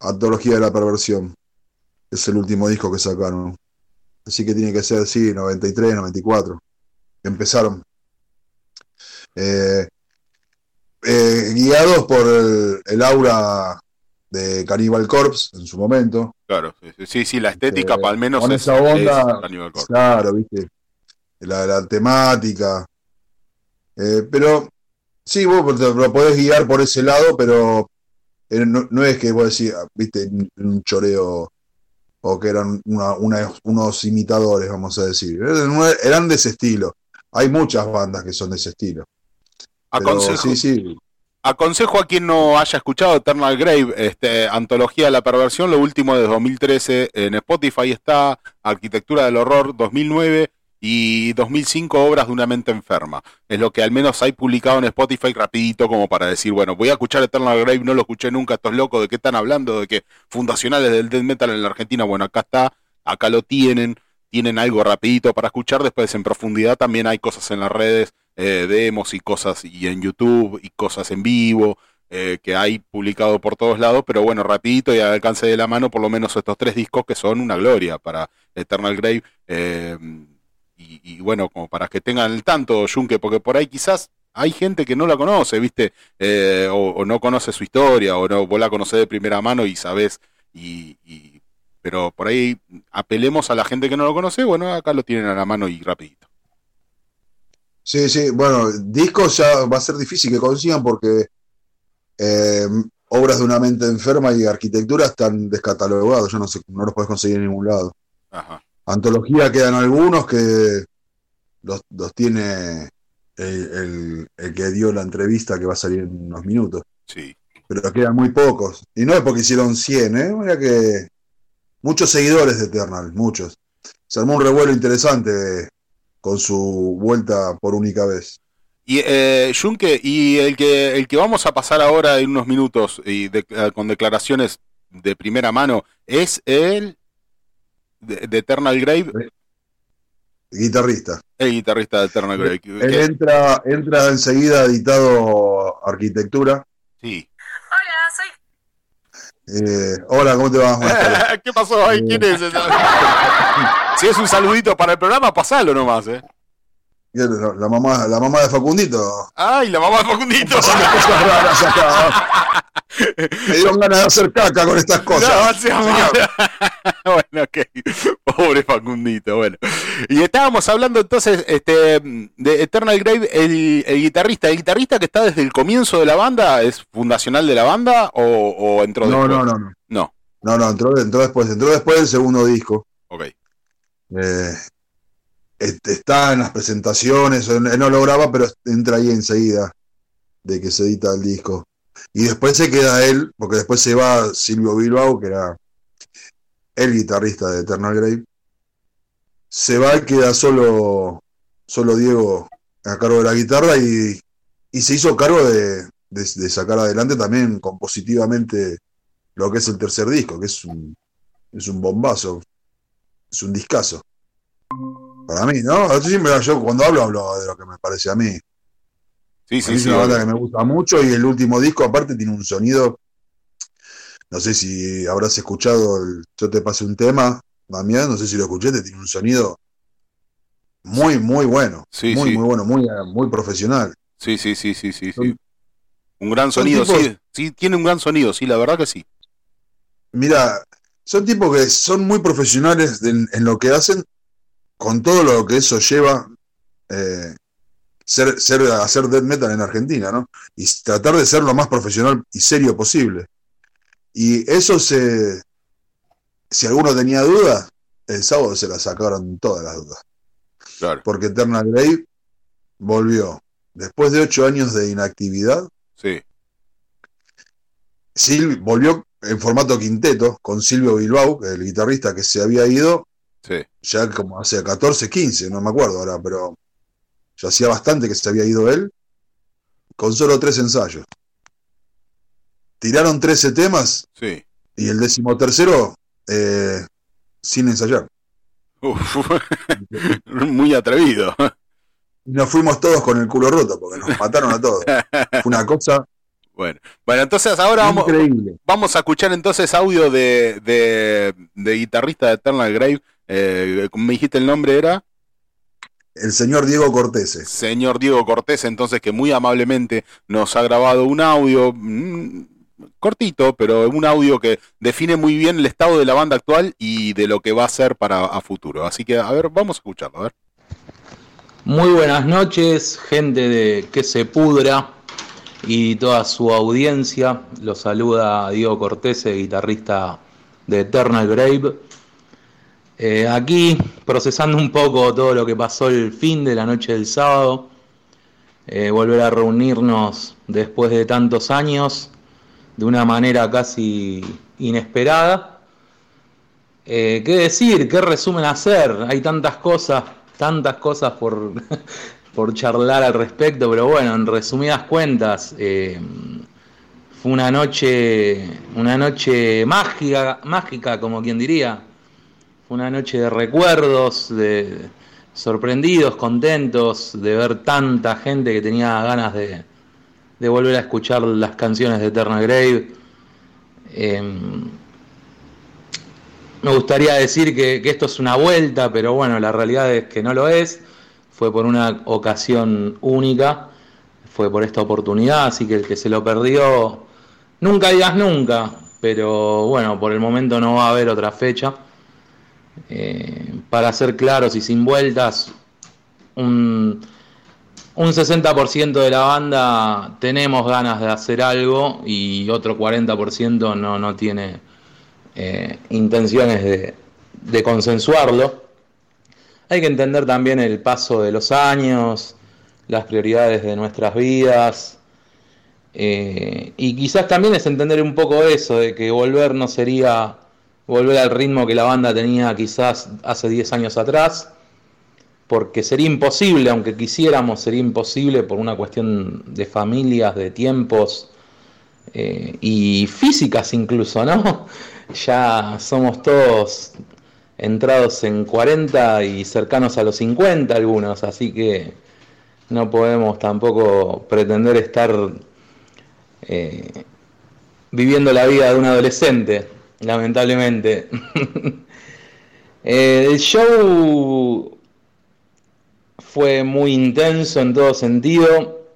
Antología de la Perversión. Es el último disco que sacaron. Así que tiene que ser, sí, 93, 94. Empezaron. Eh, eh, guiados por el, el aura de Cannibal Corpse en su momento. Claro, sí, sí, la estética, Eh, al menos con es, esa onda, es Cannibal Corpse. Claro, viste. La, la temática. Pero sí, vos te- lo podés guiar por ese lado, pero no, no es que vos decís, viste, un- un choreo o que eran una- una- unos imitadores, vamos a decir. Eran, eran de ese estilo. Hay muchas bandas que son de ese estilo. Pero Aconsejo, sí, sí. aconsejo a quien no haya escuchado Eternal Grave, este, Antología de la Perversión, lo último de 2013 en Spotify está Arquitectura del Horror 2009 y 2005 Obras de una mente enferma. Es lo que al menos hay publicado en Spotify rapidito como para decir, bueno, voy a escuchar Eternal Grave, no lo escuché nunca, estos locos, ¿de qué están hablando? De que fundacionales del death metal en la Argentina, bueno, acá está, acá lo tienen, tienen algo rapidito para escuchar, después en profundidad también hay cosas en las redes, eh, demos y cosas, y en YouTube, y cosas en vivo, eh, que hay publicado por todos lados, pero bueno, rapidito y al alcance de la mano, por lo menos estos tres discos que son una gloria para Eternal Grave, eh, y, bueno, como para que tengan el tanto, Junque, porque por ahí quizás hay gente que no la conoce, ¿viste? Eh, o, o no conoce su historia, o no, vos la conocés de primera mano y sabés, y- pero por ahí apelemos a la gente que no lo conoce, bueno, acá lo tienen a la mano y rapidito. Sí, sí, bueno, discos ya va a ser difícil que consigan porque eh, obras de una mente enferma y arquitectura están descatalogados, ya no sé, no los puedes conseguir en ningún lado. Ajá. Antología quedan algunos que los, los tiene el, el- el que dio la entrevista que va a salir en unos minutos, Sí. pero quedan muy pocos. Y no es porque hicieron 100, ¿eh? Mira que muchos seguidores de Eternal, muchos. Se armó un revuelo interesante con su vuelta por única vez. Y eh, y el que el que vamos a pasar ahora en unos minutos y de- eh, con declaraciones de primera mano es el de, de Eternal Grave, Guitarrista. el guitarrista de Eternal Grave. Él entra, entra enseguida editado arquitectura. sí. Eh, hola, ¿cómo te va? Buenas [laughs] tardes. ¿Qué pasó ahí? ¿Quién es? [laughs] si es un saludito para el programa, pasalo nomás, ¿eh? La, la mamá, la mamá de Facundito. ¡Ay, la mamá de Facundito! Pasando cosas raras acá. Me dieron ganas de hacer caca con estas cosas. [laughs] No, mala. [laughs] bueno, ok. Pobre Facundito, bueno. Y estábamos hablando entonces este, de Eternal Grave, el, el guitarrista. ¿El guitarrista que está desde el comienzo de la banda es fundacional de la banda o, o entró No, después? no, no, no. No, No, no, entró, entró después, entró después del segundo disco. ok. Eh, está en las presentaciones, no lo graba, pero entra ahí enseguida de que se edita el disco. Y después se queda él, porque después se va Silvio Bilbao, que era el guitarrista de Eternal Grave. Se va y queda solo, solo Diego a cargo de la guitarra y, y se hizo cargo de, de- de sacar adelante también compositivamente lo que es el tercer disco, que es un, es un bombazo, es un discazo. Para mí, ¿no? Yo, siempre- yo cuando hablo, hablo de lo que me parece a mí. Sí, A sí, mí es sí. una banda que me gusta mucho y el último disco aparte tiene un sonido, no sé si habrás escuchado, el Yo te pasé un tema, Damián, no sé si lo escuchaste, tiene un sonido muy, muy bueno. Sí, muy, sí. muy bueno, muy, muy profesional. Sí, sí, sí, sí, sí, sí. Son- Un gran son sonido, tipos- sí. Sí, tiene un gran sonido, sí, la verdad que sí. Mira, son tipos que son muy profesionales en lo que hacen, con todo lo que eso lleva, eh, ser, ser, hacer death metal en Argentina, ¿no? Y tratar de ser lo más profesional y serio posible. Y eso se, si alguno tenía dudas, el sábado se la sacaron todas las dudas. Claro, Porque Eternal Grave volvió, después de ocho años de inactividad, sí. Sil- volvió en formato quinteto con Silvio Bilbao, el guitarrista que se había ido Sí, ya como hace 14, 15, no me acuerdo ahora, pero ya hacía bastante que se había ido él, con solo tres ensayos. Tiraron 13 temas sí. y el decimotercero eh, sin ensayar. Uf, [laughs] muy atrevido. Y nos fuimos todos con el culo roto porque nos mataron a todos. [laughs] Fue una cosa Bueno, bueno, entonces ahora vamos, vamos a escuchar entonces audio de, de, de guitarrista de Eternal Grave. Eh, me dijiste el nombre era El señor Diego Cortese. señor Diego Cortés, entonces que muy amablemente nos ha grabado un audio mm, cortito, pero un audio que define muy bien el estado de la banda actual y de lo que va a ser para a futuro. Así que, a ver, vamos a escucharlo, a ver. Muy buenas noches, gente de Que se pudra y toda su audiencia. Los saluda Diego Cortese, guitarrista de Eternal Grave. Eh, aquí procesando un poco todo lo que pasó el fin de la noche del sábado. Eh, volver a reunirnos después de tantos años de una manera casi inesperada. Eh, ¿Qué decir? ¿Qué resumen hacer? Hay tantas cosas, tantas cosas por, [laughs] por charlar al respecto, pero bueno, en resumidas cuentas, fue una noche, una noche mágica, mágica, como quien diría. Fue una noche de recuerdos, de sorprendidos, contentos de ver tanta gente que tenía ganas de, de volver a escuchar las canciones de Eternal Grave. Em, me gustaría decir que, que esto es una vuelta, pero bueno, la realidad es que no lo es. Fue por una ocasión única, fue por esta oportunidad, así que el que se lo perdió, nunca digas nunca, pero bueno, por el momento no va a haber otra fecha. Eh, para ser claros y sin vueltas, un, un 60% de la banda tenemos ganas de hacer algo y otro 40% no, no tiene eh, intenciones de, de consensuarlo. Hay que entender también el paso de los años, las prioridades de nuestras vidas. eh, y quizás también es entender un poco eso, de que volver no sería volver al ritmo que la banda tenía quizás hace 10 años atrás, porque sería imposible, aunque quisiéramos, sería imposible por una cuestión de familias, de tiempos eh, y físicas incluso, ¿no? [laughs] Ya somos todos entrados en 40 y cercanos a los 50 algunos, así que no podemos tampoco pretender estar eh, viviendo la vida de un adolescente, lamentablemente. [laughs] Eh, el show fue muy intenso en todo sentido.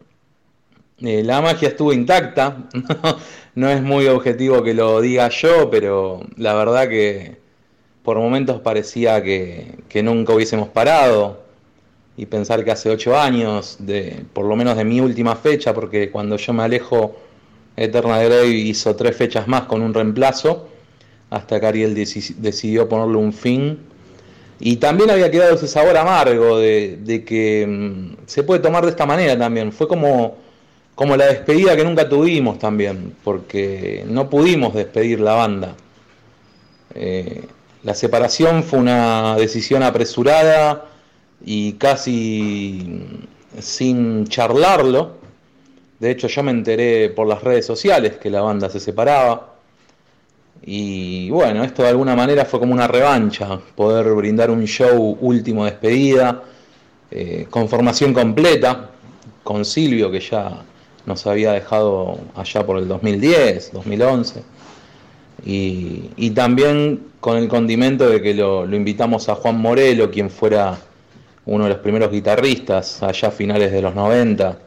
Eh, la magia estuvo intacta. [laughs] no es muy objetivo que lo diga yo, pero la verdad que por momentos parecía que, nunca hubiésemos parado. Y pensar que hace ocho años, de, por lo menos de mi última fecha, porque cuando yo me alejo, Eterna Grey hizo tres fechas más con un reemplazo, hasta que Ariel deci- decidió ponerle un fin. Y también había quedado ese sabor amargo de, que mm, se puede tomar de esta manera también. Fue como, como la despedida que nunca tuvimos también, porque no pudimos despedir la banda. Eh, la separación fue una decisión apresurada y casi sin charlarlo. De hecho, yo me enteré por las redes sociales que la banda se separaba. Y bueno, esto de alguna manera fue como una revancha, poder brindar un show último de despedida, eh, con formación completa, con Silvio que ya nos había dejado allá por el 2010, 2011. Y, y también con el condimento de que lo, lo invitamos a Juan Morelo, quien fuera uno de los primeros guitarristas allá a finales de los 90,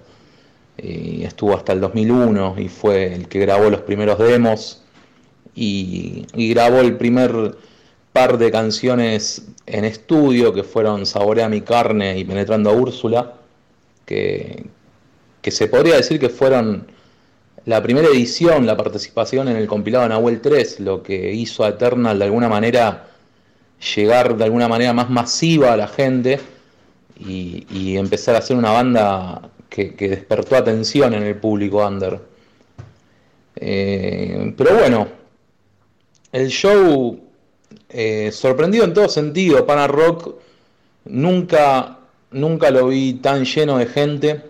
y estuvo hasta el 2001 y fue el que grabó los primeros demos y, grabó el primer par de canciones en estudio que fueron Saborea mi carne y Penetrando a Úrsula, que, que se podría decir que fueron la primera edición, la participación en el compilado Nahuel 3, lo que hizo a Eternal de alguna manera llegar de alguna manera más masiva a la gente y, y empezar a ser una banda que, que despertó atención en el público under. Eh, pero bueno, el show eh, sorprendido en todo sentido, Pana Rock nunca, nunca lo vi tan lleno de gente.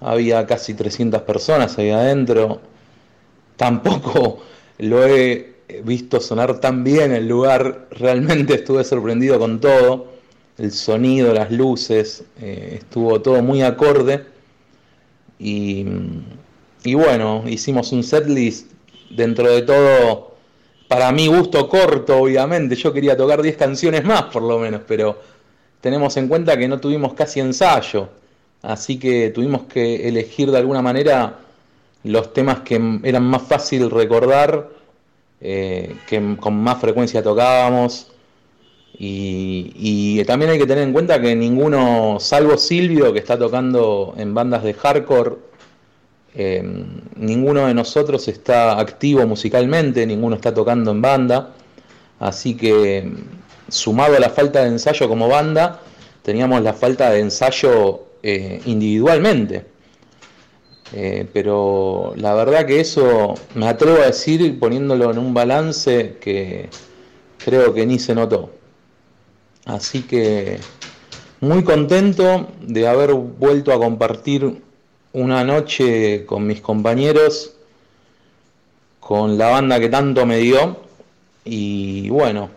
Había casi 300 personas ahí adentro. Tampoco [laughs] lo he visto sonar tan bien el lugar. Realmente estuve sorprendido con todo. El sonido, las luces, eh, estuvo todo muy acorde. Y, y bueno, hicimos un setlist dentro de todo, para mi gusto corto, obviamente. Yo quería tocar 10 canciones más, por lo menos, pero tenemos en cuenta que no tuvimos casi ensayo. Así que tuvimos que elegir de alguna manera los temas que eran más fácil recordar, eh, que con más frecuencia tocábamos. Y, y también hay que tener en cuenta que ninguno, salvo Silvio, que está tocando en bandas de hardcore, eh, ninguno de nosotros está activo musicalmente, ninguno está tocando en banda. Así que, sumado a la falta de ensayo como banda, teníamos la falta de ensayo eh, individualmente. Eh, pero la verdad que eso me atrevo a decir, poniéndolo en un balance, que creo que ni se notó. Así que muy contento de haber vuelto a compartir una noche con mis compañeros, con la banda que tanto me dio y bueno,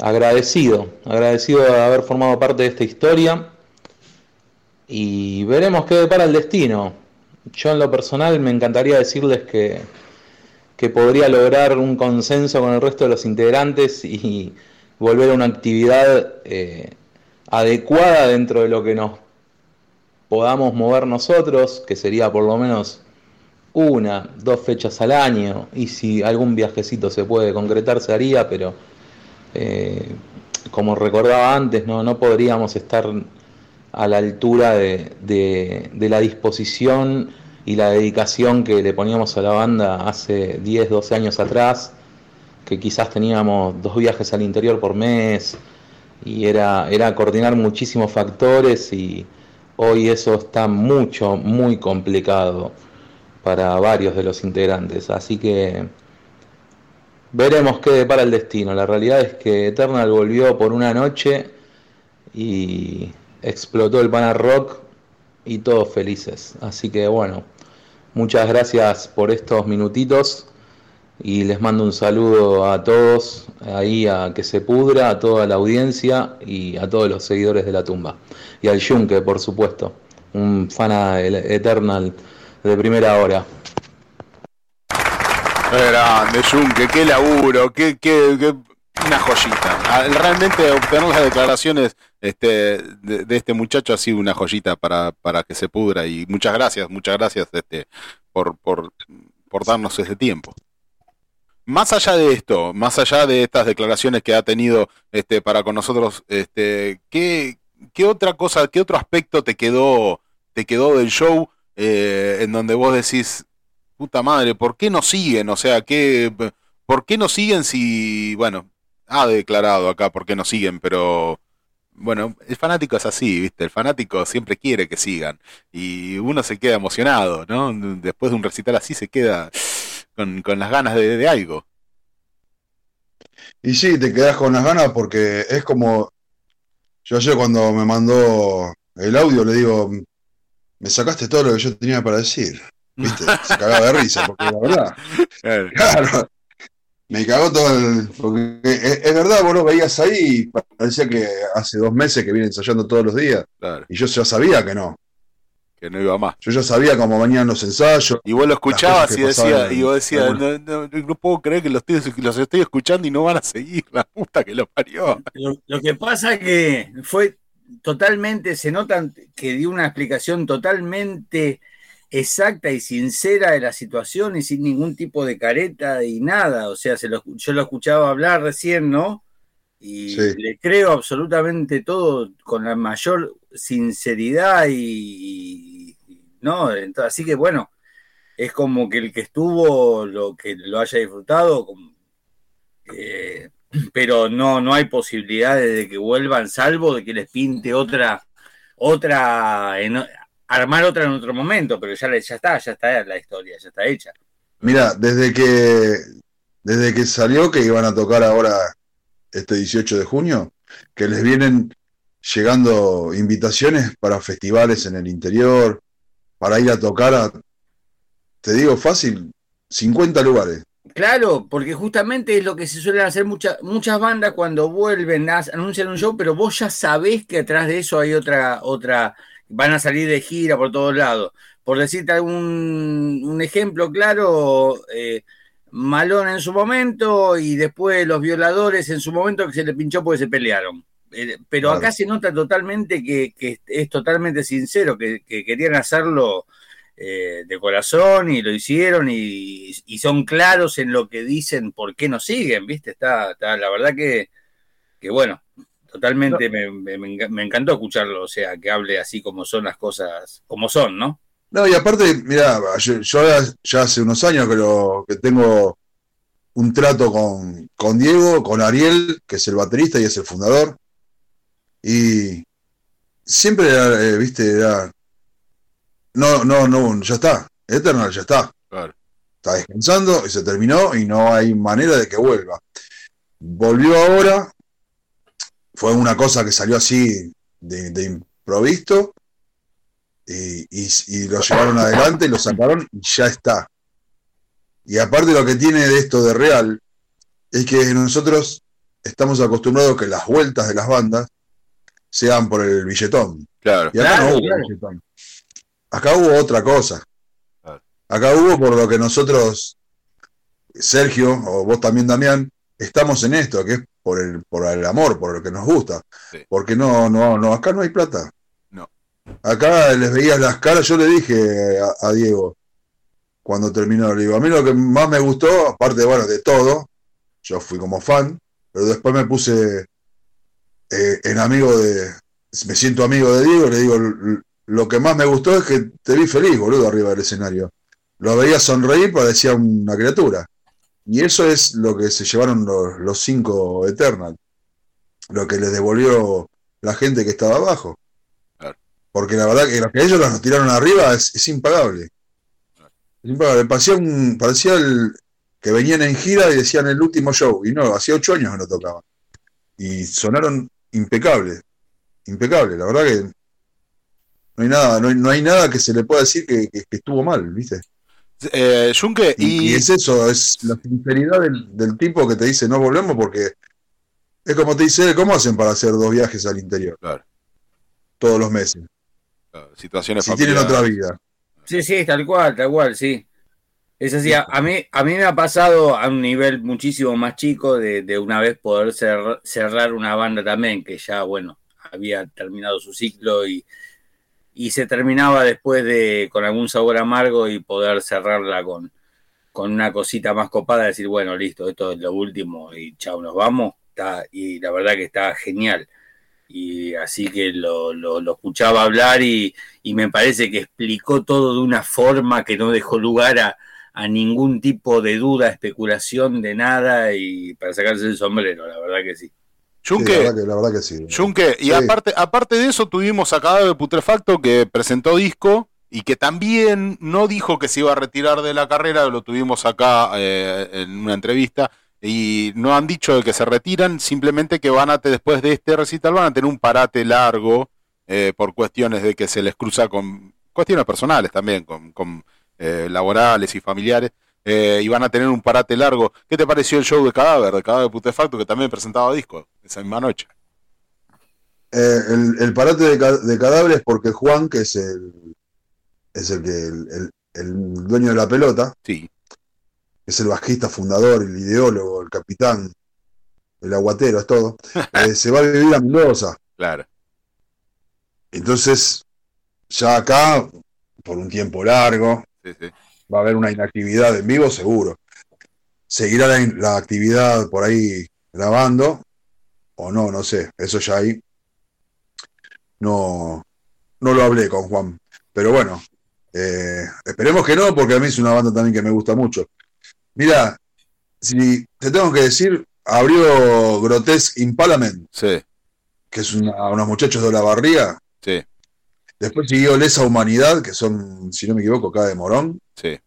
agradecido, agradecido de haber formado parte de esta historia y veremos qué depara el destino. Yo en lo personal me encantaría decirles que, que podría lograr un consenso con el resto de los integrantes y volver a una actividad eh, adecuada dentro de lo que nos podamos mover nosotros, que sería por lo menos una, dos fechas al año, y si algún viajecito se puede concretar se haría, pero eh, como recordaba antes, no, no podríamos estar a la altura de, de, la disposición y la dedicación que le poníamos a la banda hace 10, 12 años atrás, que quizás teníamos dos viajes al interior por mes, y era, era coordinar muchísimos factores y hoy eso está mucho, muy complicado para varios de los integrantes. Así que veremos qué depara el destino. La realidad es que Eternal volvió por una noche y explotó el Pana Rock y todos felices. Así que bueno, muchas gracias por estos minutitos y les mando un saludo a todos, ahí a que se pudra, a toda la audiencia y a todos los seguidores de la tumba. Y al Junque, por supuesto, un fan Eternal de primera hora. Qué grande, Junque, qué laburo, qué, qué, qué, una joyita. Ah, Realmente obtener las declaraciones este, de, de este muchacho ha sido una joyita para, para que se pudra. Y muchas gracias, muchas gracias este, por, por, por darnos ese tiempo. Más allá de esto, más allá de estas declaraciones que ha tenido este, para con nosotros, este, ¿qué, otra cosa, qué otro aspecto te quedó, te quedó del show eh, en donde vos decís, puta madre, ¿por qué no siguen? O sea, ¿qué, ¿por qué no siguen si, bueno, ha declarado acá por qué no siguen, pero bueno, el fanático es así, ¿viste? El fanático siempre quiere que sigan y uno se queda emocionado, ¿no? Después de un recital así se queda con, con las ganas de, de algo. Y sí, te quedás con las ganas porque es como. Yo ayer cuando me mandó el audio le digo, me sacaste todo lo que yo tenía para decir. ¿Viste? [laughs] Se cagaba de risa, porque la verdad. Claro. Claro. Me cagó todo el. Porque es, es verdad, vos lo veías ahí y parecía que hace dos meses que viene ensayando todos los días. Claro, Y yo ya sabía que no. Que no iba más. Yo ya sabía cómo venían los ensayos. Y vos lo escuchabas y que decía, pasaban. y vos decías, no, no, no puedo creer que los, estoy, los estoy escuchando y no van a seguir, la puta que lo parió. Lo, lo que pasa que fue totalmente, se nota que dio una explicación totalmente exacta y sincera de la situación y sin ningún tipo de careta y nada. O sea, se lo, yo lo escuchaba hablar recién, ¿no? Y Sí. le creo absolutamente todo con la mayor sinceridad y, y- ¿no? Entonces, así que bueno, es como que el que estuvo, lo que lo haya disfrutado, eh, [clears throat] pero no, no hay posibilidades de que vuelvan, salvo de que les pinte otra, otra, armar otra en otro momento, pero ya, ya está, ya está la historia, ya está hecha. Mira, desde que desde que salió que iban a tocar ahora este 18 de junio, que les vienen llegando invitaciones para festivales en el interior, para ir a tocar a, te digo fácil, 50 lugares. Claro, porque justamente es lo que se suelen hacer muchas muchas bandas cuando vuelven, anuncian un show, pero vos ya sabés que atrás de eso hay otra, otra, van a salir de gira por todos lados. Por decirte algún un ejemplo claro, eh, Malón en su momento y después los violadores en su momento que se le pinchó porque se pelearon. Eh, pero Claro. acá se nota totalmente que, que es totalmente sincero, que, que querían hacerlo eh, de corazón y lo hicieron y, y son claros en lo que dicen, por qué no siguen, ¿viste? Está, está la verdad que, que bueno, totalmente me, me- me enca- me encantó escucharlo, o sea, que hable así como son las cosas, como son, ¿no? No, y aparte, mira, yo, yo ya, ya hace unos años que, lo, que tengo un trato con, con Diego, con Ariel, que es el baterista y es el fundador. Y siempre era, eh, viste, era. No, no, no, ya está. Eternal ya está. Claro. Está descansando y se terminó y no hay manera de que vuelva. Volvió ahora. Fue una cosa que salió así de, de improvisto y, y- y lo llevaron adelante, lo sacaron y ya está. Y aparte lo que tiene de esto de real es que nosotros estamos acostumbrados que las vueltas de las bandas sean por el billetón. Claro. Y acá Claro, no hubo claro. billetón. Acá hubo otra cosa. Claro. Acá hubo por lo que nosotros, Sergio, o vos también, Damián, estamos en esto, que es por el, por el amor, por lo que nos gusta. Sí. Porque no, no, no, acá no hay plata. No. Acá les veías las caras, yo le dije a, a Diego cuando terminó, le digo, a mí lo que más me gustó, aparte, bueno, de todo, yo fui como fan, pero después me puse eh, en amigo de, me siento amigo de Diego, le digo, "L- lo que más me gustó es que te vi feliz, boludo, arriba del escenario. Lo veía sonreír, parecía una criatura. Y eso es lo que se llevaron los, los cinco Eternal, lo que les devolvió la gente que estaba abajo. Claro. Porque la verdad que lo que ellos nos tiraron arriba es, es impagable. Es impagable. Parecía, un, parecía el, que venían en gira y decían el último show. Y no, hacía ocho años que no tocaban. Y sonaron impecables. Impecables. La verdad que no hay nada, no hay, no hay nada que se le pueda decir que, que- que estuvo mal, ¿viste? Eh, Junque, Y, y, y es eso, es la sinceridad del, del tipo que te dice no volvemos porque es como te dice, ¿cómo hacen para hacer dos viajes al interior Claro, todos los meses? claro, situaciones Si tienen otra vida. Sí, sí, tal cual, tal cual, sí. Es así, a, a mí, a mí me ha pasado a un nivel muchísimo más chico de, de una vez poder cer- cerrar una banda también, que ya, bueno, había terminado su ciclo y, y se terminaba después de con algún sabor amargo y poder cerrarla con, con una cosita más copada, decir, bueno, listo, esto es lo último y chao, nos vamos. Está, y la verdad que está genial. Y así que lo, lo- lo escuchaba hablar y, y me parece que explicó todo de una forma que no dejó lugar a, a ningún tipo de duda, especulación de nada y para sacarse el sombrero, la verdad que sí. Sí, Junque, la, verdad que, la verdad que sí. Junque, y Sí. aparte, aparte de eso tuvimos a Cadáver Putrefacto que presentó disco y que también no dijo que se iba a retirar de la carrera, lo tuvimos acá eh, en una entrevista y no han dicho de que se retiran, simplemente que van a, te- después de este recital van a tener un parate largo eh, por cuestiones de que se les cruza con cuestiones personales también, con, con, eh, laborales y familiares. eh, y van a tener un parate largo. ¿Qué te pareció el show de Cadáver, de Cadáver Putrefacto, que también presentaba disco esa misma noche? Eh, el, el parate de, de cadáveres porque Juan, que es el es el que el, el- el dueño de la pelota, Sí. es el bajista fundador, el ideólogo, el capitán, el aguatero, es todo, [laughs] eh, se va a vivir a Mendoza. Claro. Entonces, ya acá, por un tiempo largo, Sí, sí. va a haber una inactividad en vivo, seguro. Seguirá la, actividad por ahí grabando, o no, no sé, eso ya ahí no, no lo hablé con Juan. Pero bueno, eh, esperemos que no, porque a mí es una banda también que me gusta mucho. Mira, si te tengo que decir, abrió Grotesque Impalament, Sí, que es una- unos muchachos de la barriga. sí, Después siguió Lesa Humanidad, que son, si no me equivoco, acá de Morón. sí.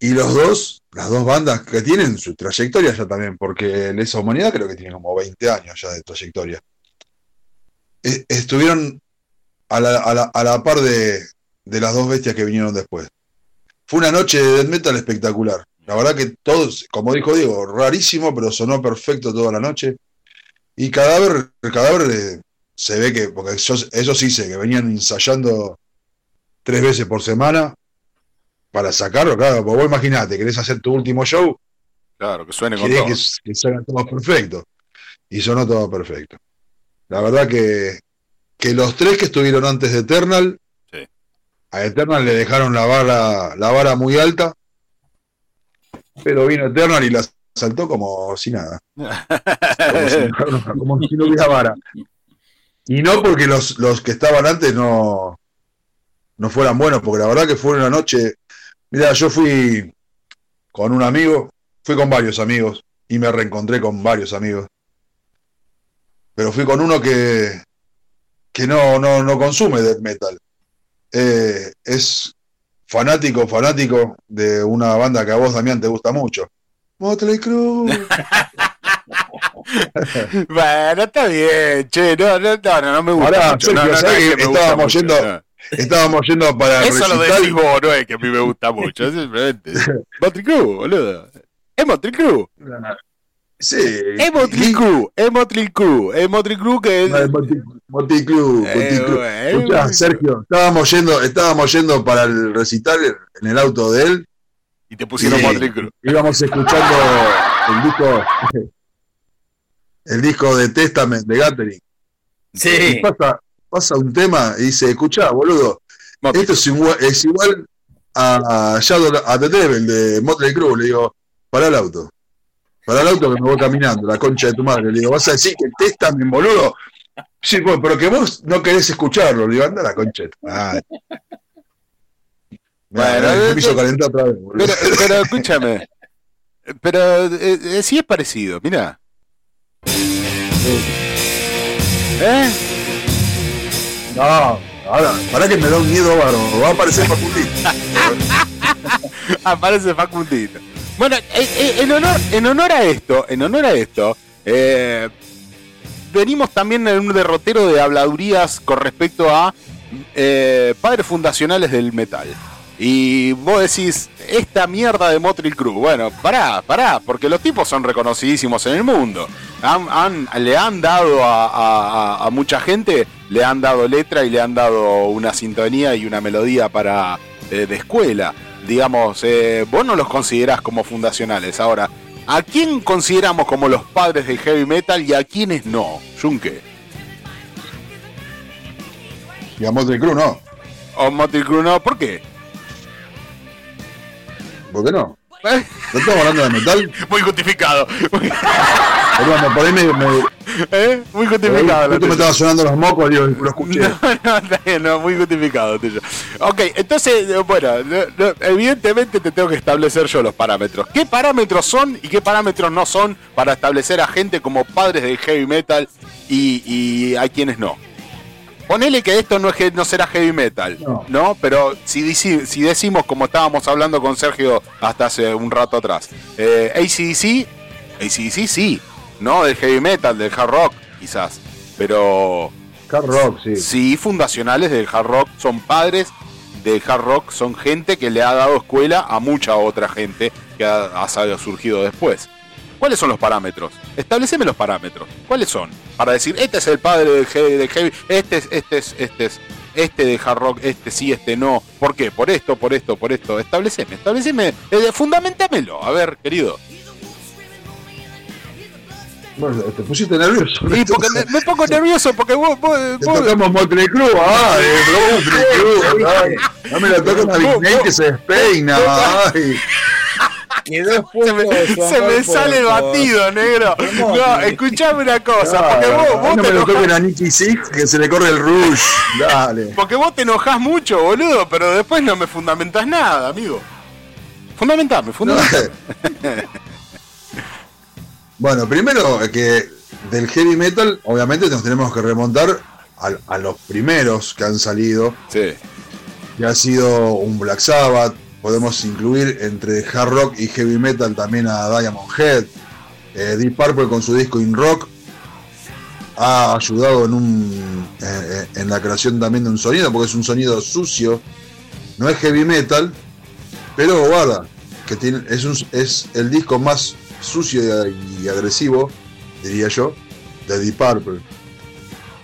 Y los dos, las dos bandas que tienen su trayectoria ya también, porque Lesa Humanidad creo que tiene como 20 años ya de trayectoria. E- estuvieron a la, a la- a la par de, de las dos bestias que vinieron después. Fue una noche de death metal espectacular. La verdad que todos, como dijo Diego, rarísimo, pero sonó perfecto toda la noche. Y Cadáver, el Cadáver se ve que, porque yo, eso sí sé, que venían ensayando tres veces por semana para sacarlo, claro, porque vos imaginate, querés hacer tu último show, Claro, que suene con todo. que, que salga todo perfecto. Y sonó todo perfecto. La verdad que, que los tres que estuvieron antes de Eternal, Sí. a Eternal le dejaron la vara, la vara muy alta, pero vino Eternal y la saltó como si nada. Como [laughs] si, como si no hubiera vara. Y no porque los, los que estaban antes no, no fueran buenos, porque la verdad que fue una noche. Mira, yo fui con un amigo, fui con varios amigos y me reencontré con varios amigos. Pero fui con uno que, que no, no, no consume death metal. Eh, es fanático, fanático de una banda que a vos, Damián, te gusta mucho. Motley Crue. [laughs] [laughs] bueno, está bien, che, no, no, no, no, no me gusta Ahora, mucho. No, no, no ¿sabés es que estábamos yendo-. Estábamos yendo para Eso lo decís vos, no es que a mí me gusta mucho, es simplemente. Motley Crue, boludo. Es Motley Crue. Sí. Es Motley Crue, es Motley Crue, es Motley Crue que es... Crue, Eh, eh, Sergio, estábamos yendo, estábamos yendo para el recital en el auto de él. Y te pusieron Crue. Íbamos escuchando el disco, el disco de Testament de Gathering. Sí, pasa, pasa un tema y dice, escuchá, boludo, esto es igual, es igual a Shadow the Devil de Motley Crue. Le digo, para el auto. Para el auto que me voy caminando, la concha de tu madre. Le digo, ¿vas a decir que Testament, boludo? Sí, pues, pero que vos no querés escucharlo. Le digo, anda la concha de tu madre. [laughs] Bueno, Bueno, me hizo eh, calentar otra vez, boludo. Pero, pero escúchame. Pero eh, eh, sí es parecido, mira. ¿Eh? No, ahora, para que me da un miedo bárbaro. Va a aparecer Facundito. [laughs] Aparece Facundito. Bueno, eh, eh, en honor, en honor a esto, en honor a esto, eh, venimos también en un derrotero de habladurías con respecto a eh, padres fundacionales del metal. Y vos decís, esta mierda de Motley Crue. Bueno, pará, pará, porque los tipos son reconocidísimos en el mundo. Han- han- le han dado a, a- a- a mucha gente, le han dado letra y le han dado una sintonía y una melodía para eh, de escuela. digamos, eh, vos no los considerás como fundacionales. Ahora, ¿a quién consideramos como los padres del heavy metal y a quiénes no? Junke. Y a Motley Crue no. O Motley Crue no, ¿por qué? ¿Por qué no? ¿Eh? ¿No estamos hablando de metal? [laughs] Muy justificado. Perdón, por ahí me, me, ¿Eh? Muy ahí justificado. justo me estaba sonando los mocos, digo, lo escuché. [laughs] No, no, está bien, no, muy justificado. tuyo. Ok, entonces, eh, bueno, no, no, evidentemente te tengo que establecer yo los parámetros. ¿Qué parámetros son y qué parámetros no son para establecer a gente como padres del heavy metal y, y a quienes no? Ponele que esto no, es, no será heavy metal, ¿no? No. Pero si, si decimos, como estábamos hablando con Sergio hasta hace un rato atrás, eh, ACDC, ACDC sí, ¿no? Del heavy metal, del hard rock, quizás. Pero Hard rock, sí. sí, fundacionales del hard rock son padres del hard rock, son gente que le ha dado escuela a mucha otra gente que ha, surgido después. ¿Cuáles son los parámetros? Estableceme los parámetros. ¿Cuáles son? Para decir, este es el padre del heavy, del heavy, este es, este es, este es, este de hard rock, este sí, este no. ¿Por qué? Por esto, por esto, por esto. Estableceme, estableceme, eh, fundamentámelo. A ver, querido. Bueno, te pusiste nervioso. Y porque me, me pongo nervioso porque vos, vos, vos- tocamos Motley Crue, ay, [laughs] Motley Crue, ay. No me la toques a Disney que se despeina, ay. [laughs] Quedó se me, se me sale el batido, negro. [laughs] No, escuchame una cosa, porque vos, vos no te me lo toquen a Nicky Six que se le corre el rush. [laughs] Dale. porque vos te enojás mucho, boludo, pero después no me fundamentás nada, amigo. Fundamentame, fundamentame. Bueno, primero que del heavy metal, obviamente nos tenemos que remontar a, a los primeros que han salido, Sí, que ha sido un Black Sabbath. Podemos incluir entre hard rock y heavy metal también a Diamond Head. Eh, Deep Purple con su disco In Rock ha ayudado en, un, eh, eh, en la creación también de un sonido, porque es un sonido sucio. No es heavy metal, pero guarda, que tiene, es, es el disco más sucio y agresivo, diría yo, de Deep Purple.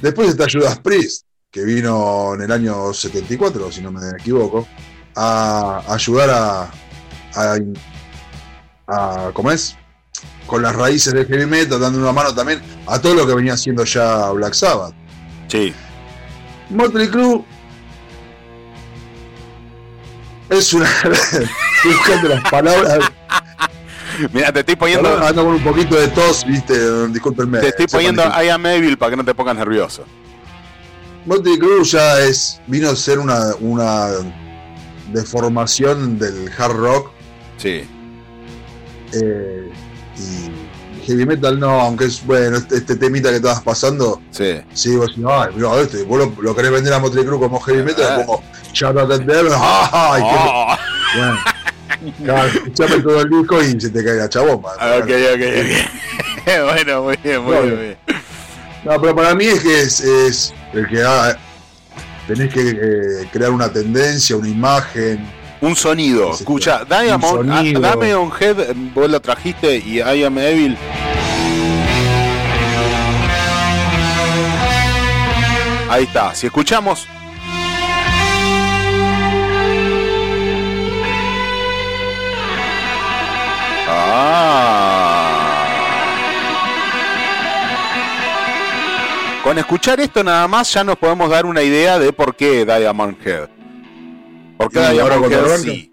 Después está Judas Priest, que vino en el año 74, si no me equivoco, a ayudar a, a, a- ¿cómo es? Con las raíces del heavy metal, dando una mano también a todo lo que venía haciendo ya Black Sabbath. sí. Motley Crue es una. [laughs] Buscando las palabras. Mira, te estoy poniendo, Ando con un poquito de tos, viste, discúlpenme. te estoy poniendo. I am Evil para que no te pongas nervioso. Motley Crue ya es. vino a ser una, una deformación del hard rock Sí, eh, y heavy metal no, aunque es bueno, este, este temita que estabas pasando, sí. sí, vos decís, ay, mira, este, vos lo, lo querés vender a Motley Crue como heavy metal, Ah. como Out at Devil, ay, qué- Oh, Bueno, claro, escuchame todo el disco y se te cae la chabomba. ok, ok, ok. [laughs] bueno, muy bien, muy bien. No, pero para mí es que es, es el que ah, tenés que eh, crear una tendencia, una imagen. Un sonido, Sí, escucha, un Diamond, ah, dame on head, vos lo trajiste y I am Evil. Ahí está, si escuchamos. Ah. Con escuchar esto nada más ya nos podemos dar una idea de por qué Diamond Head. ¿Por qué Diamond Head sí?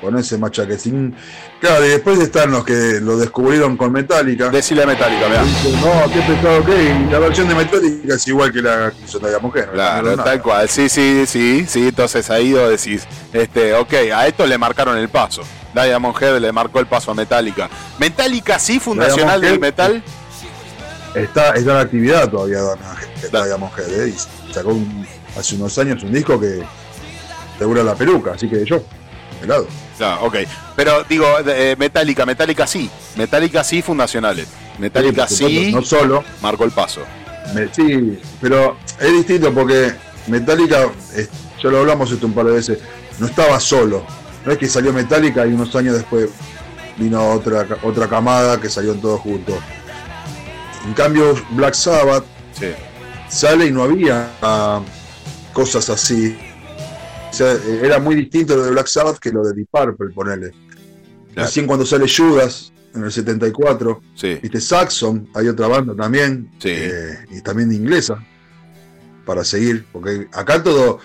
Con ese machaquecín. Claro, y después están los que lo descubrieron con Metallica. Decile Metallica, vea. Dicen, no, qué pesado que la versión de Metallica es igual que la que hizo la mujer. Claro, tal cual. Sí, sí, sí, sí. Entonces ahí vos decís, este, ok, a esto le marcaron el paso. Diamond Head le marcó el paso a Metallica. Metallica sí, fundacional Diamond del Head, metal. Está, está en actividad todavía Claro. Diamond Head, ¿eh? y sacó un- hace unos años un disco que te dura la peluca, así que yo, helado. No, ok. Pero digo, eh, Metallica, Metallica sí. Metallica sí, fundacionales. Metallica sí, No solo, marcó el paso. me- sí, pero es distinto porque Metallica, es- ya lo hablamos esto un par de veces, no estaba solo. No es que salió Metallica y unos años después vino otra, otra camada que salieron todos juntos. En cambio, Black Sabbath Sí. sale y no había ah, cosas así. sea, eh, era muy distinto lo de Black Sabbath que lo de Deep Purple, ponele. Recién cuando sale Judas, en el 74, Sí. viste Saxon, hay otra banda también, Sí. eh, y también inglesa, para seguir, porque acá todo,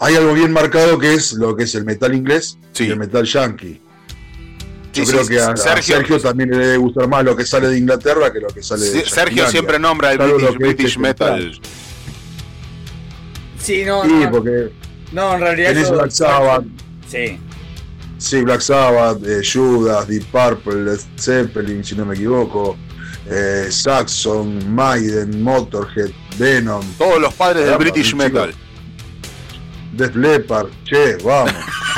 hay algo bien marcado que es lo que es el metal inglés Sí. y el metal yankee. Yo Sí, creo sí, que a, a Sergio- también le debe gustar más lo que sale de Inglaterra que lo que sale de Sergio siempre nombra el lo British, que es British este Metal. Sí, no, Sí, no, porque no, en realidad. tenés yo- Black Sabbath, Sí. Sí, Black Sabbath, eh, Judas, Deep Purple, Led Zeppelin, si no me equivoco, eh, Saxon, Maiden, Motorhead, Venom, Todos los padres del British Metal. Def Leppard, che, vamos. [laughs]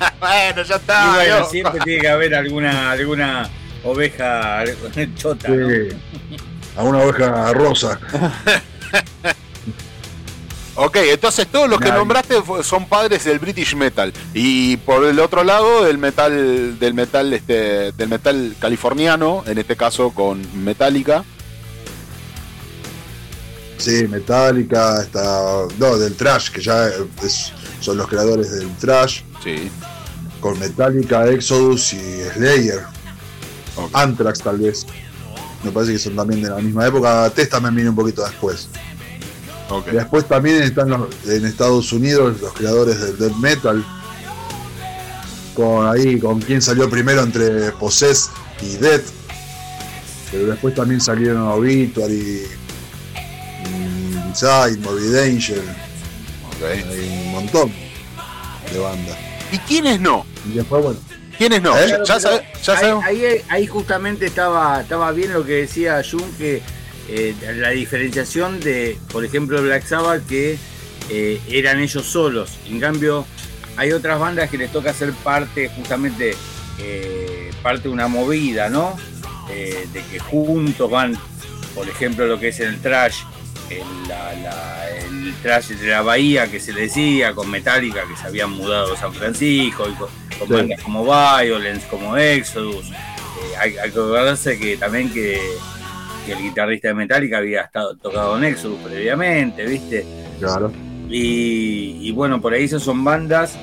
[laughs] bueno, ya Y está. bueno, ¿no? siempre tiene que haber alguna, alguna oveja chota. ¿no? Sí. A una oveja rosa. [laughs] Ok, entonces todos los que Nadie. nombraste son padres del British Metal. Y por el otro lado, del metal, del metal, este, del metal californiano, en este caso con Metallica. Sí, Metallica, está. No, del Trash, que ya es- son los creadores del Trash. Sí. Con Metallica, Exodus y Slayer. Anthrax, tal vez. Me parece que son también de la misma época. Testament viene un poquito después. Ok. Y Después también están los- en Estados Unidos los creadores del death metal. Con ahí, con quien salió primero entre Possessed y Death. Pero después también salieron Obituary, mm, Inside, Morbid Angel. Hay un montón de bandas. ¿Y quiénes no? Y después, bueno, ¿Quiénes no? ¿Eh? Ya, ya sabe- ya ahí, sabemos. ahí, ahí justamente estaba, estaba bien lo que decía Jun, que eh, la diferenciación de, por ejemplo, Black Sabbath, que eh, eran ellos solos. En cambio, hay otras bandas que les toca ser parte, justamente, parte de una movida, ¿no? De que juntos van, por ejemplo, lo que es el trash, el, la- la- el trash de la bahía que se decía, con Metallica que se habían mudado a San Francisco, y con, con Sí. bandas como Violence, como Exodus. Eh, hay, hay que acordarse que también que, que el guitarrista de Metallica había estado tocado en Exodus previamente, ¿viste? claro. Y, y bueno, por ahí esas son bandas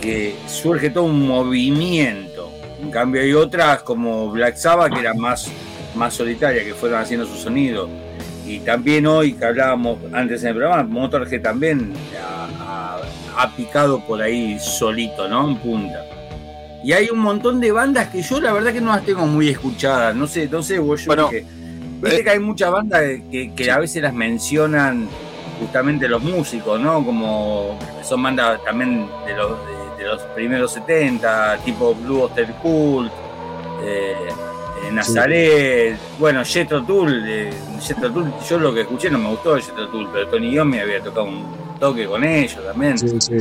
que surge todo un movimiento. En cambio hay otras como Black Sabbath que eran más, más solitarias, que fueron haciendo su sonido. Y también hoy que hablábamos antes en el programa, Motorhead también ha, ha- ha picado por ahí solito, ¿no? En punta. Y hay un montón de bandas que yo la verdad que no las tengo muy escuchadas. No sé, no sé, vos yo Bueno, que- Viste eh, que hay muchas bandas que, que a veces las mencionan justamente los músicos, ¿no? Como son bandas también de los, de, de los primeros 70, tipo Blue Oyster Cult, eh, eh, Nazaret, bueno, Jethro Tull, eh, Tull, yo lo que escuché no me gustó de Jethro Tull, pero Tony Iommi me había tocado un toque con ellos también. Sí, sí.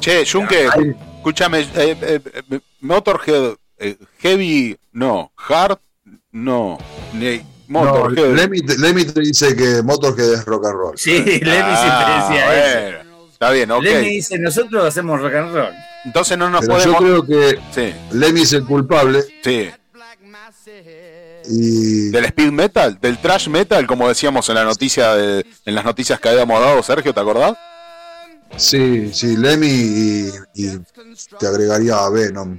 Che, Junque, Ahí- escúchame, eh, eh, eh, Motorhead, eh, Heavy, no, Hard, no, ne- No, Motorhead. Lemmy, te- Lemmy te dice que Motorhead es rock and roll. Sí, [laughs] Lemmy Ah, siempre decía eso. Está bien, ok. Lemmy dice, nosotros hacemos rock and roll. Entonces no nos Pero yo podemos. creo que Sí, Lemmy es el culpable sí. Y Del speed metal, del trash metal, como decíamos en la noticia de, en las noticias que habíamos dado, Sergio, ¿te acordás? sí, sí, Lemmy y, y te agregaría a Venom,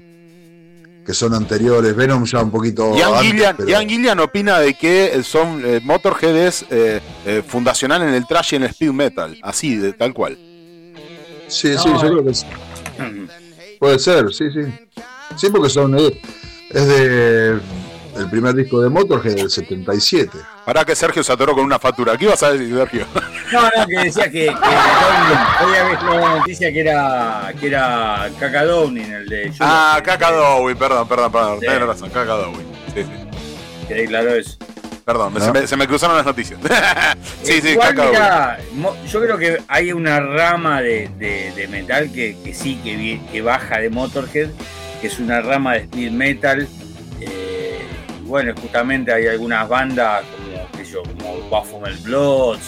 que son anteriores. Venom ya un poquito Ian antes, Gillian, pero- Ian Gillian opina de que son eh, Motorhead es eh, eh, fundacional en el trash y en el speed metal, así, de, tal cual. Sí, sí, yo creo que sí. puede ser, sí, sí. Sí, porque son es de el primer disco de Motorhead del 77. Para que Sergio se atoró con una factura. ¿Qué ibas a decir, Sergio? No, no, que decía que, que hoy, hoy había visto una noticia que era que era Caca Downing, el de ah, Judas, Caca Dowie, perdón, perdón, perdón. Sí. Tenés razón, Caca Dowie. Sí, sí. que declaró eso. Perdón, ¿No? se, me, se me cruzaron las noticias. [laughs] sí, sí, Caca mo- yo creo que hay una rama de, de- de metal que, que sí, que, que baja de Motorhead, que es una rama de speed metal. Bueno, justamente hay algunas bandas como, qué sé yo, como Baphomet Bloods,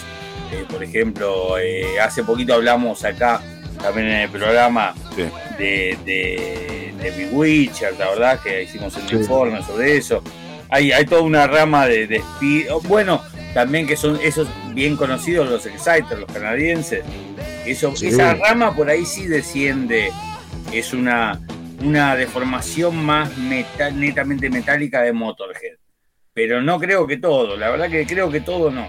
eh, por ejemplo, eh, hace poquito hablamos acá, también en el programa, Sí. de, de, de Bewitcher, la verdad, que hicimos un Sí. informe sobre eso. Hay, hay toda una rama de, de speed- bueno, también que son esos bien conocidos, los Exciters, los canadienses, Eso, Sí. Esa rama por ahí sí desciende. Es una, una deformación más meta- netamente metálica de Motorhead. Pero no creo que todo, la verdad que creo que todo no.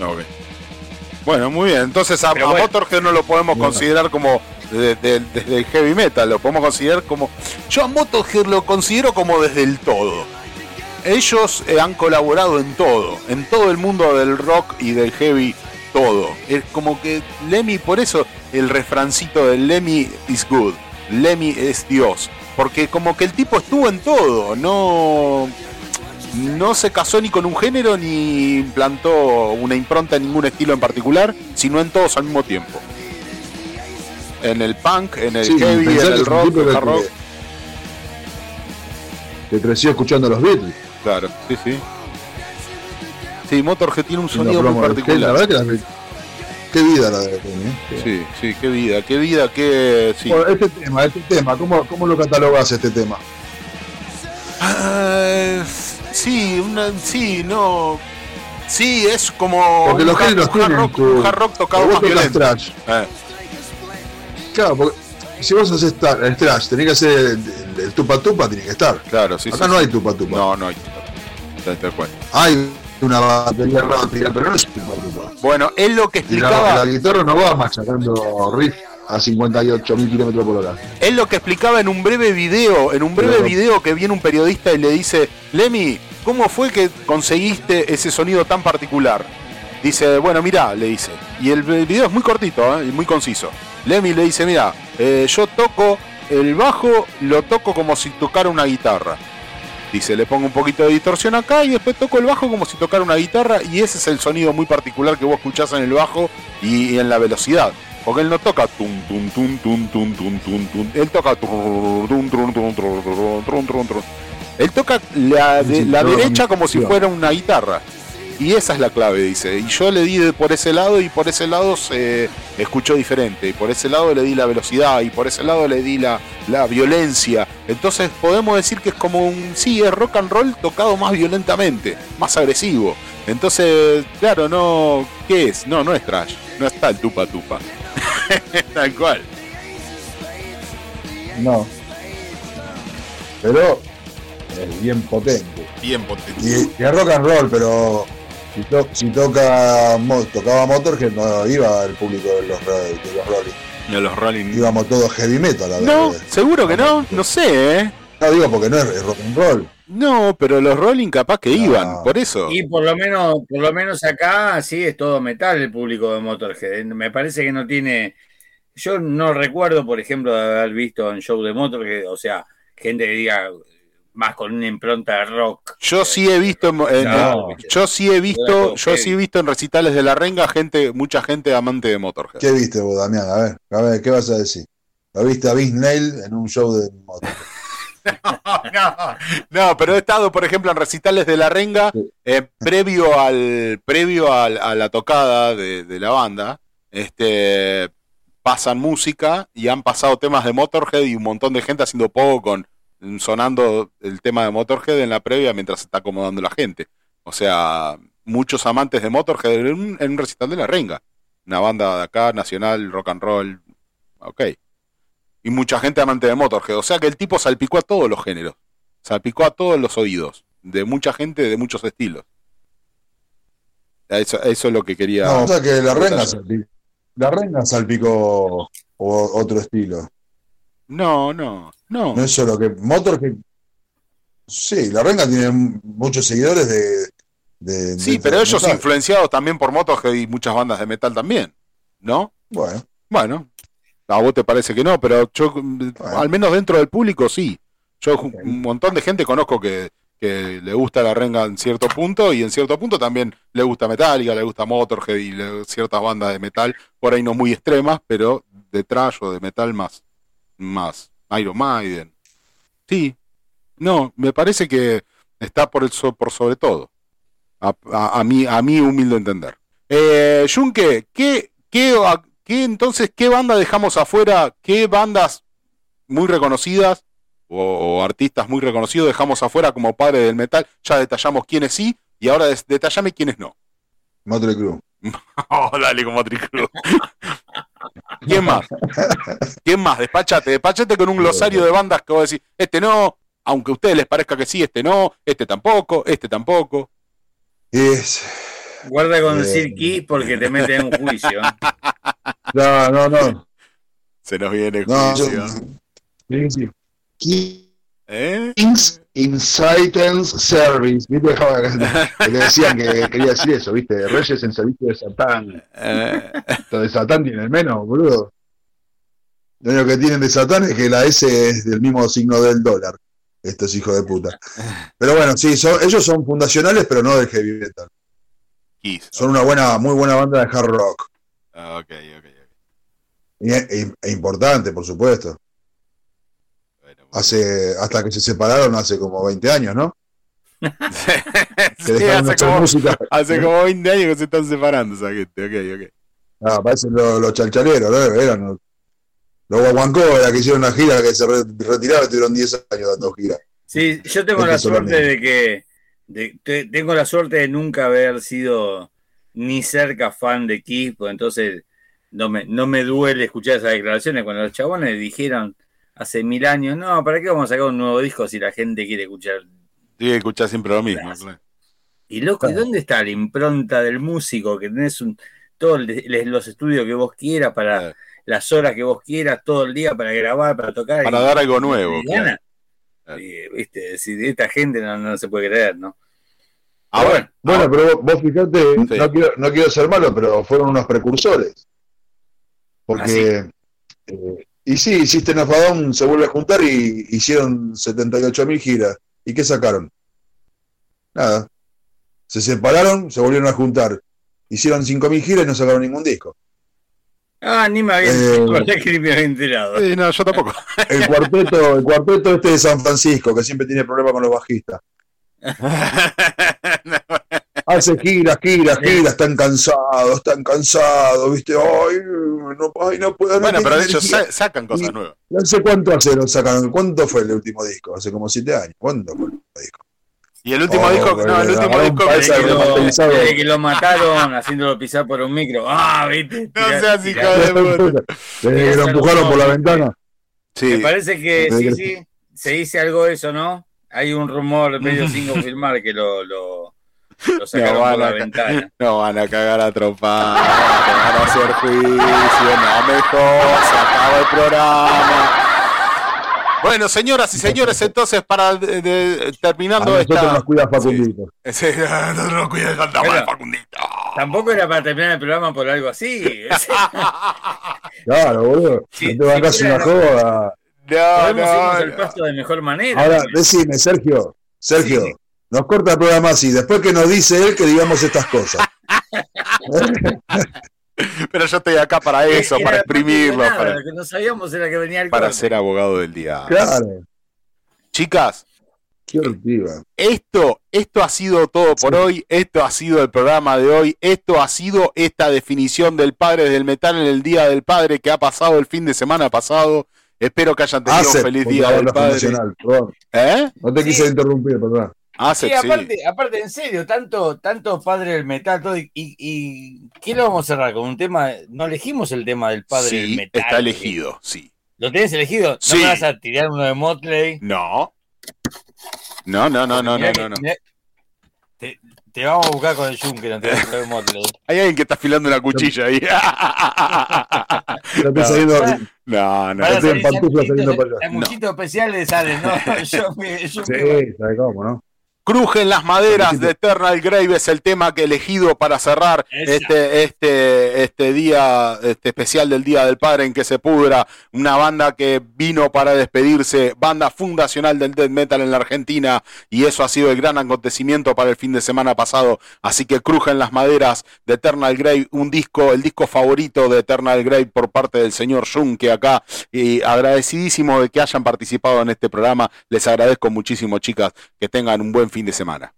Ok. Bueno, muy bien. Entonces a. Motorhead no lo podemos Bueno. considerar como de- de- desde el heavy metal, lo podemos considerar como... Yo a Motorhead lo considero como desde el todo. Ellos eh, han colaborado en todo, en todo el mundo del rock y del heavy, todo. Es como que Lemmy, por eso el refrancito de Lemmy is good, Lemmy es Dios. Porque como que el tipo estuvo en todo, no no se casó ni con un género ni implantó una impronta en ningún estilo en particular, sino en todos al mismo tiempo. En el punk, en el Sí, heavy, en el rock, tipo el hard rock. Que creció escuchando a los Beatles. Claro, sí, sí. Sí, Motorhead tiene un sonido muy La particular. verdad que las Beatles- Qué vida la de Lemmy, ¿eh? Sí, sí, qué vida, qué vida, qué. Sí. Bueno, este tema, este tema, ¿cómo, cómo lo catalogas este tema? Ah, sí, una, sí, no. Sí, es como. Porque los géneros un hard tienen rock, tu- hard rock tocado más violento. thrash. Eh, Claro, porque si vos haces el trash, tenés que hacer el, el- el tupa tupa, tiene que estar. claro, sí, Acá sí, no sí. hay tupa tupa. No, no hay. Tal- tal cual. Hay una batería rápida, pero no es. Bueno, es lo que la, explicaba. la guitarra no va machacando riff a 58.000 kilómetros por hora. Es lo que explicaba en un breve video, en un breve Pero- video que viene un periodista y le dice, Lemmy, ¿cómo fue que conseguiste ese sonido tan particular? Dice, bueno, mirá, le dice. Y el video es muy cortito ¿eh? y muy conciso. Lemmy le dice, mira, yo toco el bajo, lo toco como si tocara una guitarra. Dice, le pongo un poquito de distorsión acá y después toco el bajo como si tocara una guitarra y ese es el sonido muy particular que vos escuchás en el bajo y, en la velocidad. Porque él no toca tum tum tum tum tum tum tum tum. Él toca tum tum tum tum tum tum tum tum. Él toca la, de- la derecha como si fuera una guitarra. Y esa es la clave, dice. Y yo le di por ese lado y por ese lado se escuchó diferente. Y por ese lado le di la velocidad y por ese lado le di la, la violencia. Entonces podemos decir que es como un, sí, es rock and roll tocado más violentamente, más agresivo. Entonces, claro, no, ¿qué es? No, no es trash. No está el tupa tupa. [laughs] Tal cual. No. Pero es bien potente. Bien potente. Y, y es rock and roll, pero si, to- si toca mo- tocaba Motorhead no iba el público de los, de los Rolling. De los Rolling. Íbamos todos heavy metal a No, seguro que no, no sé, ¿eh? No digo porque no es, es rock and roll. No, pero los Rolling capaz que iban, por eso. Y por lo menos, por lo menos acá sí es todo metal el público de Motorhead. Me parece que no tiene. Yo no recuerdo, por ejemplo, de haber visto en show de Motorhead, o sea, gente que diga más con una impronta de rock. Yo sí he visto, en- en- No. en- yo sí he visto, yo sí he visto en recitales de la renga gente, mucha gente amante de Motorhead. ¿Qué viste vos, Damián? A ver, a ver, ¿qué vas a decir? ¿Lo viste a Nail en un show de Motorhead? [laughs] No, pero he estado, por ejemplo, en recitales de la renga, eh, previo al, previo a la tocada de, de la banda, este pasan música y han pasado temas de Motorhead y un montón de gente haciendo poco con sonando el tema de Motorhead en la previa mientras se está acomodando la gente. O sea, muchos amantes de Motorhead en un, en un recital de la renga. Una banda de acá, nacional, rock and roll. Ok. Y mucha gente amante de Motorhead. O sea que el tipo salpicó a todos los géneros. Salpicó a todos los oídos. De mucha gente, de muchos estilos. Eso, eso es lo que quería. No, o sea que la renga salpicó, la renga salpicó o- otro estilo. No, no, no. No es solo que Motorhead. Sí, la renga tiene muchos seguidores de. de- Sí, de- pero de ellos metal. influenciados también por Motorhead y muchas bandas de metal también. ¿No? Bueno, Bueno, a vos te parece que no, pero yo, al menos dentro del público, sí. Yo un montón de gente conozco que, que le gusta la renga en cierto punto y en cierto punto también le gusta Metallica, le gusta Motorhead y le- ciertas bandas de metal, por ahí no muy extremas, pero de trash o de metal más, más. Iron Maiden. Sí, no, me parece que está por, el so- por sobre todo. A, a, a mí, a mí humilde entender. Eh, Junque, ¿qué, qué, a- qué entonces, qué banda dejamos afuera? ¿Qué bandas muy reconocidas o, o artistas muy reconocidos dejamos afuera como padre del metal? Ya detallamos quiénes sí y ahora des- detallame quiénes no. Motley Crue. [laughs] Oh, dale Triclub. [laughs] ¿Quién más? ¿Quién más? Despachate, despachate con un glosario de bandas que vos decís, este no, aunque a ustedes les parezca que sí, este no, este tampoco, este tampoco. Es... Guarda con Eh. decir Ki porque te meten en un juicio. [laughs] No, no, no. Se nos viene el No, juicio. Sí, sí. ¿Eh? Kings Incitance Service. ¿Viste? [laughs] Le decían que quería decir eso, ¿viste? Reyes en servicio de Satán. Eh, Lo de Satán tiene el menos, boludo. Lo único que tienen de Satán es que la S es del mismo signo del dólar. Estos hijos de puta. Pero bueno, sí, son, ellos son fundacionales, pero no del heavy metal. Son una buena, muy buena banda de hard rock. Ah, ok, ok, ok. Y es- e- e importante, por supuesto. Hace, hasta que se separaron hace como 20 años, ¿no? [laughs] Sí, hace, como, música. hace como 20 años que se están separando esa gente. Ok, ok. Ah, parecen los, los chalchaleros, ¿no? Eran los, los guaguancó, que hicieron una gira que se re- retiraron y tuvieron 10 años dando gira. Sí, yo tengo Este la suerte de que de- te- tengo la suerte de nunca haber sido ni cerca fan de Kiss, pues entonces no me, no me duele escuchar esas declaraciones cuando los chabones dijeron hace mil años, no, ¿para qué vamos a sacar un nuevo disco si la gente quiere escuchar? Sí, escuchás siempre lo mismo. Claro. Y loco, ¿y dónde está la impronta del músico? Que tenés un, todos los estudios que vos quieras para Claro. las horas que vos quieras, todo el día para grabar, para tocar. Para y- dar algo nuevo. claro. Y, viste, si de esta gente no, no se puede creer, ¿no? Ahora, Bueno, pero vos, vos fijate, Sí. no, quiero, no quiero ser malo, pero fueron unos precursores. Porque, eh, y sí, System of a Down se vuelve a juntar y hicieron 78.000 giras. ¿Y qué sacaron? Nada. Se separaron, se volvieron a juntar. Hicieron 5.000 giras y no sacaron ningún disco. Ah, ni me había Eh, que ni me había enterado. Sí, no, yo tampoco. [laughs] El cuarteto, el cuarteto este de San Francisco, que siempre tiene problemas con los bajistas. [laughs] [laughs] Hace giras, giras, giras, están cansados, están cansados, ¿viste? Ay, no, ay, no puedo. no bueno, pero ellos energía. sa- sacan cosas nuevas. No sé cuánto hace lo sacaron. ¿Cuánto fue el último disco? Hace como siete años. ¿Cuánto fue el último disco? Y el último Oh, disco, no, el último disco que lo, que mataron haciéndolo pisar por un micro. Ah, viste. No seas hijo de puta. Lo empujaron por la ventana. Sí, Me parece que Sí. sí, sí. Se dice algo de eso, ¿no? Hay un rumor medio [laughs] sin confirmar que lo, lo, lo sacaron No por van, la a, ventana. [laughs] no van a cagar a trompar, te van a hacer juicio, no mejor, se acaba el programa. Bueno, señoras y señores, entonces para de- de- A terminando nosotros esta. nos cuida Facundito. Sí, no, no, cuida el fantasma Bueno. de Facundito. Tampoco era para terminar el programa por algo así. [laughs] Claro, boludo. Sí, no te bancás sí, una joda. No, Podemos irnos no, al no. pasto de mejor manera. Ahora, decime, Sergio. Sergio, Sí. Nos corta el programa así. Después que nos dice él que digamos estas cosas. [laughs] Pero yo estoy acá para eso, Era para exprimirlo, nada, para, Lo que no sabíamos era que venía el para corte. ser abogado del día. Claro. Chicas, Qué esto, esto ha sido todo por hoy, esto ha sido el programa de hoy, esto ha sido esta definición del padre del metal en el Día del Padre que ha pasado el fin de semana pasado. Espero que hayan tenido un feliz Día del Padre. ¿Eh? No te Sí. quise interrumpir, perdón. Hace, Sí, sí. aparte, aparte, en serio, tanto, tanto padre del metal, todo, y, y, ¿qué lo vamos a cerrar? Con un tema, no elegimos el tema del padre del metal. está elegido, sí. ¿Lo tenés elegido? ¿No Sí. me vas a tirar uno de Motley? No. No, no, no, no, Mirá no, que- no, no. mirá- Te, te vamos a buscar con el Junker, no te vas a tirar de Motley. [laughs] Hay alguien que está afilando una cuchilla ahí. No. saliendo. No, no. En salir pantuflas saliendo para allá. especiales salen, ¿no? [laughs] Yo me- yo Sí, me- ¿sabes cómo, no? Crujen las maderas de Eternal Grave es el tema que he elegido para cerrar Esa. este, este, este día, este especial del Día del Padre en que se pudra. Una banda que vino para despedirse, banda fundacional del death metal en la Argentina, y eso ha sido el gran acontecimiento para el fin de semana pasado. Así que crujen las maderas de Eternal Grave, un disco, el disco favorito de Eternal Grave por parte del señor Jung, que acá, y agradecidísimo de que hayan participado en este programa. Les agradezco muchísimo, chicas, que tengan un buen fin de semana.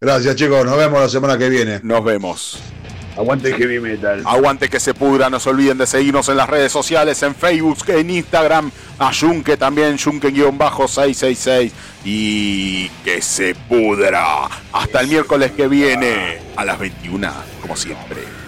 Gracias, chicos. Nos vemos la semana que viene. Nos vemos. Aguante heavy metal. Aguante que se pudra, no se olviden de seguirnos en las redes sociales, en Facebook, en Instagram, a Junque también, Junque-666 y que se pudra. Hasta el miércoles que viene a las 21 como siempre.